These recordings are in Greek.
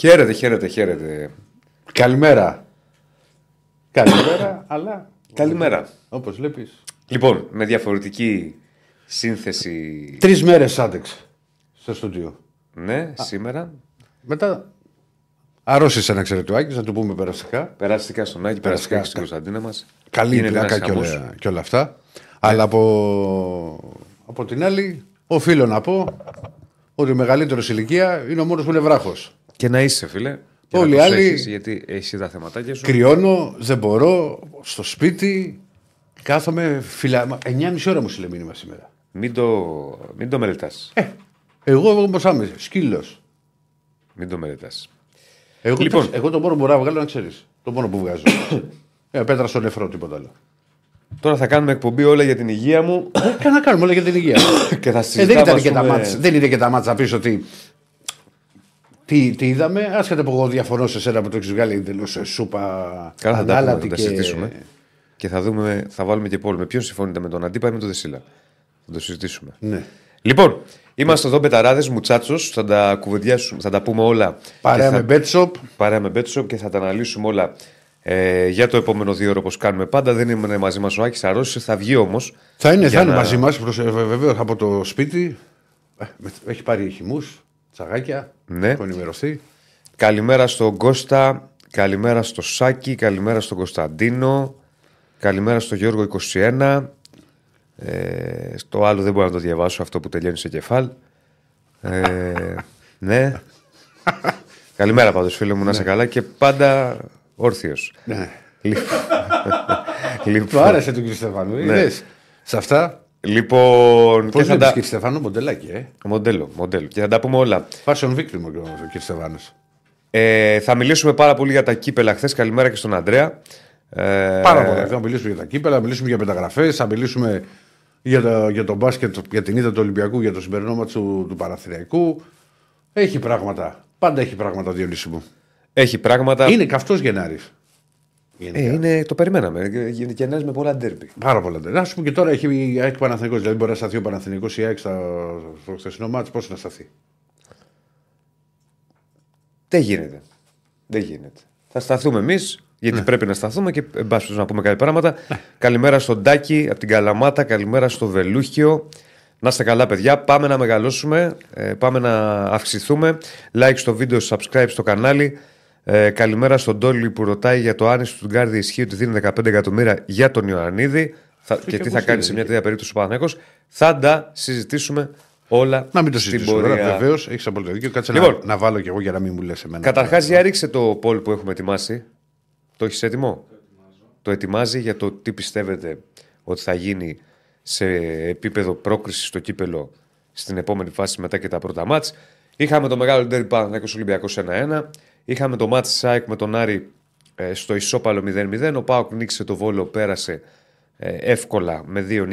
Χαίρετε, χαίρετε, χαίρετε. Καλημέρα. Καλημέρα, αλλά. Καλημέρα. Όπως βλέπεις. Λοιπόν, με διαφορετική σύνθεση. Τρεις μέρες άντεξε στο στούντιο. Ναι, σήμερα. Μετά αρρώστησε ένα εξαιρετικό να το πούμε περαστικά. Περαστικά στον Άκη, περαστικά και στην Κωνσταντίνα μας. Καλή πλάκα και, όλα, και όλα αυτά. Αλλά από, από την άλλη, οφείλω να πω ότι ο μεγαλύτερος ηλικία είναι ο μόνος που είναι βράχος. Και να είσαι, φίλε. Και Όλοι οι άλλοι. γιατί έχεις τα θεματάκια σου. Κρυώνω, δεν μπορώ, στο σπίτι. Κάθομαι φυλα... 9,5 ώρα μου στείλε μήνυμα σήμερα. Μην το, μην το μελετάς. Ε, εγώ όμω άμεσα, σκύλος. Μην το μελετάς. Εγώ, λοιπόν. εγώ το μόνο που μπορώ να βγάλω να ξέρεις. Το μόνο που βγάζω. ε, πέτρα στο νεφρό, τίποτα άλλο. Τώρα θα κάνουμε εκπομπή όλα για την υγεία μου. Ε, να κάνουμε όλα για την υγεία. και θα ε, δεν, ήταν και τα μάτς, δεν είναι και τα μάτσα να πεις ότι. Τι, τι είδαμε, άσχετα που εγώ διαφωνώ σε σένα που το έχεις βγάλει εντελώς σούπα. Καλά, θα τα, θα τα συζητήσουμε. Και θα, δούμε, θα βάλουμε και πόλη. Με ποιον συμφωνείτε, με τον Αντίπα ή με τον Δεσίλα; Θα το συζητήσουμε. Ναι. Λοιπόν, είμαστε εδώ μπεταράδες, μουτσάτσος. Θα τα κουβεντιάσουμε, θα τα πούμε όλα. Παρέα με Betshop. Παρέα με Betshop και θα τα αναλύσουμε όλα ε, για το επόμενο δύο ώρο όπως κάνουμε πάντα. Δεν είναι μαζί μας ο Άκης Αρρώση, θα βγει όμως. Θα είναι, θα είναι μαζί μας, βεβαίως από το σπίτι. Ε, έχει πάρει χυμούς, τσαγάκια. Ναι. Έχω ενημερωθεί. Καλημέρα στον Κώστα, καλημέρα στο Σάκη, καλημέρα στον Κωνσταντίνο, καλημέρα στο Γιώργο 21. Ε, στο άλλο δεν μπορώ να το διαβάσω αυτό που τελειώνει σε κεφάλ. Ε, ναι. Καλημέρα πάντως φίλε μου, να είσαι ναι. καλά και πάντα όρθιος. Ναι. λοιπόν. Του άρεσε τον κύριο Στεφάνου. Ναι. Σε αυτά. Λοιπόν. Πώς θα τα... κύριε Στεφάνου, μοντελάκι, ε; Μοντέλο, μοντέλο. Και θα τα πούμε όλα. Fashion victim ο κύριος Στεφάνου. Ε, θα μιλήσουμε πάρα πολύ για τα κύπελα χθες. Καλημέρα και στον Αντρέα. Ε... Πάρα πολύ. Θα μιλήσουμε για τα κύπελα, θα μιλήσουμε για μεταγραφές, θα μιλήσουμε για το, για το μπάσκετ, για την ήττα του Ολυμπιακού, για το συμπερινό του, του Παραθυριακού. Έχει πράγματα. Πάντα έχει πράγματα, Διονύση μου. Έχει πράγματα. Είναι καυτός Γενάρης. Ε, είναι, το περιμέναμε. Γενάρη με πολλά ντέρμπι. Πάρα πολλά ντέρμπι. Α πούμε και τώρα έχει η ΑΕΚ Παναθηνικό. Δηλαδή μπορεί να σταθεί ο Παναθηνικό ή η ΑΕΚ στο χθεσινό μάτι. Πώς να σταθεί; Δεν γίνεται. Δεν γίνεται. Θα σταθούμε εμείς, γιατί ναι. πρέπει να σταθούμε και εν να πούμε κάποια πράγματα. Ναι. Καλημέρα στον Τάκη από την Καλαμάτα. Καλημέρα στο Βελούχιο. Να είστε καλά, παιδιά. Πάμε να μεγαλώσουμε. Ε, πάμε να αυξηθούμε. Like στο βίντεο, subscribe στο κανάλι. Ε, καλημέρα στον Τόλι που ρωτάει για το αν του Γκάρδι ισχύει ότι δίνει 15 εκατομμύρια για τον Ιωαννίδη θα, και, τι θα κάνει σε μια τέτοια περίπτωση ο Παναγιώ. Θα τα συζητήσουμε όλα. Να μην το συζητήσουμε τώρα, βεβαίως. Έχεις απόλυτο δίκιο. Κάτσε λοιπόν, να, να, βάλω κι εγώ για να μην μου λες εμένα. Καταρχάς, για ρίξε το πόλ που έχουμε ετοιμάσει. Το έχεις έτοιμο; Το, το ετοιμάζει για το τι πιστεύετε ότι θα γίνει σε επίπεδο πρόκρισης στο κύπελο στην επόμενη φάση μετά και τα πρώτα μάτς. Είχαμε το μεγάλο ντέρι Παναθυνάκο Ολυμπιακός 1-1. Είχαμε το μάτς ΣΑΕΚ με τον Άρη ε, στο ισόπαλο 0-0. Ο Πάοκ νίκησε το βόλο, πέρασε ε, εύκολα με δύο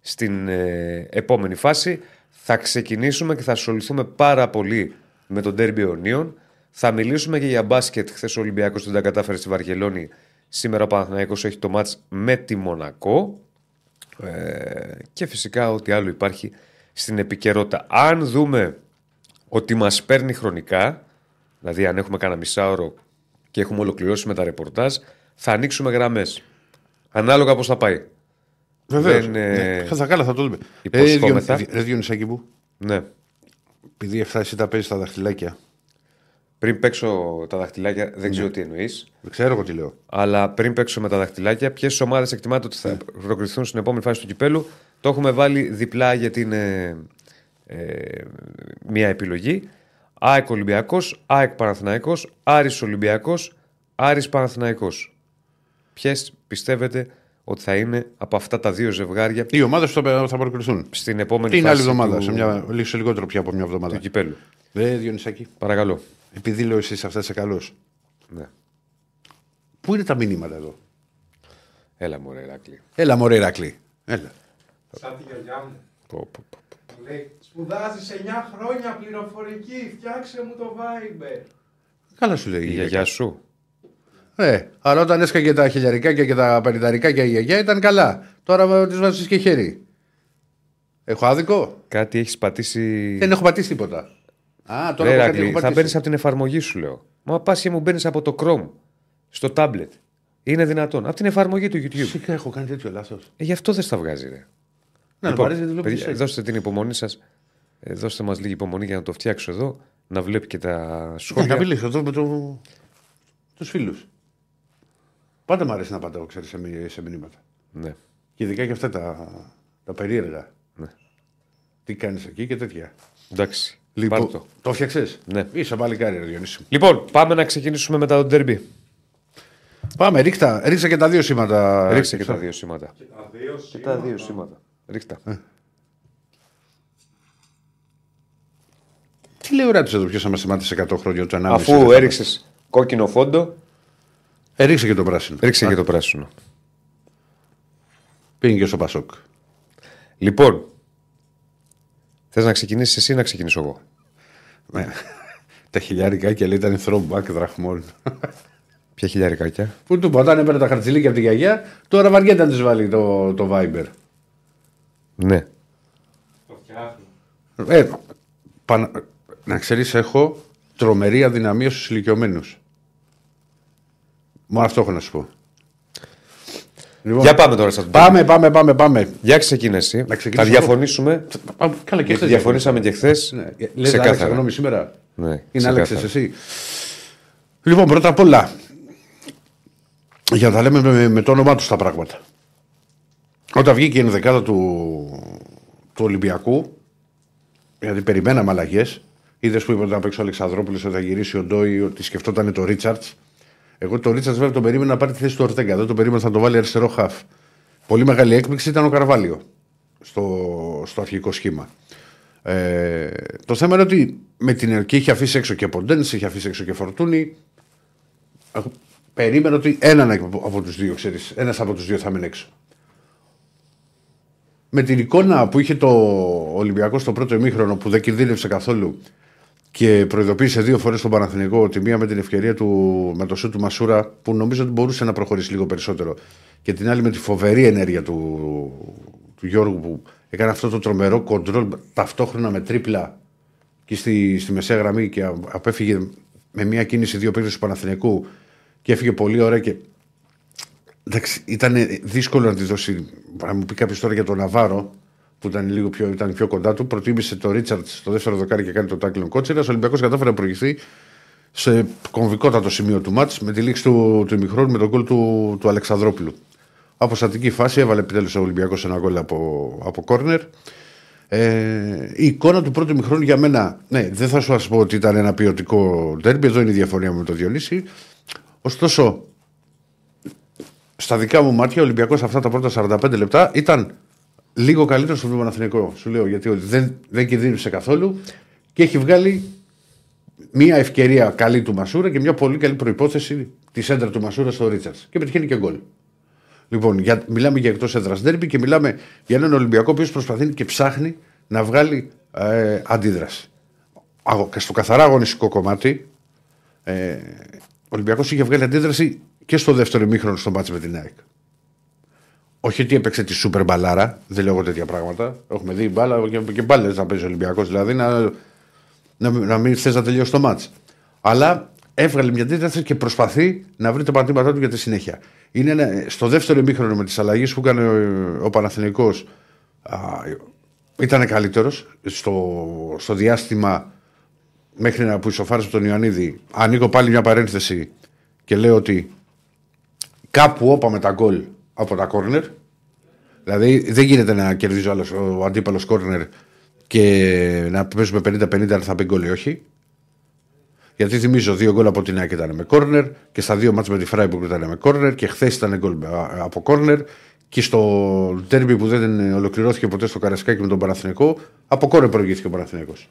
στην ε, επόμενη φάση. Θα ξεκινήσουμε και θα ασχοληθούμε πάρα πολύ με τον ντέρμπι Ιωνίων. Θα μιλήσουμε και για μπάσκετ. Χθες ο Ολυμπιακός δεν τα κατάφερε στη Βαρκελόνη. Σήμερα ο Παναθηναϊκός έχει το μάτς με τη Μονακό. Ε, και φυσικά ό,τι άλλο υπάρχει στην επικαιρότητα. Αν δούμε ότι μας παίρνει χρονικά, δηλαδή αν έχουμε κανένα μισάωρο και έχουμε ολοκληρώσει με τα ρεπορτάζ, θα ανοίξουμε γραμμές. Ανάλογα πώς θα πάει. Βεβαίως. ναι. Θα καλά, θα το δούμε. Υποσχόμεθα. Ε, ρε Διονυσάκη μου. Ναι. Επειδή αυτά εσύ τα παίζεις στα δαχτυλάκια. Πριν παίξω τα δαχτυλάκια, δεν ξέρω ναι. τι εννοείς. Δεν ξέρω εγώ τι λέω. Αλλά πριν παίξω με τα δαχτυλάκια, ποιες ομάδες εκτιμάτε ότι θα ναι. προκριθούν στην επόμενη φάση του κυπέλου. Το έχουμε βάλει διπλά γιατί είναι ε, μια επιλογή. ΑΕΚ Ολυμπιακός, ΑΕΚ Παναθυναϊκό, Άρης Ολυμπιακός, Άρης Παναθυναϊκό. Ποιες πιστεύετε ότι θα είναι από αυτά τα δύο ζευγάρια. Οι ομάδες που θα προκριθούν. Στην επόμενη Την άλλη εβδομάδα, του... σε, μια, σε λιγότερο πια από μια εβδομάδα. Του κυπέλου. Δε Διονυσάκη. Παρακαλώ. Επειδή λέω εσύ αυτά είσαι καλός. Ναι. Πού είναι τα μηνύματα εδώ; Έλα μωρέ Ηράκλη. Έλα μωρέ Ηράκλη. Έλα. Σαν τη γιαγιά μου. Πω, πω, πω. Λέει, σπουδάζεις 9 χρόνια πληροφορική, φτιάξε μου το Viber. Καλά σου λέει η γιαγιά σου. Ε, αλλά όταν έσκαγε τα χιλιαρικά και τα πενηνταρικά και η γιαγιά ήταν καλά. Τώρα τη βάζεις και χέρι. Έχω άδικο; Κάτι έχεις πατήσει. Δεν έχω πατήσει τίποτα. Α, τώρα Ρε, από κάτι Ηρακλή, έχω θα πατήσει. μπαίνεις από την εφαρμογή σου, λέω. Μα πα και μου μπαίνεις από το Chrome στο tablet. Είναι δυνατόν. Από την εφαρμογή του YouTube. Φυσικά έχω κάνει τέτοιο λάθος. Ε, γι' αυτό δεν στα βγάζει, ρε. Ναι, Λοιπόν, λοιπόν, δεν παιδιά, βλέπω. δώστε την υπομονή σας. δώστε μας λίγη υπομονή για να το φτιάξω εδώ. Να βλέπει και τα Να σχόλια. μιλήσω εδώ με το... τους φίλους. Πάντα μου αρέσει να πατάω, ξέρεις, σε, μη- σε μηνύματα. Ναι. Και ειδικά και αυτά τα, τα περίεργα. Ναι. Τι κάνεις εκεί και τέτοια. Εντάξει. Λοιπόν, Πάρ' το, το. το φτιάξε. Ναι. Είσαι πάλι κάρι, ρε Διονύση μου. Λοιπόν, πάμε να ξεκινήσουμε μετά το ντέρμπι. Πάμε, ρίχτα, ρίξα και τα δύο σήματα. Ρίξε και τα δύο σήματα. Τα δύο Και τα δύο σήματα. Ρίχτα. Τι λέει ο Ράτης εδώ, ποιος μα σημάτισε 100 χρόνια του 1,5. Αφού έριξες κόκκινο φόντο, Ε, ρίξε και το πράσινο. ρίξε και το πράσινο. Πήγαινε και στο Πασόκ. Λοιπόν, θες να ξεκινήσεις εσύ ή να ξεκινήσω εγώ; Ναι. τα χιλιάρικα και λέει ήταν throwback δραχμών. Ποια χιλιάρικάκια; Πού του είπα, όταν έπαιρνε τα χαρτζηλίκια από τη γιαγιά, τώρα βαριέται να τη βάλει το, το Viber. Ναι. Το φτιάχνω. Ε, πανα- να ξέρεις, έχω τρομερή αδυναμία στους ηλικιωμένους. Μόνο αυτό έχω να σου πω. Λοιπόν, Για πάμε τώρα στα ντέρμπι. πάμε, πάμε, πάμε, πάμε. Για ξεκινά εσύ. Να Θα ξεκινήσω διαφωνήσουμε. Α, Καλά, και Γιατί χθες διαφωνήσαμε και χθες. Ναι. Λες να άλλαξα γνώμη σήμερα; Ναι, Είναι ξεκάθαρα. άλλαξες εσύ; Λοιπόν, πρώτα απ' όλα, για να τα λέμε με, με το όνομά τους τα πράγματα. Όταν βγήκε η ενδεκάδα του, του Ολυμπιακού, γιατί περιμέναμε αλλαγές, είδες που είπε να παίξει ο Αλεξανδρόπουλος, ότι θα γυρίσει ο Ντόι, ότι σκεφτόταν το Ρίτσαρτς. Εγώ το Ρίτσαρτς βέβαια τον περίμενα να πάρει τη θέση του Ορτέγκα. Δεν τον περίμενα θα το βάλει αριστερό χαφ. Πολύ μεγάλη έκπληξη ήταν ο Καρβάλιο στο, στο αρχικό σχήμα. Ε, το θέμα είναι ότι με την και είχε αφήσει έξω και Ποντέν, είχε αφήσει έξω και Φορτούνη. Εγώ Περίμενα ότι έναν από, από τους δύο, ξέρεις, ένας από τους δύο θα μείνει έξω. Με την εικόνα που είχε το Ολυμπιακό στο πρώτο ημίχρονο που δεν κινδύνευσε καθόλου και προειδοποίησε δύο φορές τον Παναθηνικό ότι μία με την ευκαιρία του με το σου του Μασούρα που νομίζω ότι μπορούσε να προχωρήσει λίγο περισσότερο και την άλλη με τη φοβερή ενέργεια του, του Γιώργου που έκανε αυτό το τρομερό κοντρόλ ταυτόχρονα με τρίπλα και στη, στη μεσαία γραμμή και α- απέφυγε με μία κίνηση δύο παίκτες του Παναθηνικού και έφυγε πολύ ωραία και Εντάξει, ήταν δύσκολο να της δώσει. Να μου πει κάποιος τώρα για τον Ναβάρο, που ήταν λίγο πιο, ήταν πιο κοντά του. Προτίμησε το Ρίτσαρτ στο δεύτερο δοκάρι και κάνει το τάκλινο κότσερα. Ο Ολυμπιακός κατάφερε να προηγηθεί σε κομβικότατο σημείο του μάτς με τη λήξη του, του ημιχρόνου με τον γκολ του, του Αλεξανδρόπουλου. Από στατική φάση έβαλε επιτέλους ο Ολυμπιακός ένα γκολ από, από κόρνερ. Ε, η εικόνα του πρώτου ημιχρόνου για μένα, ναι, δεν θα σου πω ότι ήταν ένα ποιοτικό τέρμπι, εδώ είναι η διαφωνία μου με τον Διονύση. Ωστόσο, στα δικά μου μάτια ο Ολυμπιακός αυτά τα πρώτα 45 λεπτά ήταν λίγο καλύτερος στον Παναθηνικό. Σου λέω γιατί ότι δεν, δεν κινδύνευσε καθόλου και έχει βγάλει μια ευκαιρία καλή του Μασούρα και μια πολύ καλή προπόθεση της έντρα του Μασούρα στο Ρίτσαρτ. Και πετυχαίνει και γκολ. Λοιπόν, για, μιλάμε για εκτός έδρα ντέρμπι και μιλάμε για έναν Ολυμπιακό που προσπαθεί και ψάχνει να βγάλει ε, αντίδραση. Αγω- και στο καθαρά αγωνιστικό κομμάτι, ε, ο Ολυμπιακός είχε βγάλει αντίδραση και στο δεύτερο ημίχρονο στο μάτς με την ΑΕΚ. Όχι ότι έπαιξε τη σούπερ μπαλάρα, δεν λέω εγώ τέτοια πράγματα. Έχουμε δει μπάλα και, και μπάλε να παίζει ο Ολυμπιακός, δηλαδή να, να, να μην θες να τελειώσει το μάτς. Αλλά έβγαλε μια αντίδραση και προσπαθεί να βρει τα πατήματά του για τη συνέχεια. Είναι ένα, στο δεύτερο ημίχρονο με τις αλλαγές που έκανε ο, ο Παναθηναϊκός α, ήταν καλύτερος στο, στο διάστημα μέχρι να που ισοφάρισε τον Ιωαννίδη. Ανοίγω πάλι μια παρένθεση και λέω ότι κάπου όπαμε τα γκολ από τα κόρνερ. Δηλαδή δεν γίνεται να κερδίζει ο, άλλος, ο αντίπαλος κόρνερ και να παίζουμε 50-50 αν θα μπει γκολ ή όχι. Γιατί θυμίζω δύο γκολ από την ΑΕΚ ήταν με κόρνερ και στα δύο μάτς με τη Φράιμπουργκ ήταν με κόρνερ και χθες ήταν γκολ α, από κόρνερ και στο ντέρμπι που δεν ολοκληρώθηκε ποτέ στο Καραϊσκάκη με τον Παναθηνικό από κόρνερ προηγήθηκε ο Παναθηνικός.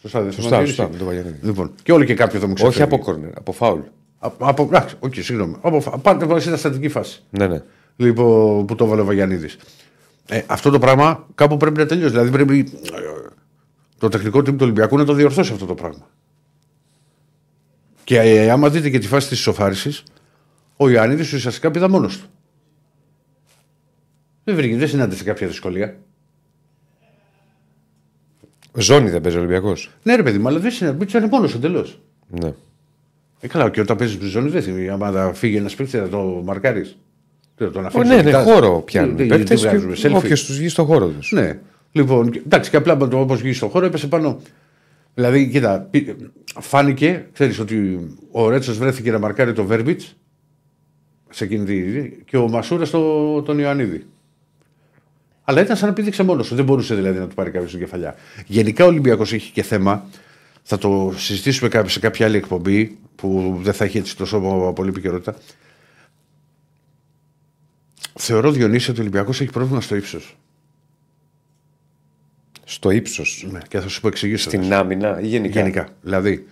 Σωστά, δεν Σωστά, θυμάμαι, σωστά, έτσι. με τον Βαγιανίδη. Λοιπόν, και όλοι και κάποιοι εδώ μου Όχι ξεφεύγει. από κόρνερ, από φάουλ. Α- Από, εντάξει, οκ, συγγνώμη. Από, φα- πάντα πάμε σε μια στατική φάση. Ναι, ναι. Λοιπόν, που το έβαλε ο Βαγιανίδης. Ε, αυτό το πράγμα κάπου πρέπει να τελειώσει. Δηλαδή πρέπει ε, το τεχνικό team του Ολυμπιακού να το διορθώσει αυτό το πράγμα. Και ε, άμα δείτε και τη φάση της ισοφάρισης, ο Ιωαννίδης ουσιαστικά πήδα μόνος του. Δεν βρήκε, δεν συνάντησε κάποια δυσκολία. Ζώνη δεν παίζει ο Ολυμπιακός. Ναι, ρε παιδί μου, αλλά δεν συναντήσει, είναι μόνος εντελώς. Ναι. Ε, καλά, και όταν παίζεις στη ζώνη δεν θυμίζει. Αν θα φύγει ένας παίκτης, θα το μαρκάρεις. Τον Ω, αφήνεις ναι, να ναι, κοιτάς; χώρο πιάνουν. Τι- οι τι- τι παίκτες βγάζουμε, και selfie. Όποιος τους βγει στο χώρο τους. Ναι. Λοιπόν, και- εντάξει, και απλά όπως βγήκε στον χώρο έπεσε πάνω. Δηλαδή, κοίτα, πή- φάνηκε, ξέρεις ότι ο Ρέτσος βρέθηκε να μαρκάρει τον Βέρμπιτς σε εκείνη τη. και ο Μασούρα το, τον Ιωαννίδη. Αλλά ήταν σαν να πήδηξε μόνος του. Δεν μπορούσε δηλαδή να του πάρει κάποιος στην κεφαλιά. Γενικά ο Ολυμπιακός έχει και θέμα. Θα το συζητήσουμε κάποιο- σε κάποια άλλη εκπομπή που δεν θα έχει έτσι τόσο πολύ επικαιρότητα. Θεωρώ Διονύση ότι ο Ολυμπιακός έχει πρόβλημα στο ύψος. Στο ύψος. Ναι, και θα σου πω εξηγήσω. Στην άμυνα ή γενικά; Γενικά. Δηλαδή,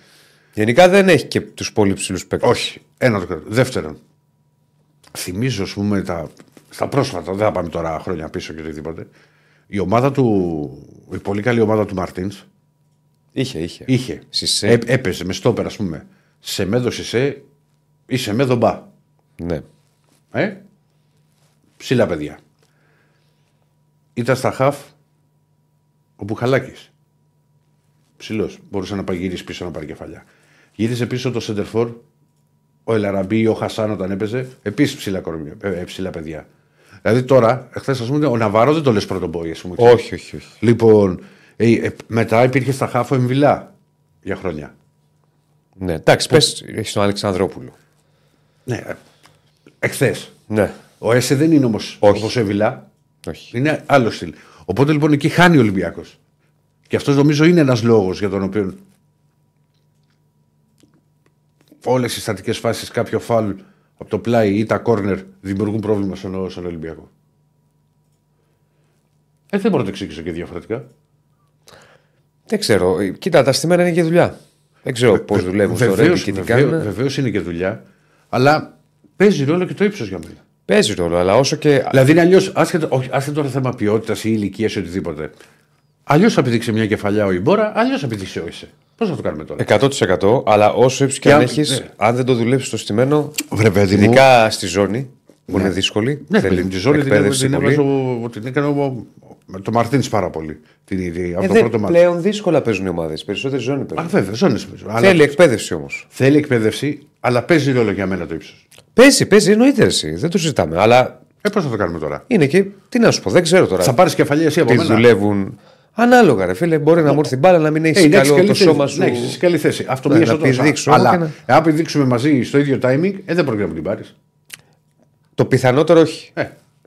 Γενικά δεν έχει και τους πολύ ψηλούς παίκτες. όχι. Ένα το κρατώ. Δεύτερον, θυμίζω, ας πούμε, τα, στα πρόσφατα, δεν θα πάμε τώρα χρόνια πίσω και οτιδήποτε. Η ομάδα του, η πολύ καλή ομάδα του Μαρτίνς Είχε, είχε. είχε. Σισε. έ- έπαιζε με στόπερ, ας πούμε, σε μέδο σε ή σε μέδο μπα. Ναι. Ε; Ψηλά παιδιά. Ήταν στα χαφ ο Μπουχαλάκης. Ψηλός. Μπορούσε να πάει γυρίσει πίσω να πάρει κεφαλιά. Γύρισε πίσω το Σεντερφόρ, ο Ελαραμπή ή ο Χασάν όταν έπαιζε. Επίσης ψηλά, κορμιά, ε, ε, ψηλά παιδιά. Δηλαδή τώρα, χθε ας πούμε, ο Ναβάρο δεν το λες πρώτο boy, ας πούμε. Όχι, όχι, όχι. Λοιπόν, ε, ε, μετά υπήρχε στα χαφ ο Εμβιλά για χρόνια. Ναι, εντάξει, πες, έχεις τον Αλεξανδρόπουλο. Ναι, εχθές. Ναι, Ο Έσε δεν είναι όμως Όχι. όπως ο Εμβιλά. όχι. Είναι άλλο στυλ. Οπότε λοιπόν εκεί χάνει ο Ολυμπιακός. Και αυτός νομίζω είναι ένας λόγος για τον οποίο όλες οι στατικές φάσεις, κάποιο φάουλ από το πλάι ή τα κόρνερ δημιουργούν πρόβλημα στον, στον Ολυμπιακό. Ε, δεν μπορώ να το εξήγησω και διαφορετικά. Δεν ξέρω. Ε, Κοίτα, τα στημένα είναι και δουλειά. Δεν ξέρω πώς δουλεύουν στο Ρέντι και τι κάνουν. Βεβαίω είναι και δουλειά, αλλά παίζει ρόλο και το ύψος για μένα. Παίζει ρόλο, αλλά όσο και. Δηλαδή είναι αλλιώς, άσχετο, όχι, άσχετο τώρα θέμα ποιότητας ή ηλικίας ή οτιδήποτε. Αλλιώς θα πηδήξει μια κεφαλιά ο Ιμπόρα, αλλιώς θα πηδήξει ο Ισε. Πώς θα το κάνουμε τώρα; 100% αλλά όσο ύψος και Και αν αν- έχεις, ναι. αν δεν το δουλέψεις το στημένο, Βρε παιδί μου. ειδικά στη ζώνη που είναι δύσκολη, Ναι, θέλει παιδί μου, τη ζώνη την, εκπαίδευση την, πολύ. έβαζε ο- την έκανε ο, με το Μαρτίνς πάρα πολύ. Την ίδια, από Ε, το δεν- πρώτο μάτι. πλέον δύσκολα παίζουν οι ομάδες. Περισσότερη ζώνη Α, παίζουν. βέβαια, ζώνες Αλλά Θέλει εκπαίδευση όμως. θέλει εκπαίδευση, αλλά παίζει ρόλο για μένα το ύψος. Παίζει, παίζει, εννοείται εσύ. Δεν το συζητάμε. Αλλά Ε, πώς θα το κάνουμε τώρα; είναι και. Τι να σου πω, δεν ξέρω τώρα. Θα πάρεις κεφαλιά εσύ από τι μένα; δουλεύουν. Ανάλογα, ρε φίλε. Μπορεί να μου έρθει μπάλα να μην έχεις Ε, να έχεις καλό καλή το θέση. σώμα σου. Να έχεις καλή θέση. Αυτό Ναι, μία να στο τόσο. πηδήξω Αλλά και να- εάν πηδήξουμε μαζί στο ίδιο timing, ε, δεν πρόκειται να μου την πάρεις. Το πιθανότερο όχι.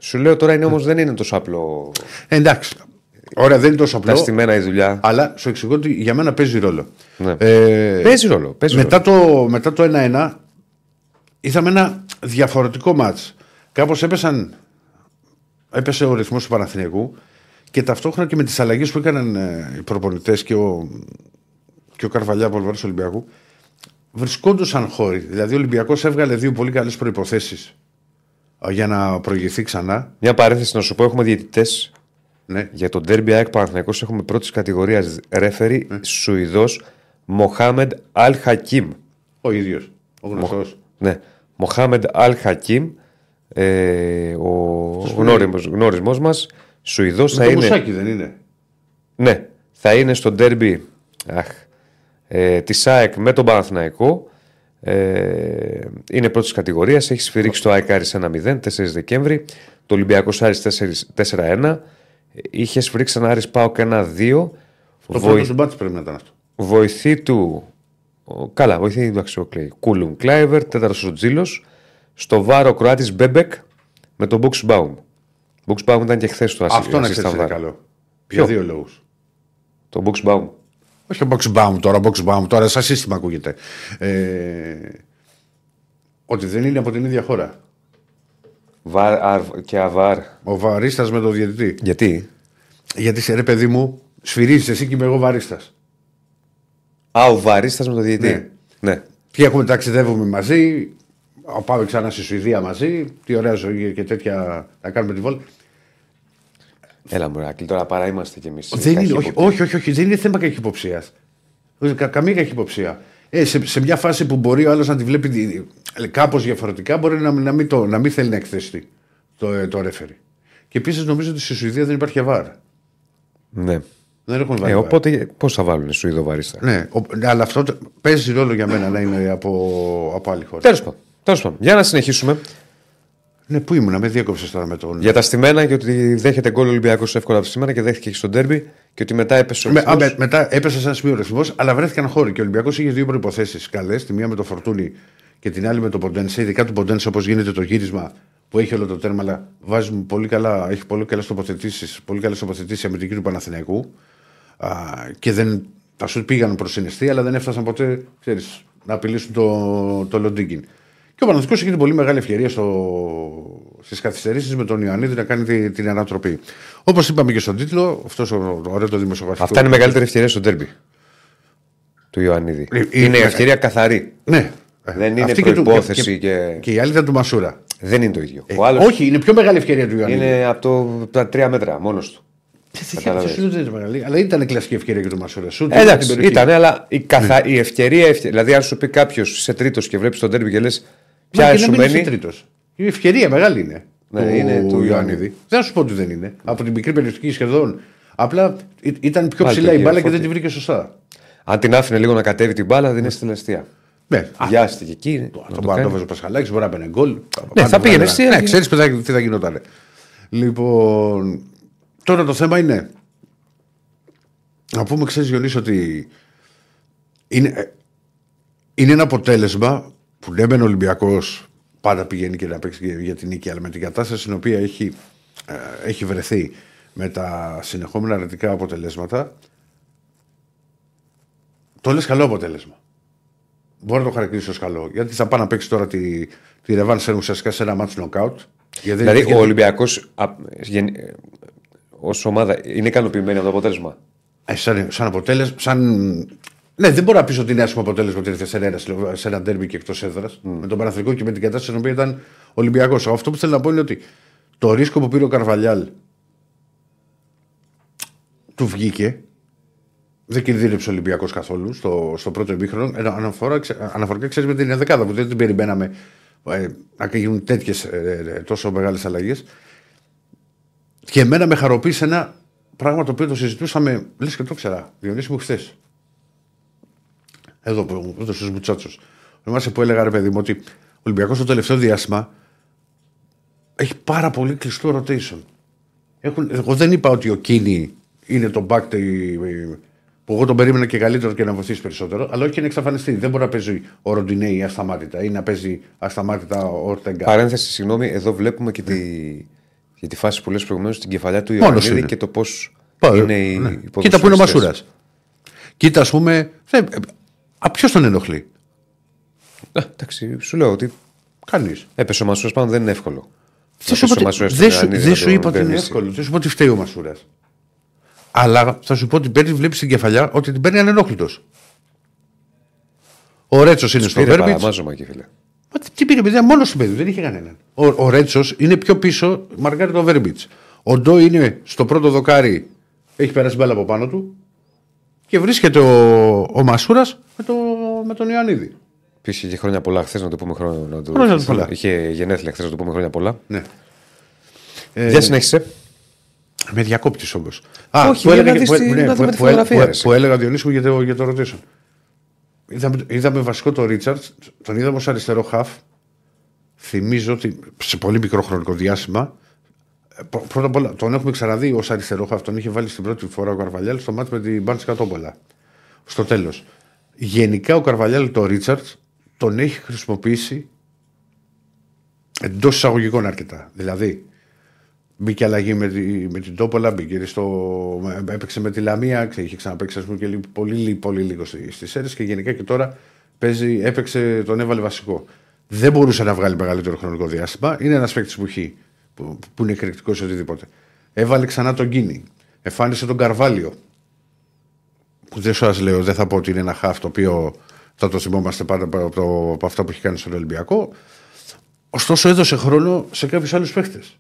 Ε. Σου λέω τώρα είναι όμως δεν είναι τόσο απλό. Ε, εντάξει. Ωραία, δεν είναι τόσο Τα απλό. στημένα η δουλειά. Αλλά σου εξηγώ ότι για μένα παίζει ρόλο. Ναι. Ε, Παίζει ρόλο. Παίζει μετά, ρόλο. το, μετά το 1-1 είδαμε ένα διαφορετικό μάτς. Κάπως έπεσαν, έπεσε ο ρυθμός του Παναθηναϊκού και ταυτόχρονα και με τις αλλαγές που έκαναν ε, οι προπονητές και ο, και ο Καρβαλιά από Ολυμπιακού Ολυμπιακού βρισκόντουσαν χώροι. Δηλαδή ο Ολυμπιακός έβγαλε δύο πολύ καλές προϋποθέσεις ε, για να προηγηθεί ξανά. Μια παρένθεση να σου πω: έχουμε διαιτητές Ναι. για τον Derby ΑΕΚ Παναθηναϊκός έχουμε πρώτης κατηγορίας ρέφερη Ναι. Σουηδός Μοχάμεντ Αλ Χακίμ. Ο ίδιος, ο γνωστός. Ναι. Μοχάμεντ Αλ Χακίμ, ε, ο γνώριμος, γνώρισμός μας, Σουηδός θα Το είναι, μουσάκι δεν είναι. ναι, θα είναι στο ντέρμπι αχ, ε, της ΑΕΚ με τον Παναθηναϊκό. Ε, είναι πρώτης κατηγορίας. Έχει σφυρίξει το ΑΕΚ Άρης 1-0, 4 Δεκέμβρη. Το Ολυμπιακός Άρης 4-1. Είχε σφυρίξει ένα Άρης Πάοκ 1-2. Το Βοη- πρώτο του μπάτς πρέπει να ήταν αυτό. βοηθή του. ο- καλά, βοηθή του εντάξει, ο Κλέη. Κούλουμ Κλάιβερ, τέταρτος ο Τζίλος. Στο βάρο Κροάτης Μπέμπεκ με τον Μπουξ Μπάουμ. Μπουξ Μπάουμ ήταν και χθες το ασύ- Αυτό να assistant ξέρει είναι VAR. καλό. Ποιο; Για δύο λόγους. Το Μπουξ Μπάουμ. Όχι ο box τώρα, box bound τώρα, σαν σύστημα ακούγεται. Ε, ότι δεν είναι από την ίδια χώρα. Βαρ αρ, και αβάρ. Ο βαρίστας με τον διαιτητή. Γιατί; Γιατί σε ρε παιδί μου, σφυρίζεις εσύ και είμαι εγώ βαρίστας. Α, ο βαρίστας με το διαιτητή. Ναι. ναι. Και έχουμε ταξιδεύουμε μαζί, α, πάμε ξανά στη Σουηδία μαζί. Τι ωραία ζωή και τέτοια να κάνουμε τη βόλτα. Έλα μου, Ράκλη, τώρα παρά είμαστε κι εμείς. Δεν είναι, όχι, όχι, όχι, όχι, δεν είναι θέμα καχυποψία. Κα, καμία καχυποψία. Ε, σε, σε μια φάση που μπορεί ο άλλος να τη βλέπει κάπως διαφορετικά, μπορεί να, μην- να, μην, το, να μην θέλει να εκθέσει το, ε, το ρέφερι. Και επίσης νομίζω ότι στη Σουηδία δεν υπάρχει βάρ. Ναι. Δεν έχουν βάλει. Ε, βάρη. οπότε πώς θα βάλουν Σουηδό βαρίστα. Ναι, ο- ναι, αλλά αυτό τε- παίζει ρόλο για μένα να είναι από, από άλλη χώρα. Τέλος πάντων. Τέλος πάντων. Για να συνεχίσουμε. Ναι, πού ήμουνα, με διέκοψες τώρα με τον. Για τα στημένα και ότι δέχεται γκολ Ολυμπιακός εύκολα από σήμερα και δέχτηκε και στο ντέρμπι και ότι μετά έπεσε ο Με, α, ρυθμός. με- μετά έπεσε σε ένα σημείο ρυθμός, αλλά βρέθηκαν χώροι. Και ο Ολυμπιακός είχε δύο προποθέσει καλές. Τη μία με το Φορτούνι και την άλλη με το Ποντένσε. Ειδικά του Ποντένσε, όπως γίνεται το γύρισμα που έχει όλο το τέρμα, αλλά βάζει πολύ καλά, έχει πολύ καλές τοποθετήσεις, πολύ καλές τοποθετήσεις αμυντική του Παναθηναϊκού. Α, και δεν, τα σου πήγαν προς συναισθή, αλλά δεν έφτασαν ποτέ ξέρεις, να απειλήσουν το, το Λοντίγκιν. Και ο Παναθηναϊκός είχε την πολύ μεγάλη ευκαιρία στο, στις καθυστερήσεις με τον Ιωαννίδη να κάνει τη- την ανατροπή. Όπως είπαμε και στον τίτλο, αυτός ο, το ωραίος το δημοσιογραφικό. Αυτά είναι η μεγαλύτερη ευκαιρία στο ντέρμπι του Ιωαννίδη. Ε, είναι ε, ευκαιρία καθαρή. Ναι. Δεν είναι Αυτή και του- προϋπόθεση και, και- και η άλλη ήταν του Μασούρα. Δεν είναι το ίδιο. Ε, ο άλλος Όχι, είναι πιο μεγάλη ευκαιρία του Ιωαννίδη. είναι από, το, από τα τρία μέτρα μόνος του. κατάλαβες. Σου δεν είναι μεγάλη, αλλά ήταν κλασική ευκαιρία και του Μασούρα. Σου Ε, Εντάξει, την περιοχή. ήταν, αλλά η, καθα... Ναι. η ευκαιρία, ευκαι- Δηλαδή, αν σου πει κάποιος σε τρίτος και βλέπεις τον τέρμπι και λες, Μα ποια και σου να μην είσαι μένει. τρίτος. Η ευκαιρία μεγάλη είναι. Ναι, του είναι του Ιωαννίδη. Δεν θα σου πω ότι δεν είναι. Από την μικρή περιοχή σχεδόν. Απλά ή- ήταν πιο Πάλι ψηλά το η μπάλα γύρο, και δεν φώτη. τη βρήκε σωστά. Αν την άφηνε λίγο να κατέβει την μπάλα, δεν είναι στην αιστεία. Ναι, Α, Βιάστηκε εκεί. να το το μπορεί να κάνει. το βάζει ο Πασχαλάκη, μπορεί να παίρνει γκολ. Ναι, θα πήγαινε εσύ, Ναι, έγινε. ξέρει τι θα γινόταν. Λοιπόν, τώρα το θέμα είναι. Να πούμε, ξέρεις Γιονύση, ότι είναι, ε, είναι ένα αποτέλεσμα που ναι, μεν ο Ολυμπιακός πάντα πηγαίνει και να παίξει για- για την νίκη, αλλά με την κατάσταση στην οποία έχει, ε, έχει βρεθεί με τα συνεχόμενα αρνητικά αποτελέσματα. Το λες καλό αποτέλεσμα. Μπορεί να το χαρακτηρίσει ως καλό. Γιατί θα πάει να παίξει τώρα τη, τη Ρεβάν ουσιαστικά σε ένα μάτσο νοκάουτ. Γιατί Δηλαδή, γιατί- ο Ολυμπιακός ως ομάδα είναι ικανοποιημένη από το αποτέλεσμα; Ε, σαν, σαν αποτέλεσμα. Σαν... Ναι, δεν μπορώ να πει ότι είναι άσχημο αποτέλεσμα ότι ήρθε σε ένα, σε ένα ντέρμπι και εκτός έδρας. Με τον Παναθρικό και με την κατάσταση στην οποία ήταν Ολυμπιακός. Αυτό που θέλω να πω είναι ότι το ρίσκο που πήρε ο Καρβαλιάλ του βγήκε. Δεν κινδύνεψε ο Ολυμπιακός καθόλου στο, στο πρώτο ημίχρονο. Ε, Αναφορά, ξε- αναφορικά ξέρεις με την δεκάδα που δεν την περιμέναμε ε, να γίνουν τέτοιες τόσο μεγάλες αλλαγές. Και εμένα με χαροποίησε ένα πράγμα το οποίο το συζητούσαμε, λες και το ξέρα, Διονύση μου χθες. Εδώ που εδώ στου Μπουτσάτσου. Θυμάσαι που έλεγα ρε παιδί μου ότι ο Ολυμπιακός το τελευταίο διάστημα έχει πάρα πολύ κλειστό rotation. Έχουν, εγώ δεν είπα ότι ο Κίνη είναι το back τε- που εγώ τον περίμενα και καλύτερο και να βοηθήσει περισσότερο, αλλά όχι και να εξαφανιστεί. Δεν μπορεί να παίζει ο Ροντινέη ασταμάτητα ή να παίζει ασταμάτητα ο Ορτεγκά. Παρένθεση, συγγνώμη, εδώ βλέπουμε και τη, για τη φάση που λες προηγουμένως στην κεφαλιά του Μόνος Ιωαννίδη είναι. και το πώς Πα- είναι οι ναι. οι Κοίτα που είναι ο ποδοσφαιριστές. Μασούρας. Κοίτα, ας πούμε. Δεν- ε, Α, ποιος τον ενοχλεί; Ε, Εντάξει, σου λέω ότι Κανεί. έπεσε ο Μασούρας πάνω δεν είναι εύκολο. Δεν σου, πέσει ο είπα ότι- Μασούρας δεν στον σου, Ιωαννίδη δεν να σου τον είπα ότι είναι περνήσει. εύκολο. Δεν σου είπα ότι φταίει ο Μασούρας. Αλλά θα σου πω ότι παίρνει, βλέπεις την κεφαλιά ότι την παίρνει ανενόχλητος. Ο Ρέτσος είναι στο Πήρε Βέρμπιτς. παραμάζωμα εκεί, φίλε. Μα τι- τι πήρε, παιδιά, μόνος του παιδί, δεν είχε κανέναν. Ο, ο Ρέτσος είναι πιο πίσω, μαρκάρει το Βέρμπιτς. Ο Ντό είναι στο πρώτο δοκάρι, έχει περάσει μπάλα από πάνω του και βρίσκεται ο, ο Μασούρας με, το, με τον Ιωαννίδη. Επίση είχε χρόνια πολλά χθες να το πούμε χρόνια. Να το... Χρόνια πολλά. Είχε γενέθλια χθες να το πούμε χρόνια πολλά. Ναι. Για συνέχισε. Με διακόπτη όμως. Α, Όχι, που για έλεγα, να δεις που, τη- ναι, να που, δούμε της που, έλεγα- φωτογραφία, που, ρε. που έλεγα Διονύση μου για το, για το rotation. Είδαμε, είδαμε βασικό το Ρίτσαρτς, τον είδαμε ως αριστερό χαφ. Θυμίζω ότι σε πολύ μικρό χρονικό διάστημα. Ε, πρω- Πρώτα απ' όλα, τον έχουμε ξαναδεί ως αριστερό χαφ. Τον είχε βάλει στην πρώτη φορά ο Καρβαλιάλ στο μάτι με την Μπάντση Κατόπολα. Στο τέλος. Γενικά ο Καρβαλιάλ το Ρίτσαρτς τον έχει χρησιμοποιήσει εντός εισαγωγικών αρκετά. Δηλαδή, Μπήκε αλλαγή με, τη, με την Τόπολα, μπήκε στο, με- έπαιξε με τη Λαμία, ξέ- είχε ξαναπέξει ας πούμε, και λίγο- πολύ, λι- πολύ λίγο στι στις αίρες και γενικά και τώρα παίζει, έπαιξε, τον έβαλε βασικό. Δεν μπορούσε να βγάλει μεγαλύτερο χρονικό διάστημα. Είναι ένας παίκτης που έχει, που, που είναι εκρηκτικός σε οτιδήποτε. Έβαλε ξανά τον Κίνη. Εφάνισε τον Καρβάλιο. Που δεν σας λέω, δεν θα πω ότι είναι ένα χάφ το οποίο θα το θυμόμαστε πάντα από, το- από αυτά που έχει κάνει στον Ολυμπιακό. Ωστόσο έδωσε χρόνο σε κάποιους άλλους παίχτες.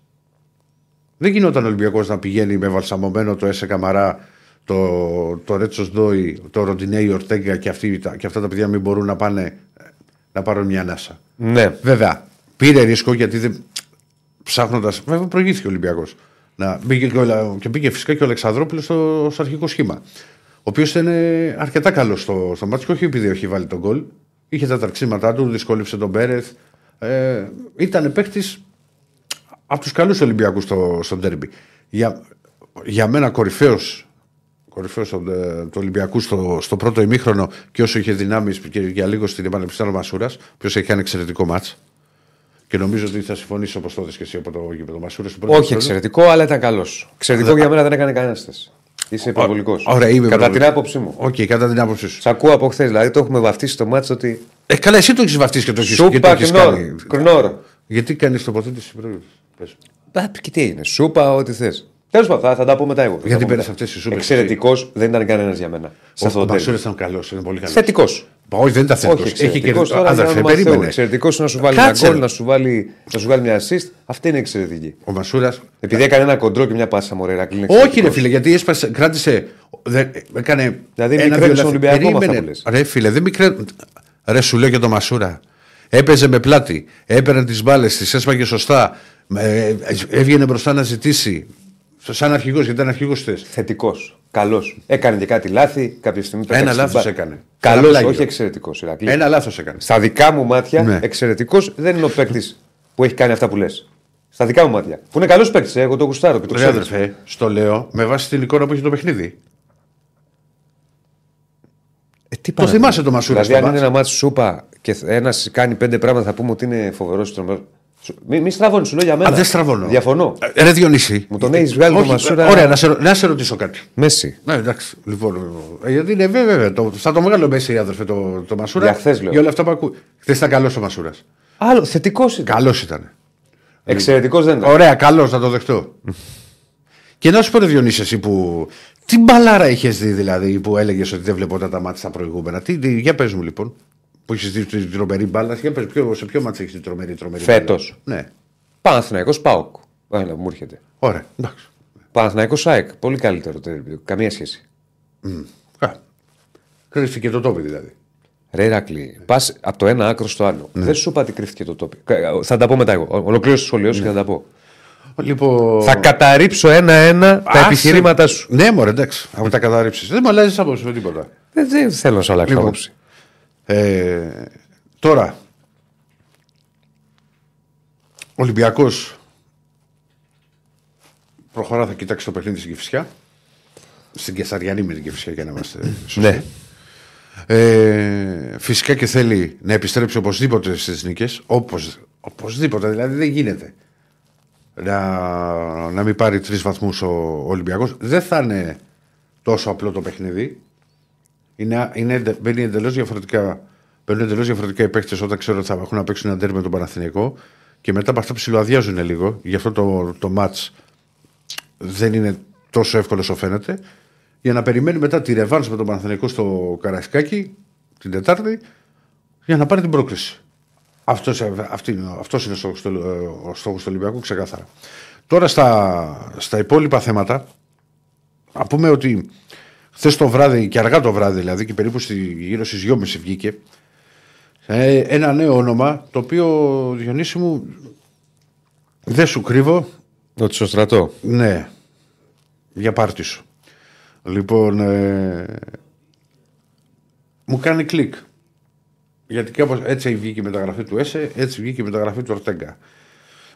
Δεν γινόταν ο Ολυμπιακός να πηγαίνει με βαλσαμωμένο το Έσε Καμαρά, το, το Ρέτσο Ντόι, το Ροντινέι Ορτέγκα και, αυτοί, τα- και αυτά τα παιδιά μην μπορούν να πάνε ε, να πάρουν μια ανάσα. Ναι. Βέβαια, πήρε ρίσκο γιατί δεν. Ψάχνοντας. Βέβαια, προηγήθηκε ο Ολυμπιακός. Να, μπήκε και, ο, και μπήκε φυσικά και ο Αλεξανδρόπουλος στο, στο αρχικό σχήμα. Ο οποίος ήταν ε, αρκετά καλός στο, στο μάτσο και όχι επειδή έχει βάλει τον γκολ. Είχε τα ταρξίματά του, δυσκόλυψε τον Πέρεθ. Ε, ήταν παίχτη από τους καλούς Ολυμπιακούς στο, στο ντέρμπι. Για, για μένα κορυφαίος κορυφαίος του Ολυμπιακού στο, στο πρώτο ημίχρονο και όσο είχε δυνάμεις και για λίγο στην επανεπιστήμη ο Μασούρας, ο οποίος έχει ένα εξαιρετικό μάτς. Και νομίζω ότι θα συμφωνήσει όπως το και εσύ από το γήπεδο Μασούρα. Όχι εξαιρετικό, αλλά ήταν καλός. Εξαιρετικό για μένα δεν έκανε κανένας θέση. Είσαι υπερβολικός. Ωραία, είμαι Κατά την άποψή μου. Οκ, okay, κατά την άποψή σου. Σ' ακούω από χθες. Δηλαδή το έχουμε βαφτίσει το μάτσο ότι. Ε, καλά, εσύ το έχεις βαφτίσει και το έχει Σούπα κνόρ. Γιατί κάνεις τοποθέτηση πρώτη; Και τι είναι, σούπα, ό,τι θες. Τέλος πάντων, θα, θα, τα πούμε τα εγώ. Γιατί πέρασε αυτές τις σούπες. Εξαιρετικός δεν ήταν κανένας για μένα. Σε αυτό το τέλο. ήταν καλός, είναι πολύ καλός. Θετικός. Όχι, δεν ήταν θετικό. Έχει και Αδερφέ, περίμενε. Εξαιρετικός να σου βάλει ένα γκολ, να σου βάλει, να σου βάλει μια assist. Αυτή είναι εξαιρετική. Ο Μασούρα. Επειδή έκανε ένα κοντρό και μια πάσα μωρέρα. Όχι, ρε φίλε, γιατί έσπασε, κράτησε. Δεν, έκανε δηλαδή, ένα δύο Ολυμπιακό με Ρε φίλε, δεν μικρέ. Ρε σου λέω και το Μασούρα. Έπαιζε με πλάτη, έπαιρνε τις μπάλες, τις έσπαγε σωστά, ε, έβγαινε μπροστά να ζητήσει. Σαν αρχηγός, γιατί ήταν αρχηγός θες. Θετικός. Καλός. Έκανε και κάτι λάθη. Κάποια στιγμή Ένα λάθος έκανε. Καλός, όχι εξαιρετικός. Ένα λάθος έκανε. Στα δικά μου μάτια, ναι. εξαιρετικός δεν είναι ο παίκτης που έχει κάνει αυτά που λες. Στα δικά μου μάτια. Που είναι καλός παίκτης, ε, εγώ το γουστάρω και το ξέρω. αδερφέ, στο λέω με βάση την εικόνα που έχει το παιχνίδι. Ε, τι το θυμάσαι το Μασούρα. Δηλαδή, αν είναι ένα μάτι σούπα και ένας κάνει πέντε πράγματα, θα πούμε ότι είναι φοβερός τρομερός. Μη, μη στραβώνεις, σου λέω για μένα. Α, δεν στραβώνω. Διαφωνώ. Ε, ρε Διονύση. Μου τον έχεις βγάλει το Μασούρα. Ωραία, να σε, να σε ρωτήσω κάτι. Μέση. Ναι, εντάξει. Λοιπόν, ε, γιατί είναι βέβαια, βέβαια το, θα το μεγάλο Μέση, αδερφέ, το, το Μασούρα. Για χθες, λέω. Για όλα αυτά που ακούω. Χθες ήταν καλός ο Μασούρας. Άλλο, θετικός ήταν. Καλός ήταν. Εξαιρετικός δεν ήταν. Ωραία, καλός, θα το δεχτώ. Και να σου πω, ρε Διονύση, εσύ που. Τι μπαλάρα είχες δει δηλαδή που έλεγες ότι δεν βλέπω τα μάτια στα προηγούμενα; Τι, τι, για πες μου λοιπόν που έχεις δει την τρομερή μπάλα. Για πες, ποιο, σε ποιο μάτσο έχεις την τρομερή, τρομερή Φέτος. Ναι. Παναθυναϊκό Πάοκ. Ένα μου έρχεται. Ωραία. Εντάξει. Παναθυναϊκό ΣΑΕΚ. Πολύ καλύτερο το Καμία σχέση. Mm. Κρύφτηκε το τόπι δηλαδή. Ρε Ρακλή, πας από το ένα άκρο στο άλλο. Ναι. Δεν σου είπα ότι κρύφτηκε το τόπι. Θα τα πω μετά εγώ. Ολοκλήρωσε το σχολείος σου ναι. και θα τα πω. Λοιπόν... Θα καταρρύψω ένα-ένα τα επιχειρήματά σου. Ναι, μωρέ, εντάξει. Από τα καταρρύψεις. Δεν μου αλλάζεις άποψη με τίποτα. Δεν, δεν θέλω να σου αλλάξω λοιπόν, άποψη. Ε, τώρα, ο Ολυμπιακός προχωρά, θα κοιτάξει το παιχνίδι στην Κυφσιά. Στην Κεσαριανή με την Κυφσιά για να είμαστε σωστοί. Ναι. Ε, φυσικά και θέλει να επιστρέψει οπωσδήποτε στις νίκες. Όπως, οπωσδήποτε, δηλαδή δεν γίνεται να, να μην πάρει τρεις βαθμούς ο Ολυμπιακός. Δεν θα είναι τόσο απλό το παιχνίδι. Είναι, είναι, μπαίνει εντελώς διαφορετικά. Μπαίνουν εντελώς διαφορετικά οι παίχτε όταν ξέρουν ότι θα έχουν να παίξουν ένα τέρμα με τον Παναθηναϊκό και μετά από αυτά ψιλοαδιάζουν λίγο. Γι' αυτό το, το match δεν είναι τόσο εύκολο όσο φαίνεται. Για να περιμένει μετά τη ρευάνση με τον Παναθηναϊκό στο Καρασκάκι την Τετάρτη για να πάρει την πρόκληση. Αυτός αυτός είναι ο στόχος του Ολυμπιακού, ξεκάθαρα. Τώρα στα, στα υπόλοιπα θέματα, να πούμε ότι χθες το βράδυ και αργά το βράδυ, δηλαδή και περίπου στη, γύρω στις 2.30 βγήκε ε, ένα νέο όνομα το οποίο Διονύση μου δεν σου κρύβω. Ότι στο στρατό. Ναι. Για πάρτι σου. Λοιπόν, ε, μου κάνει κλικ. Γιατί κάπως έτσι βγήκε η μεταγραφή του ΕΣΕ, έτσι βγήκε η μεταγραφή του Ορτέγκα.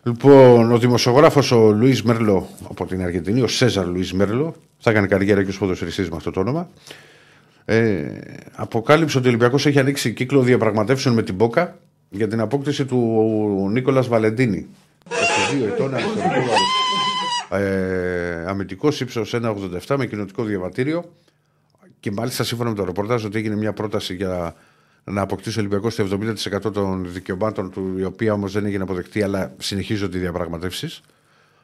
Λοιπόν, ο δημοσιογράφος ο Λουίς Μέρλο από την Αργεντινή, ο Σέζαρ Λουίς Μέρλο, θα έκανε καριέρα και ως ποδοσφαιριστή με αυτό το όνομα. Ε, αποκάλυψε ότι ο Ολυμπιακός έχει ανοίξει κύκλο διαπραγματεύσεων με την Μπόκα για την απόκτηση του Νίκολας Βαλεντίνη. 22 ετών, ε, αμυντικός ύψος 1,87 με κοινοτικό διαβατήριο. Και μάλιστα σύμφωνα με το ρεπορτάζ ότι έγινε μια πρόταση για να αποκτήσει ο Ολυμπιακός το 70% των δικαιωμάτων του, η οποία όμως δεν έγινε αποδεκτή, αλλά συνεχίζονται οι διαπραγματεύσεις.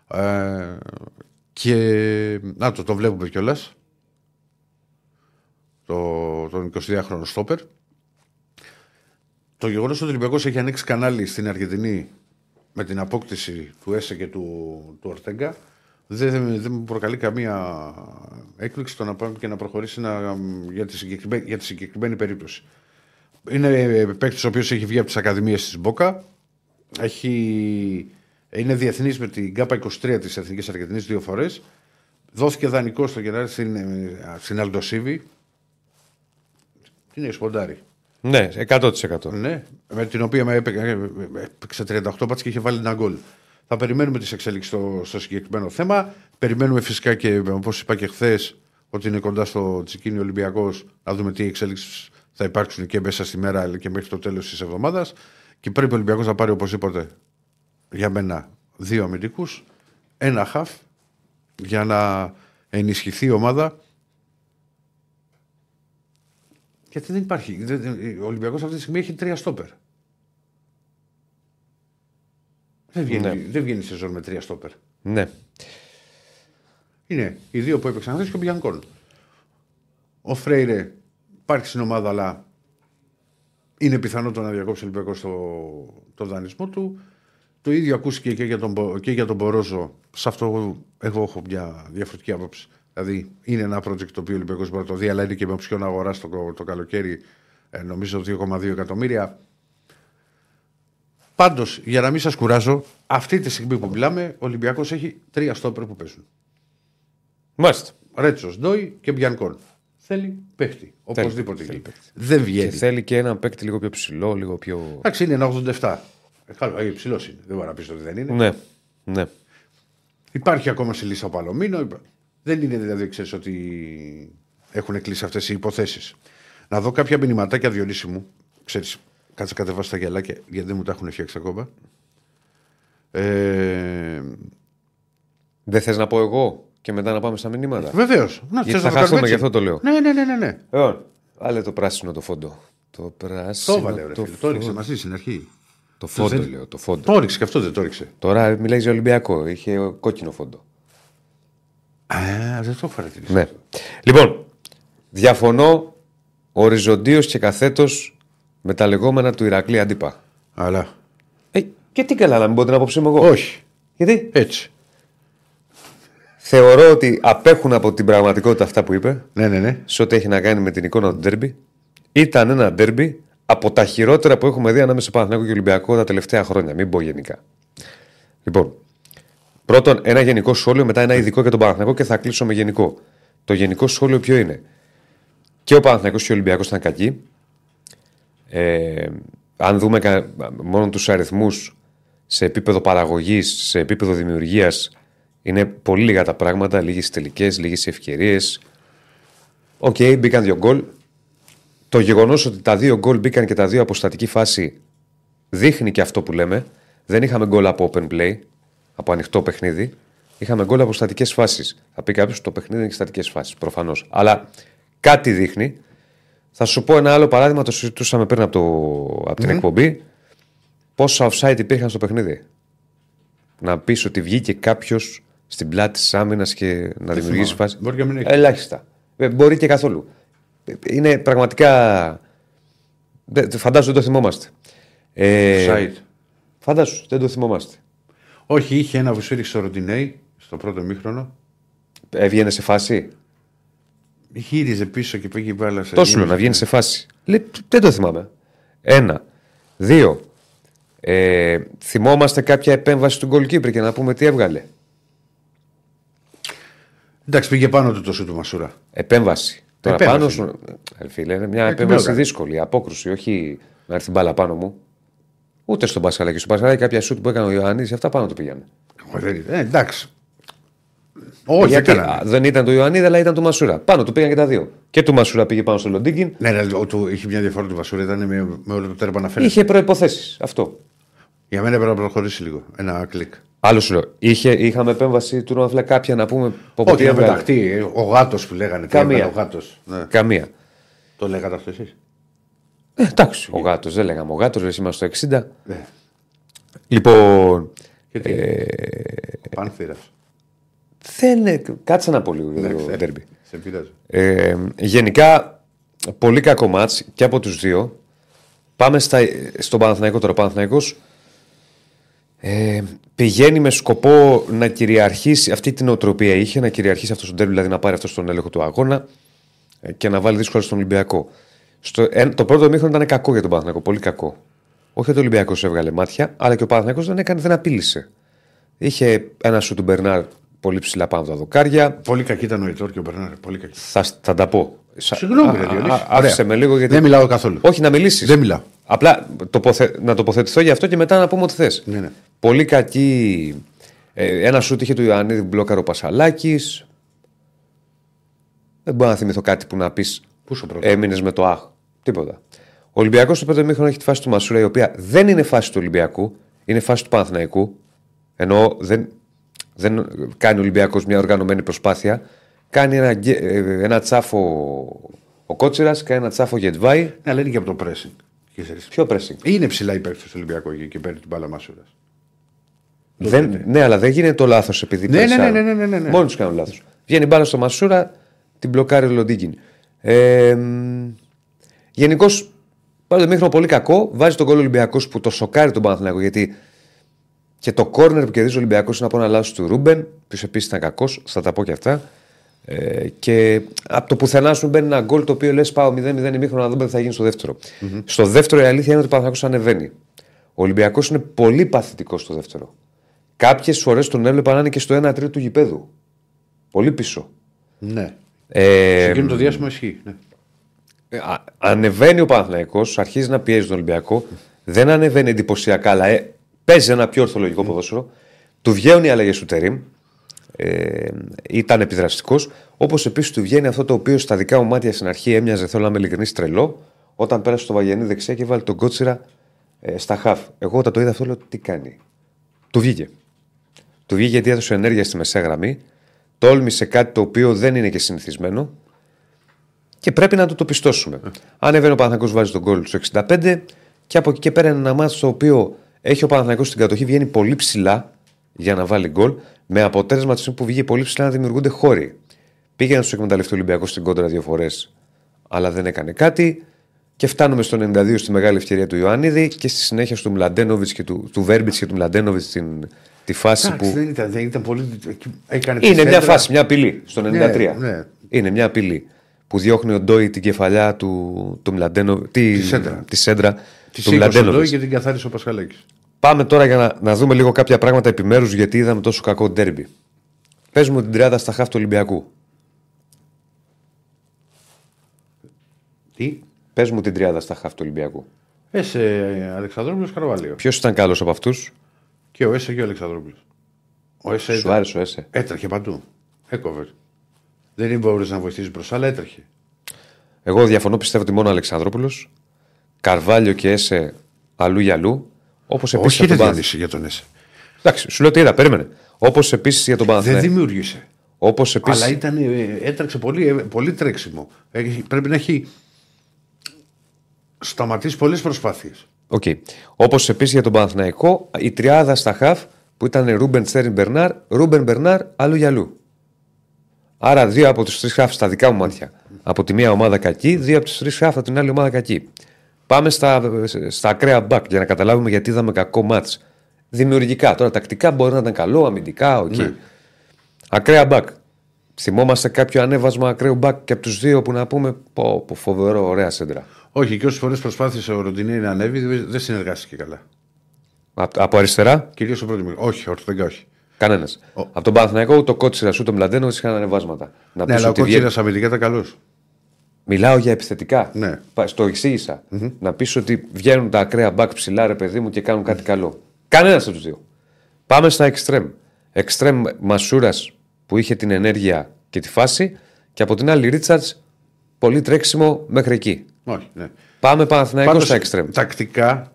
Ε, και να το, το βλέπουμε κιόλας. Το, τον 22χρονο Στόπερ. Το γεγονός ότι ο Ολυμπιακός έχει ανοίξει κανάλι στην Αργεντινή με την απόκτηση του Έσε και του, του Ορτέγκα δεν, δεν μου προκαλεί καμία έκπληξη το να πάμε και να προχωρήσει να, για, τη συγκεκριμένη, για τη συγκεκριμένη περίπτωση. Είναι παίκτης ο οποίος έχει βγει από τις Ακαδημίες της Μπόκα. Έχει Είναι διεθνής με την ΚΑΠΑ 23 της Εθνικής Αργεντινής δύο φορές. Δόθηκε δανεικό στο Γενάρη στην, ε, στην Αλντοσίβη. Είναι σποντάρι. Ναι, 100%. Ναι, με την οποία με έπαι- ε, έπαιξε 38 πάτς και είχε βάλει ένα γκολ. Θα περιμένουμε τις εξέλιξει στο, στο συγκεκριμένο θέμα. Περιμένουμε φυσικά και όπως είπα και χθες ότι είναι κοντά στο Τσικίνι Ολυμπιακός να δούμε τι εξέλιξει θα υπάρξουν και μέσα στη μέρα αλλά και μέχρι το τέλος της εβδομάδας. Και πρέπει ο Ολυμπιακός να πάρει οπωσδήποτε για μένα δύο αμυντικούς, ένα χαφ για να ενισχυθεί η ομάδα. Γιατί δεν υπάρχει. δεν- δεν- Ο Ολυμπιακός αυτή τη στιγμή έχει τρία στόπερ. Δεν βγαίνει, Ναι. δεν βγαίνει η σεζόν με τρία στόπερ. Ναι. Είναι οι δύο που έπαιξαν χθες και ο Μπιανκόν. Ο Φρέιρε υπάρχει στην ομάδα, αλλά είναι πιθανό το να διακόψει ο Ολυμπιακός το, το δανεισμό του. Το ίδιο ακούστηκε και για τον, Μπο- και για τον Μπορόζο. Σε αυτό εγώ, εγώ έχω μια διαφορετική άποψη. Δηλαδή, είναι ένα project το οποίο ο Ολυμπιακός μπορεί να το δει, αλλά είναι και με οψιόν αγορά το, το καλοκαίρι, ε, νομίζω 2,2 εκατομμύρια. Πάντως, για να μην σας κουράζω, αυτή τη στιγμή που μιλάμε, ο Ολυμπιακός έχει τρία στόπερ που παίζουν. Μάλιστα. Ρέτσος, Ντόι και Μπιανκόν. Θέλει παίχτη. Οπωσδήποτε. θέλει Θέλει παίχτη. Δεν Και βγαίνει. θέλει και έναν παίκτη λίγο πιο ψηλό, λίγο πιο. Εντάξει, είναι ένα 87. Ε, καλό, ε, ψηλός είναι. Δεν μπορεί να πεις ότι δεν είναι. Ναι. Ναι. Υπάρχει ακόμα σε λύσα Παλωμίνο. Υπά- Δεν είναι δηλαδή, ξέρεις ότι έχουν κλείσει αυτές οι υποθέσεις. Να δω κάποια μηνυματάκια Διονύση μου. Ξέρεις, κάτσε κατεβάσει τα γυαλάκια γιατί δεν μου τα έχουν φτιάξει ακόμα. Ε, Δεν θες να πω εγώ; Και μετά να πάμε στα μηνύματα. Βεβαίως. Γιατί θα χάσουμε, γι' αυτό το λέω. Ναι, ναι, ναι, ναι. ναι. Λοιπόν, βάλε το πράσινο το φόντο. Το πράσινο. Το έβαλε, ρε το, φίλε. Το έριξε μαζί στην αρχή. το φόντο, δεν- λέω. Το φόντο. Το έριξε και αυτό δεν το έριξε. Τώρα μιλάει για Ολυμπιακό. Είχε κόκκινο φόντο. Α, δεν το παρατηρήσα. Ναι. Λοιπόν, διαφωνώ οριζοντίως και καθέτος με τα λεγόμενα του Ηρακλή Αντίπα. Αλλά. Ε, και τι καλά να μην πω την άποψή μου εγώ. Όχι. Γιατί; Έτσι. Θεωρώ ότι απέχουν από την πραγματικότητα αυτά που είπε Ναι, ναι, ναι. σε ό,τι έχει να κάνει με την εικόνα του ντέρμπι. Ήταν ένα ντέρμπι από τα χειρότερα που έχουμε δει ανάμεσα σε Παναθηναϊκό και Ολυμπιακό τα τελευταία χρόνια. Μην πω γενικά. Λοιπόν, πρώτον ένα γενικό σχόλιο, μετά ένα ειδικό για τον Παναθηναϊκό και θα κλείσω με γενικό. Το γενικό σχόλιο ποιο είναι; Και ο Παναθηναϊκός και ο Ολυμπιακός ήταν κακοί. Ε, αν δούμε κα- μόνο τους αριθμούς σε επίπεδο παραγωγής, σε επίπεδο δημιουργίας, είναι πολύ λίγα τα πράγματα, λίγες τελικές, λίγες ευκαιρίες. Οκ, μπήκαν δύο γκολ. Το γεγονός ότι τα δύο γκολ μπήκαν και τα δύο από στατική φάση δείχνει και αυτό που λέμε. Δεν είχαμε γκολ από open play, από ανοιχτό παιχνίδι. Είχαμε γκολ από στατικές φάσεις. Θα πει κάποιος το παιχνίδι είναι και στατικές φάσεις, προφανώς. Αλλά κάτι δείχνει. Θα σου πω ένα άλλο παράδειγμα, το συζητούσαμε πριν από, το, από την εκπομπή. Πόσα offside υπήρχαν στο παιχνίδι. Να πεις ότι βγήκε κάποιος στην πλάτη της άμυνας και να δημιουργήσει θυμάμαι. φάση. Μπορεί και να μην έχει. Ελάχιστα. Ε, Μπορεί και καθόλου. Ε, Είναι πραγματικά. Δεν- Φαντάζομαι δεν το θυμόμαστε. Ε, Side. φαντάσου, δεν το θυμόμαστε. Όχι, είχε ένα που σφύριξε στο Ροντινέι στο πρώτο μήχρονο. Έβγαινε σε φάση; Γύριζε πίσω και πήγε η μπάλα σε. Τόσο λέω να βγαίνει σε φάση. Λέει, δεν το θυμάμαι. Ένα. Δύο. Ε, θυμόμαστε κάποια επέμβαση του goalkeeper και να πούμε τι έβγαλε. Εντάξει, πήγε πάνω του το σου του Μασούρα. Επέμβαση. Τώρα Επέμβαση. πάνω σου. Ε, Φίλε, είναι μια Ε, επέμβαση τι δύσκολη. Απόκρουση, όχι να έρθει μπάλα πάνω μου. Ούτε στον Πασχαλάκη. Στον Πασχαλάκη κάποια σουτ που έκανε ο Ιωάννης, αυτά πάνω του πήγανε. Ε, δεν είναι. Ε, εντάξει. Όχι, Γιατί έκαναν. α, δεν ήταν του Ιωαννίδη, αλλά ήταν του Μασούρα. Πάνω του πήγαν και τα δύο. Και του Μασούρα πήγε πάνω στο Λοντίγκιν. Ναι, ναι, ο- του, είχε μια διαφορά του Μασούρα, ήταν με, με όλο το τέρμα να φαίνεται. Είχε προποθέσει. Αυτό. Για μένα έπρεπε να προχωρήσει λίγο. Ένα κλικ. Άλλο σου λέω. Είχε, είχαμε επέμβαση του Ρωμαφλέ κάποια να πούμε. πω, πω, Όχι, τι να έβγαλε. πεταχτεί. ε, Ο γάτος που λέγανε. τι Καμία. έβγαλε Ο γάτος. Ναι. Καμία. Το λέγατε αυτό εσείς; Ε, εντάξει, ο γάτος, δεν λέγαμε ο γάτος, εσύ είμαστε στο 60. Ναι. Λοιπόν. Και τι; Ε, Πάνθυρα. δεν. ε, Κάτσε να πω λίγο για το Ναι, ντέρμπι. Σε πειράζει. Ε, γενικά, πολύ κακό μάτς και από τους δύο. Πάμε στα, στον Παναθηναϊκό τώρα. Ο Παναθηναϊκός ε, πηγαίνει με σκοπό να κυριαρχήσει αυτή την οτροπία είχε, να κυριαρχήσει αυτό το ντέρμπι, δηλαδή να πάρει αυτό τον έλεγχο του αγώνα ε, και να βάλει δύσκολα στον Ολυμπιακό. Στο, ε, το πρώτο μήχρονο ήταν κακό για τον Παναθηναϊκό, πολύ κακό. Όχι ότι ο Ολυμπιακός έβγαλε μάτια, αλλά και ο Παναθηναϊκός δεν έκανε, δεν απείλησε. Είχε ένα σου του Μπερνάρ πολύ ψηλά πάνω από τα δοκάρια. Πολύ κακή ήταν ο Ιτόρ και ο Μπερνάρ. Πολύ κακή. Θα, θα τα πω. Σα- Συγγνώμη, ρε Α, Διονύση. α, Άφησε Ωραία. με λίγο γιατί. Δεν μιλάω καθόλου. Όχι να μιλήσεις. Δεν μιλάω. Απλά τοποθε... να τοποθετηθώ γι' αυτό και μετά να πούμε ό,τι θες. Ναι, ναι. Πολύ κακή. Ε, ένα σουτ είχε του Ιωαννίδη μπλόκαρο ο Πασαλάκης. Δεν μπορώ να θυμηθώ κάτι που να πεις. Πού σου πρώτο. Έμεινες με το αχ. Τίποτα. Ο Ολυμπιακός στο πέντε μήχρονο έχει τη φάση του Μασούρα, η οποία δεν είναι φάση του Ολυμπιακού, είναι φάση του Παναθηναϊκού. Ενώ δεν, δεν κάνει ο Ολυμπιακός μια οργανωμένη προσπάθεια. Κάνει ένα, γκε- ε, ένα τσάφο ο Κότσιρας, κάνει ένα τσάφο ο Γετβάη. Ναι, αλλά είναι και από το pressing. Ξέρεις. Ποιο pressing. Είναι ψηλά υπέρ του Ολυμπιακού εκεί και παίρνει την μπάλα Μασούρας. Δεν, ναι, αλλά δεν γίνεται το λάθος επειδή Ναι, ναι, πρεσάρουν. ναι, ναι, ναι, ναι, ναι. Μόνοι τους κάνουν λάθος. Βγαίνει μπάλα στο Μασούρα, την μπλοκάρει ο Λοντίγκιν. Ε, Γενικώς, πάντα μήχρονο πολύ κακό. Βάζει τον κόλλο Ολυμπιακός που το σοκάρει τον Παναθηναϊκό γιατί και το κόρνερ που κερδίζει ο Ολυμπιακός είναι από ένα λάθος του Ρούμπεν, που επίσης ήταν κακός, θα τα πω και αυτά. Ε, και από το πουθενά σου μπαίνει ένα γκολ το οποίο λες: Πάω 0-0 ημίχρονο να δούμε τι θα γίνει στο δεύτερο. Στο δεύτερο η αλήθεια είναι ότι ο Παναθηναϊκός ανεβαίνει. Ο Ολυμπιακός είναι πολύ παθητικός στο δεύτερο. Κάποιες φορές τον έβλεπα να είναι και στο 1 τρίτο του γηπέδου. Πολύ πίσω. Ναι. Ε, Σε εκείνο το διάστημα ισχύει. Ναι. α- ανεβαίνει ο Παναθηναϊκός, αρχίζει να πιέζει τον Ολυμπιακό. Δεν ανεβαίνει εντυπωσιακά, αλλά ε, παίζει ένα πιο ορθολογικό ποδόσφαιρο. Του βγαίνουν οι αλλαγές του Τερήμ. Ε, ήταν επιδραστικός. Όπως επίσης του βγαίνει αυτό το οποίο στα δικά μου μάτια στην αρχή έμοιαζε, θέλω να είμαι ειλικρινής, τρελό. Όταν πέρασε το Βαγενή δεξιά και βάλει τον Κότσιρα ε, στα χαφ. Εγώ όταν το είδα αυτό λέω τι κάνει. Του βγήκε. Του βγήκε γιατί έδωσε ενέργεια στη μεσαία γραμμή. Τόλμησε κάτι το οποίο δεν είναι και συνηθισμένο. Και πρέπει να του το πιστώσουμε. Ανεβαίνει ο Παναθηναϊκός βάζει τον γκολ στο 65 και από εκεί και πέρα είναι ένα μάτι στο οποίο έχει ο Παναθηναϊκός στην κατοχή, βγαίνει πολύ ψηλά για να βάλει γκολ. Με αποτέλεσμα τη στιγμή που βγήκε πολύ ψηλά να δημιουργούνται χώροι. Πήγε να τους εκμεταλλευτεί ο Ολυμπιακός στην κόντρα δύο φορές, αλλά δεν έκανε κάτι. Και φτάνουμε στο 92 στη μεγάλη ευκαιρία του Ιωάννιδη και στη συνέχεια του Μλαντένοβιτς και του, του Βέρμπιτς και του Μλαντένοβιτς την, τη φάση Εντάξει, που. δεν ήταν, δεν ήταν πολύ. Έκανε τη Είναι μια σέντρα. φάση, μια απειλή στο 93. Ναι, ναι. Είναι μια απειλή που διώχνει ο Ντόι την κεφαλιά του, του Μλαντένο, τη, Τη σέντρα. τη σέντρα Τη του σήκωσε ο Ντόι Μλαντένοβιτς. και την καθάρισε ο Πασχαλάκης. Πάμε τώρα για να, να δούμε λίγο κάποια πράγματα επιμέρους γιατί είδαμε τόσο κακό ντέρμπι. Πες μου την τριάδα στα χάφη του Ολυμπιακού. Τι; Πες μου την τριάδα στα χάφη του Ολυμπιακού. Έσε Αλεξανδρόπουλος Καρβάλιο. Ποιος ήταν καλός από αυτούς, Και ο Έσε και ο Αλεξανδρόπουλος. Ο Έσε Σου ήταν- άρεσε ο Έσε; έτρεχε παντού. Έκοβε. Δεν μπορούσε να βοηθήσεις μπροστά, αλλά έτρεχε. Εγώ διαφωνώ, πιστεύω ότι μόνο ο Αλεξανδρόπουλος, Καρβάλιο και Έσε αλλού για αλλού. Όπως επίσης Όχι, για δεν τον Παναθ- διάδυση για τον Έσε. Εντάξει, σου λέω τι είδα, περίμενε. Όπως επίσης για τον Δεν Παναθηναϊκό. δημιούργησε. Όπως Αλλά επίση. ήταν, ε, έτρεξε πολύ, ε, πολύ τρέξιμο. Έχει- πρέπει να έχει σταματήσει πολλές προσπάθειες. Οκ. Όπως επίσης για τον Παναθηναϊκό, η τριάδα στα χαφ που ήταν Ρούμπεν Τσέριν Μπερνάρ, Ρούμπεν Μπερνάρ αλλού για αλλού. Άρα δύο από τους τρεις χαφ στα δικά μου μάτια. Από τη μία ομάδα κακή, δύο από τους τρεις χαφ από την άλλη ομάδα κακή. Πάμε στα, στα ακραία μπακ για να καταλάβουμε γιατί είδαμε κακό ματς. Δημιουργικά. Τώρα τακτικά μπορεί να ήταν καλό, αμυντικά, οκ. Ναι. Ακραία μπακ. Θυμόμαστε κάποιο ανέβασμα ακραίου μπακ και από τους δύο που να πούμε πω, πω φοβερό, ωραία σέντρα. Όχι, και όσες φορές προσπάθησε ο Ροντινέη να ανέβει, δεν δεν συνεργάστηκε καλά. Από, από αριστερά, Κυρίως στο πρώτος μήνας. Όχι, ορθοδικά όχι. Κανένας. Από τον Παναθηναϊκό ούτε ο Κότσιρα ούτε ο Μλαντένο είχαν ανεβάσματα. Να Ναι, πεις αλλά ο ότι βγαίνει- Κότσιρας αμυντικά ήταν καλός. Μιλάω για επιθετικά. Ναι. Πα- Στο εξηγησα Να πεις ότι βγαίνουν τα ακραία μπακ ψηλά, ρε παιδί μου, και κάνουν κάτι καλό. Κανένας από τους δύο. Πάμε στα εξτρέμ. Εξτρέμ Μασούρας που είχε την ενέργεια και τη φάση και από την άλλη Ρίτσαρτς πολύ τρέξιμο μέχρι εκεί. Όχι, ναι. Πάμε Παναθηναϊκό Πάντως, στα εξτρέμ. Τακτικά,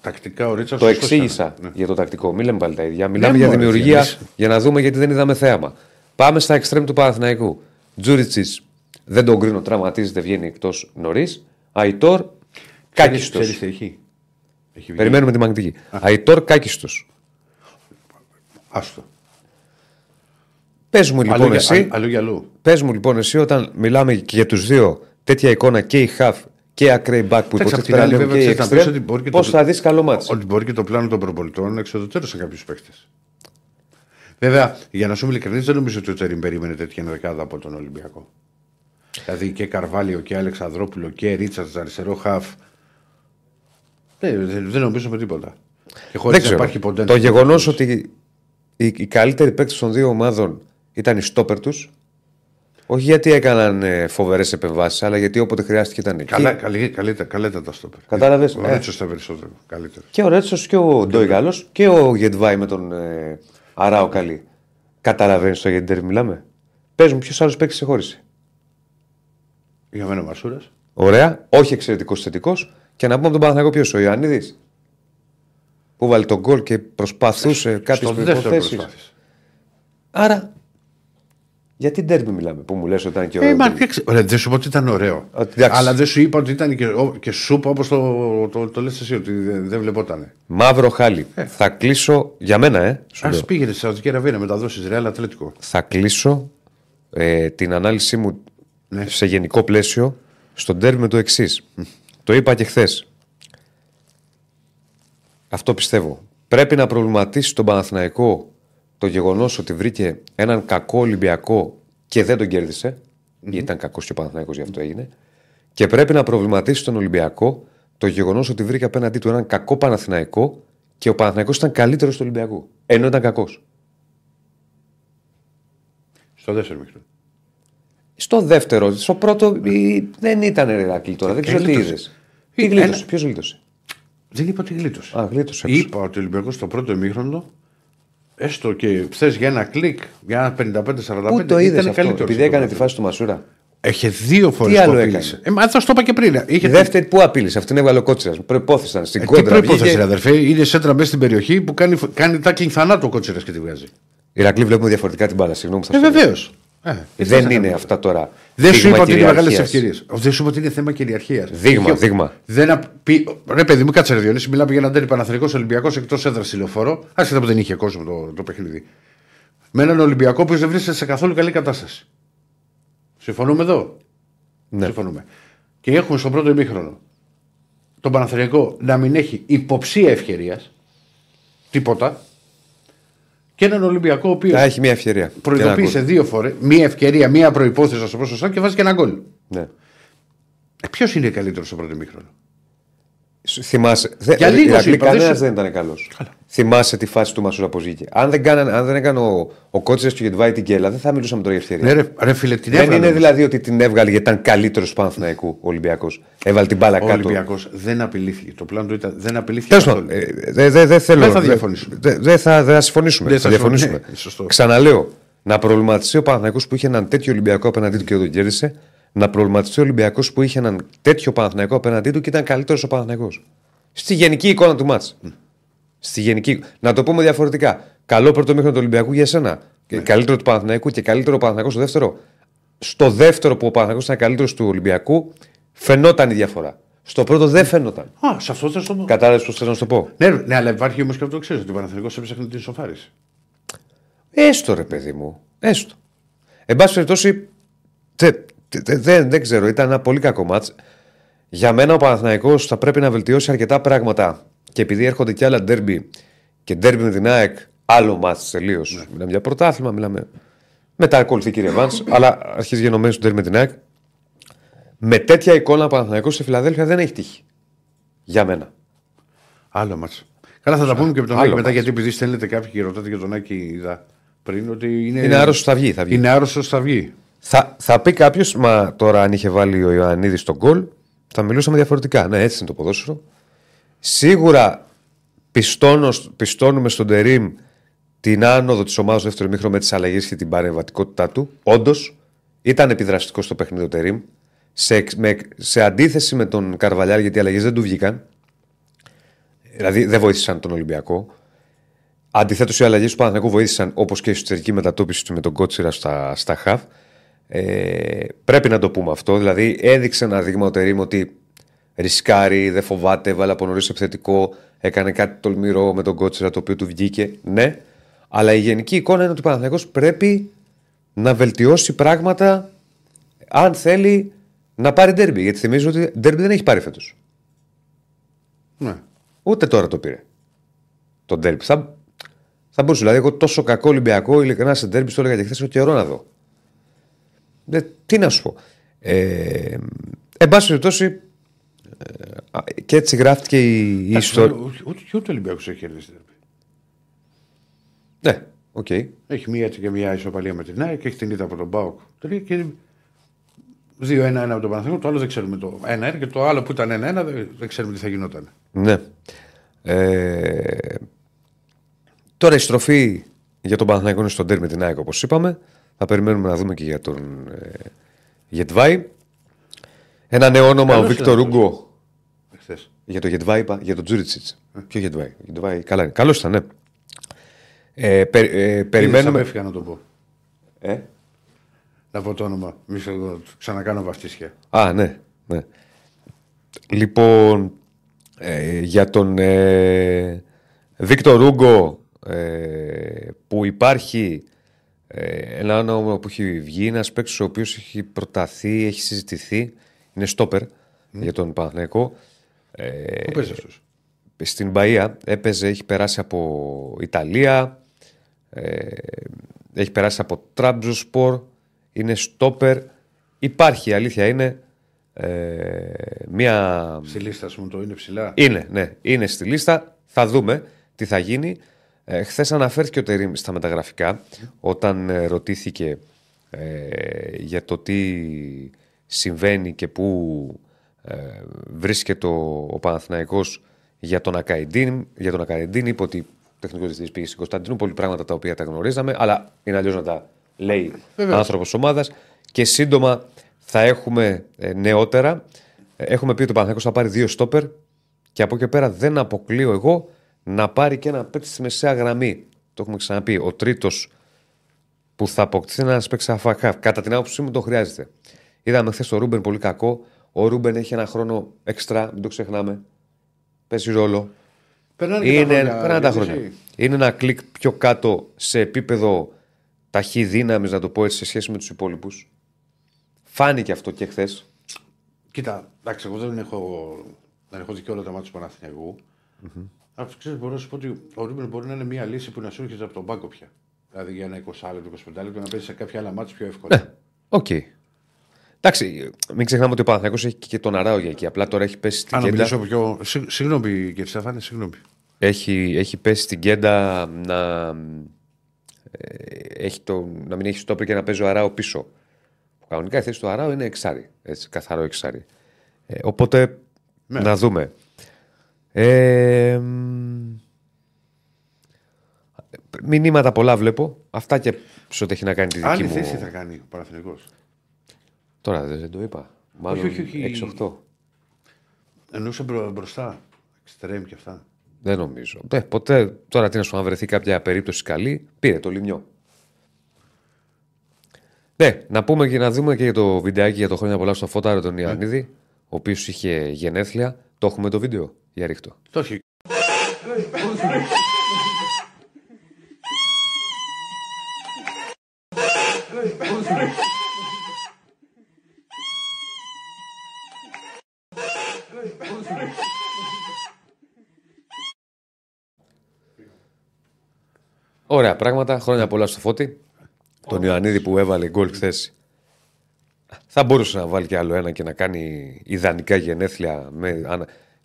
τακτικά ο Ρίτσαρτς. Το εξήγησα για το τακτικό. Μην λέμε πάλι τα ίδια. Μιλάμε Ναι, για μωρέ, δημιουργία Διονύση. για να δούμε γιατί δεν είδαμε θέαμα. Πάμε στα εξτρέμ του Παναθηναϊκού. Τζούριτσις δεν τον κρίνω, τραυματίζεται, βγαίνει εκτός νωρίς. Αϊτόρ κάκιστος. Ξέρεις τι έχει. Έχει βγει. Περιμένουμε τη μαγνητική. Αϊτόρ κάκιστος. Άστο. Πες μου λοιπόν Αλλού για- εσύ, α- Αλλού για αλλού. πες μου λοιπόν εσύ όταν μιλάμε και για τους δύο τέτοια εικόνα και η χαφ και η ακραίη μπακ που Εντάξει, απ' την υποτίθεται άλλη, λέγουν βέβαια, και η ξέρεις να πεις εξτρέμ, ότι μπορεί και πώς το- θα δεις καλό μάτσο. Ότι μπορεί και το πλάνο των προπολιτών να εξοδοτέρωσε κάποιους παίχτε. Βέβαια, για να σου είμαι ειλικρινής, δεν νομίζω ότι ο Τερήμ περίμενε τέτοια δεκάδα από τον Ολυμπιακό. Δηλαδή και Καρβάλιο και Αλεξανδρόπουλο και Ρίτσαρτς αριστερό χαφ. Δεν, δεν, δεν νομίζω με τίποτα. Και χωρίς Δεν να ξέρω. υπάρχει ποντέντα. Το γεγονός ότι οι, οι καλύτεροι παίκτες των δύο ομάδων ήταν οι στόπερ τους. Όχι γιατί έκαναν ε, φοβερές επεμβάσεις, αλλά γιατί όποτε χρειάστηκε ήταν εκεί. Καλά, καλή, καλύτερα, καλύτερα τα στόπερ. Κατάλαβες, Ο ε. Ρέτσος ήταν περισσότερο. Καλύτερος. Και ο Ρέτσος και ο Ντόιγαλο και ο Γετβάη με τον ε, Αράο Καλή. Καταλαβαίνεις το γιατί δεν μιλάμε; Παίζουν ποιος άλλος παίκτης σε χώρισε. Για μένα ο Μασούρας. Ωραία, όχι εξαιρετικός θετικός. Και να πούμε από τον Παναθηναϊκό ποιος, ο Ιωαννίδης. Που βάλει τον γκολ και προσπαθούσε κάποιες Στο δεύτερο προποθέσει. προσπάθησε. Άρα, γιατί ντέρμπι μιλάμε, που μου λες ότι ήταν και Ε, ωραίο. μα, ντέρμπι. εντάξει, ωραία, δεν σου είπα ότι ήταν ωραίο. Ότι, εντάξει. Αλλά δεν σου είπα ότι ήταν και, ο- και σούπα όπως το, το, το, λες εσύ, ότι δεν, δεν βλεπότανε. Μαύρο χάλι. Θα κλείσω για μένα, ε. σου Α λέω. πήγαινε στη Σαουδική Αραβία να μεταδώσεις Ρεάλ Ατλέτικο. θα κλείσω ε, την ανάλυση μου Ναι. σε γενικό πλαίσιο στον τέρμι με το εξής. Το είπα και χθες. Αυτό πιστεύω. Πρέπει να προβληματίσει τον Παναθηναϊκό το γεγονός ότι βρήκε έναν κακό Ολυμπιακό και δεν τον κέρδισε. Ήταν κακός και ο Παναθηναϊκός γι' αυτό έγινε. Και πρέπει να προβληματίσει τον Ολυμπιακό το γεγονός ότι βρήκε απέναντί του έναν κακό Παναθηναϊκό και ο Παναθηναϊκός ήταν καλύτερος του Ολυμπιακού. Ενώ ήταν κακός. Στο δεύτερο μικρό. Στο δεύτερο, στο πρώτο η- δεν ήταν Ερακλή τώρα. Δεν ξέρω τι γλίτωσε. είδες. Τι Ε, γλίτωσε, ένα- ποιος γλίτωσε; Δεν είπα ότι γλίτωσε. Α, γλίτωσε. έξω. Είπα ότι ο Ολυμπιακός στο πρώτο ημίχρονο, έστω και θε για ένα κλικ, για ένα 55-45, Πού το είδες ήταν αυτό, καλύτερος. επειδή έκανε τη φάση του Μασούρα. Έχει δύο φορές Τι άλλο που έκανε; απείλησε. Ε, μα θα σου το είπα και πριν. Είχε Η δεύτερη που απείλησε, αυτήν έβγαλε ο Κότσιρας. Προπόθεση ήταν στην Ε, τι κόντρα. προπόθεση, βγήκε. ρε αδερφέ. Είναι σέντρα μέσα στην περιοχή που κάνει, κάνει τάκλινγκ θανάτου ο κότσιρας και τη βγάζει. Ηρακλή βλέπουμε διαφορετικά την μπάλα. Συγγνώμη που θα Ε, σου το λέω. βεβαίως. Ε, Δεν είναι αυτά τώρα. Δεν σου δείγμα είπα ότι είναι μεγάλες κυριαρχίας. ευκαιρίες. Δεν σου είπα ότι είναι θέμα κυριαρχίας. Δείγμα, δείγμα. Δεν απ... πει... Ρε παιδί μου, κάτσε ρε Διονύση, μιλάμε για έναν τέρι Παναθρικό Ολυμπιακός εκτός έδρας τηλεοφόρο. Άσχετα που δεν είχε κόσμο το, το παιχνίδι. Με έναν Ολυμπιακό που δεν βρίσκεται σε καθόλου καλή κατάσταση. Συμφωνούμε εδώ; Ναι. Συμφωνούμε. Και έχουμε στον πρώτο ημίχρονο τον Παναθριακό να μην έχει υποψία ευκαιρίας. Τίποτα. Και έναν Ολυμπιακό ο οποίος Θα έχει μια ευκαιρία. Και ένα προειδοποίησε γκολ. δύο φορές. Μία ευκαιρία, μία προπόθεση, να σου πω σωστά και βάζει και ένα γκολ. Ναι. Ε, Ποιος είναι καλύτερος στο πρώτο ημίχρονο; Σου- Θυμάσαι. Δε, Για λίγο Ηρακλή, σου είπα, δεν κανένας σου- δεν ήταν καλός. Θυμάσαι τη φάση του Μασούρα πώς βγήκε. Αν δεν, κάναν, αν δεν έκανε ο, ο Κότσιρα και ο Γετβάη την κέλα, δεν θα μιλούσαμε τώρα για ευκαιρία. Ναι, ρε, ρε φίλε, την δεν έβγαλε είναι όμως. δηλαδή ότι την έβγαλε γιατί ήταν καλύτερος του Παναθηναϊκού ο Ολυμπιακός. Έβαλε την μπάλα Ο κάτω. Ολυμπιακός δεν απειλήθηκε. Το πλάνο του ήταν δεν απειλήθηκε. Τέλος καθόλου. πάντων, ε, δεν δε, δε θέλω. Δεν θα δε- διαφωνήσουμε. δε- Δεν θα, δεν θα συμφωνήσουμε. Δεν θα θα συμφωνήσουμε. διαφωνήσουμε. Ναι, σωστό. Ξαναλέω, να προβληματιστεί ο Παναθηναϊκός που είχε έναν τέτοιο Ολυμπιακό απέναντί του και δεν τον κέρδισε. Να προβληματιστεί ο Ολυμπιακός που είχε έναν τέτοιο Παναθηναϊκό απέναντί του και ήταν καλύτερος ο Παναθηναϊκός. Στη γενική εικόνα του μάτς. Στη γενική. Να το πούμε διαφορετικά. Καλό πρώτο μήχρονο του Ολυμπιακού για σένα. Και Καλύτερο του Παναθηναϊκού και καλύτερο ο Παναθηναϊκός στο δεύτερο. Στο δεύτερο που ο Παναθηναϊκός ήταν καλύτερος του Ολυμπιακού, φαινόταν η διαφορά. Στο πρώτο δεν φαινόταν. Α, σε αυτό θα σου το πω. Κατάλαβες πώς θέλω να σου το πω. Ναι, ναι, αλλά υπάρχει όμως και αυτό το ξέρεις ότι ο Παναθηναϊκός έψαχνε την ισοφάριση. Έστω ρε παιδί μου. Έστω. Εν πάση περιπτώσει, τε- τε- τε- δεν, δεν ξέρω, ήταν ένα πολύ κακό μάτς. Για μένα ο Παναθηναϊκός θα πρέπει να βελτιώσει αρκετά πράγματα και επειδή έρχονται και άλλα ντέρμπι και ντέρμπι με την ΑΕΚ, άλλο μάτς τελείως. Μιλάμε για πρωτάθλημα, μιλάμε. Μετά ακολουθεί κύριε Βάνς, αλλά αρχίζει γενομένη στο ντέρμπι με την ΑΕΚ. Με τέτοια εικόνα ο Παναθηναϊκός σε Φιλαδέλφια δεν έχει τύχει. Για μένα. Άλλο μα. Καλά, θα τα πούμε και με τον άλλο Άκη μετά, μάτς. γιατί επειδή στέλνετε κάποιοι και ρωτάτε για τον Άκη είδα πριν ότι είναι. Είναι άρρωστος, θα βγει. Θα βγει. Είναι άρρωστος, θα βγει. Θα, θα πει κάποιος, μα τώρα αν είχε βάλει ο Ιωαννίδης τον γκολ, θα μιλούσαμε διαφορετικά. Ναι, έτσι είναι το ποδόσφαιρο. Σίγουρα πιστώνω, πιστώνουμε στον Τερήμ την άνοδο της ομάδας στο δεύτερο μήχρονο με τις αλλαγές και την παρεμβατικότητά του. Όντως, ήταν επιδραστικό στο παιχνίδι ο Τερήμ. Σε, με, σε αντίθεση με τον Καρβαλιάρ, γιατί οι αλλαγές δεν του βγήκαν. Δηλαδή δεν βοήθησαν τον Ολυμπιακό. Αντιθέτως, οι αλλαγές του Παναθηναϊκού βοήθησαν όπως και η εσωτερική μετατόπιση του με τον Κότσιρα στα, στα χαφ. Ε, πρέπει να το πούμε αυτό. Δηλαδή, έδειξε ένα δείγμα ο Τερήμ ότι ρισκάρει, δεν φοβάται, βάλε από νωρίς επιθετικό, έκανε κάτι τολμηρό με τον Κότσιρα το οποίο του βγήκε. Ναι, αλλά η γενική εικόνα είναι ότι ο Παναθηναϊκός πρέπει να βελτιώσει πράγματα αν θέλει να πάρει ντέρμπι. Γιατί θυμίζω ότι ντέρμπι δεν έχει πάρει φέτος. Ναι. Ούτε τώρα το πήρε. Το ντέρμπι. Θα, θα μπορούσε. Δηλαδή, εγώ τόσο κακό Ολυμπιακό, ειλικρινά σε ντέρμπι, το έλεγα και χθες, καιρό να δω. Ε, τι να σου πω. Ε, εν πάση περιπτώσει, ε, α, και έτσι γράφτηκε η, η ιστορία. Ούτε, ούτε ο Ολυμπιακός έχει κερδίσει. Ναι, Οκ. Έχει μία έτσι και μία ισοπαλία με την ΑΕΚ και έχει την ήττα από τον ΠΑΟΚ. Τρία και 2-1-1 από τον Παναθηναϊκό. Το άλλο δεν ξέρουμε το 1-1 και το άλλο που ήταν 1-1 δεν, δεν ξέρουμε τι θα γινόταν. Ναι. Ε, τώρα η στροφή για τον Παναθηναϊκό είναι στο ντέρμπι με την ΑΕΚ όπως είπαμε. Θα περιμένουμε να δούμε και για τον ε, Γεντβάι. Ένα νέο όνομα, Καλός ο Βίκτορ ήταν Ούγκο. Χθες. Για το Γετβάη, είπα, για τον Τζούριτσιτς. Ποιο Γετβάη. Γετβάη, καλά είναι. Καλός ήταν, ναι. Ε, πε, ε, περιμένουμε. Είδες, απέφυγα να το πω. Ε; Να πω το όνομα. Μη σε το ξανακάνω βαφτίσια. Α, ναι. ναι. Λοιπόν, ε, για τον ε, Βίκτορ Ούγκο ε, που υπάρχει ε, ένα όνομα που έχει βγει, ένας παίκτης ο οποίος έχει προταθεί, έχει συζητηθεί, είναι στόπερ για τον Παναθηναϊκό. Ε, Πού παίζει αυτός; στην Μπαία έπαιζε, έχει περάσει από Ιταλία, ε, έχει περάσει από Τραμπζοσπορ, είναι στόπερ. Υπάρχει, η αλήθεια είναι, ε, μια... Στη λίστα, ας πούμε, το είναι ψηλά. Είναι, ναι, είναι στη λίστα. Θα δούμε τι θα γίνει. Ε, Χθες αναφέρθηκε ο Τερήμ στα μεταγραφικά όταν ε, ρωτήθηκε ε, για το τι συμβαίνει και πού ε, βρίσκεται ο, ο Παναθηναϊκός για τον Ακαϊντίν. Για τον Ακαϊντίν είπε ότι τεχνικός διευθυντής πήγε στην Κωνσταντινούπολη, πράγματα τα οποία τα γνωρίζαμε, αλλά είναι αλλιώς να τα λέει άνθρωπος ομάδας. Και σύντομα θα έχουμε ε, νεότερα. Ε, Έχουμε πει ότι ο Παναθηναϊκός θα πάρει δύο στόπερ και από εκεί και πέρα δεν αποκλείω εγώ να πάρει και ένα παίκτη στη μεσαία γραμμή. Το έχουμε ξαναπεί. Ο τρίτος που θα αποκτήσει ένας παίκτης αφακά. Κατά την άποψή μου το χρειάζεται. Είδαμε χθες τον Ρούμπεν πολύ κακό. Ο Ρούμπεν έχει ένα χρόνο εξτρά, μην το ξεχνάμε. Παίζει ρόλο. Περνάνε και Είναι, τα χρόνια, περνάνε τα έτσι. χρόνια. Είναι ένα κλικ πιο κάτω σε επίπεδο ταχυδύναμης, να το πω έτσι, σε σχέση με τους υπόλοιπους. Φάνηκε αυτό και χθες. Κοίτα, εντάξει, εγώ δεν έχω, δεν έχω δει και όλα τα ματς του Παναθηναϊκού. Αλλά ξέρεις, μπορώ να σου πω ότι ο Ρούμπεν μπορεί να είναι μια λύση που να σου έρχεται από τον πάγκο πια. Δηλαδή για ένα 20 λεπτό, 25 λεπτό να παίζει σε κάποια άλλα ματς πιο εύκολα. Ναι, οκ. Εντάξει, μην ξεχνάμε ότι ο Παναθηναϊκός έχει και τον Αράο για εκεί. Απλά τώρα έχει πέσει στην Αν να ατζέντα. μιλήσω πιο. Συ- Συγγνώμη, κύριε Στέφανε, συγγνώμη. Έχει, έχει πέσει στην ατζέντα να, ε, έχει το, να μην έχει στόπερ και να παίζει ο Αράο πίσω. Που κανονικά η θέση του Αράο είναι εξάρι. Έτσι, καθαρό εξάρι. Ε, οπότε Ναι. να δούμε. Ε, μ, μηνύματα πολλά βλέπω. Αυτά και σε ό,τι έχει να κάνει τη δική Άλλη μου. θέση θα κάνει ο Παναθηναϊκός. Τώρα δεν, δεν το είπα. Μάλλον όχι, όχι. 6-8. Εννοούσε μπρο, μπροστά. Εξτρέμ και αυτά. Δεν νομίζω. Ε, ποτέ τώρα τι να σου αν βρεθεί κάποια περίπτωση καλή, πήρε το λιμιό. Ναι, να πούμε και να δούμε και για το βιντεάκι για το χρόνια πολλά στο Φώταρο τον Ιωαννίδη, ο οποίος είχε γενέθλια. Το έχουμε το βίντεο; Για ρίχτω. Το έχει. Ωραία πράγματα. Χρόνια πολλά στο Φώτη. Τον Ιωαννίδη που έβαλε γκολ χθες. Θα μπορούσε να βάλει και άλλο ένα και να κάνει ιδανικά γενέθλια. Με,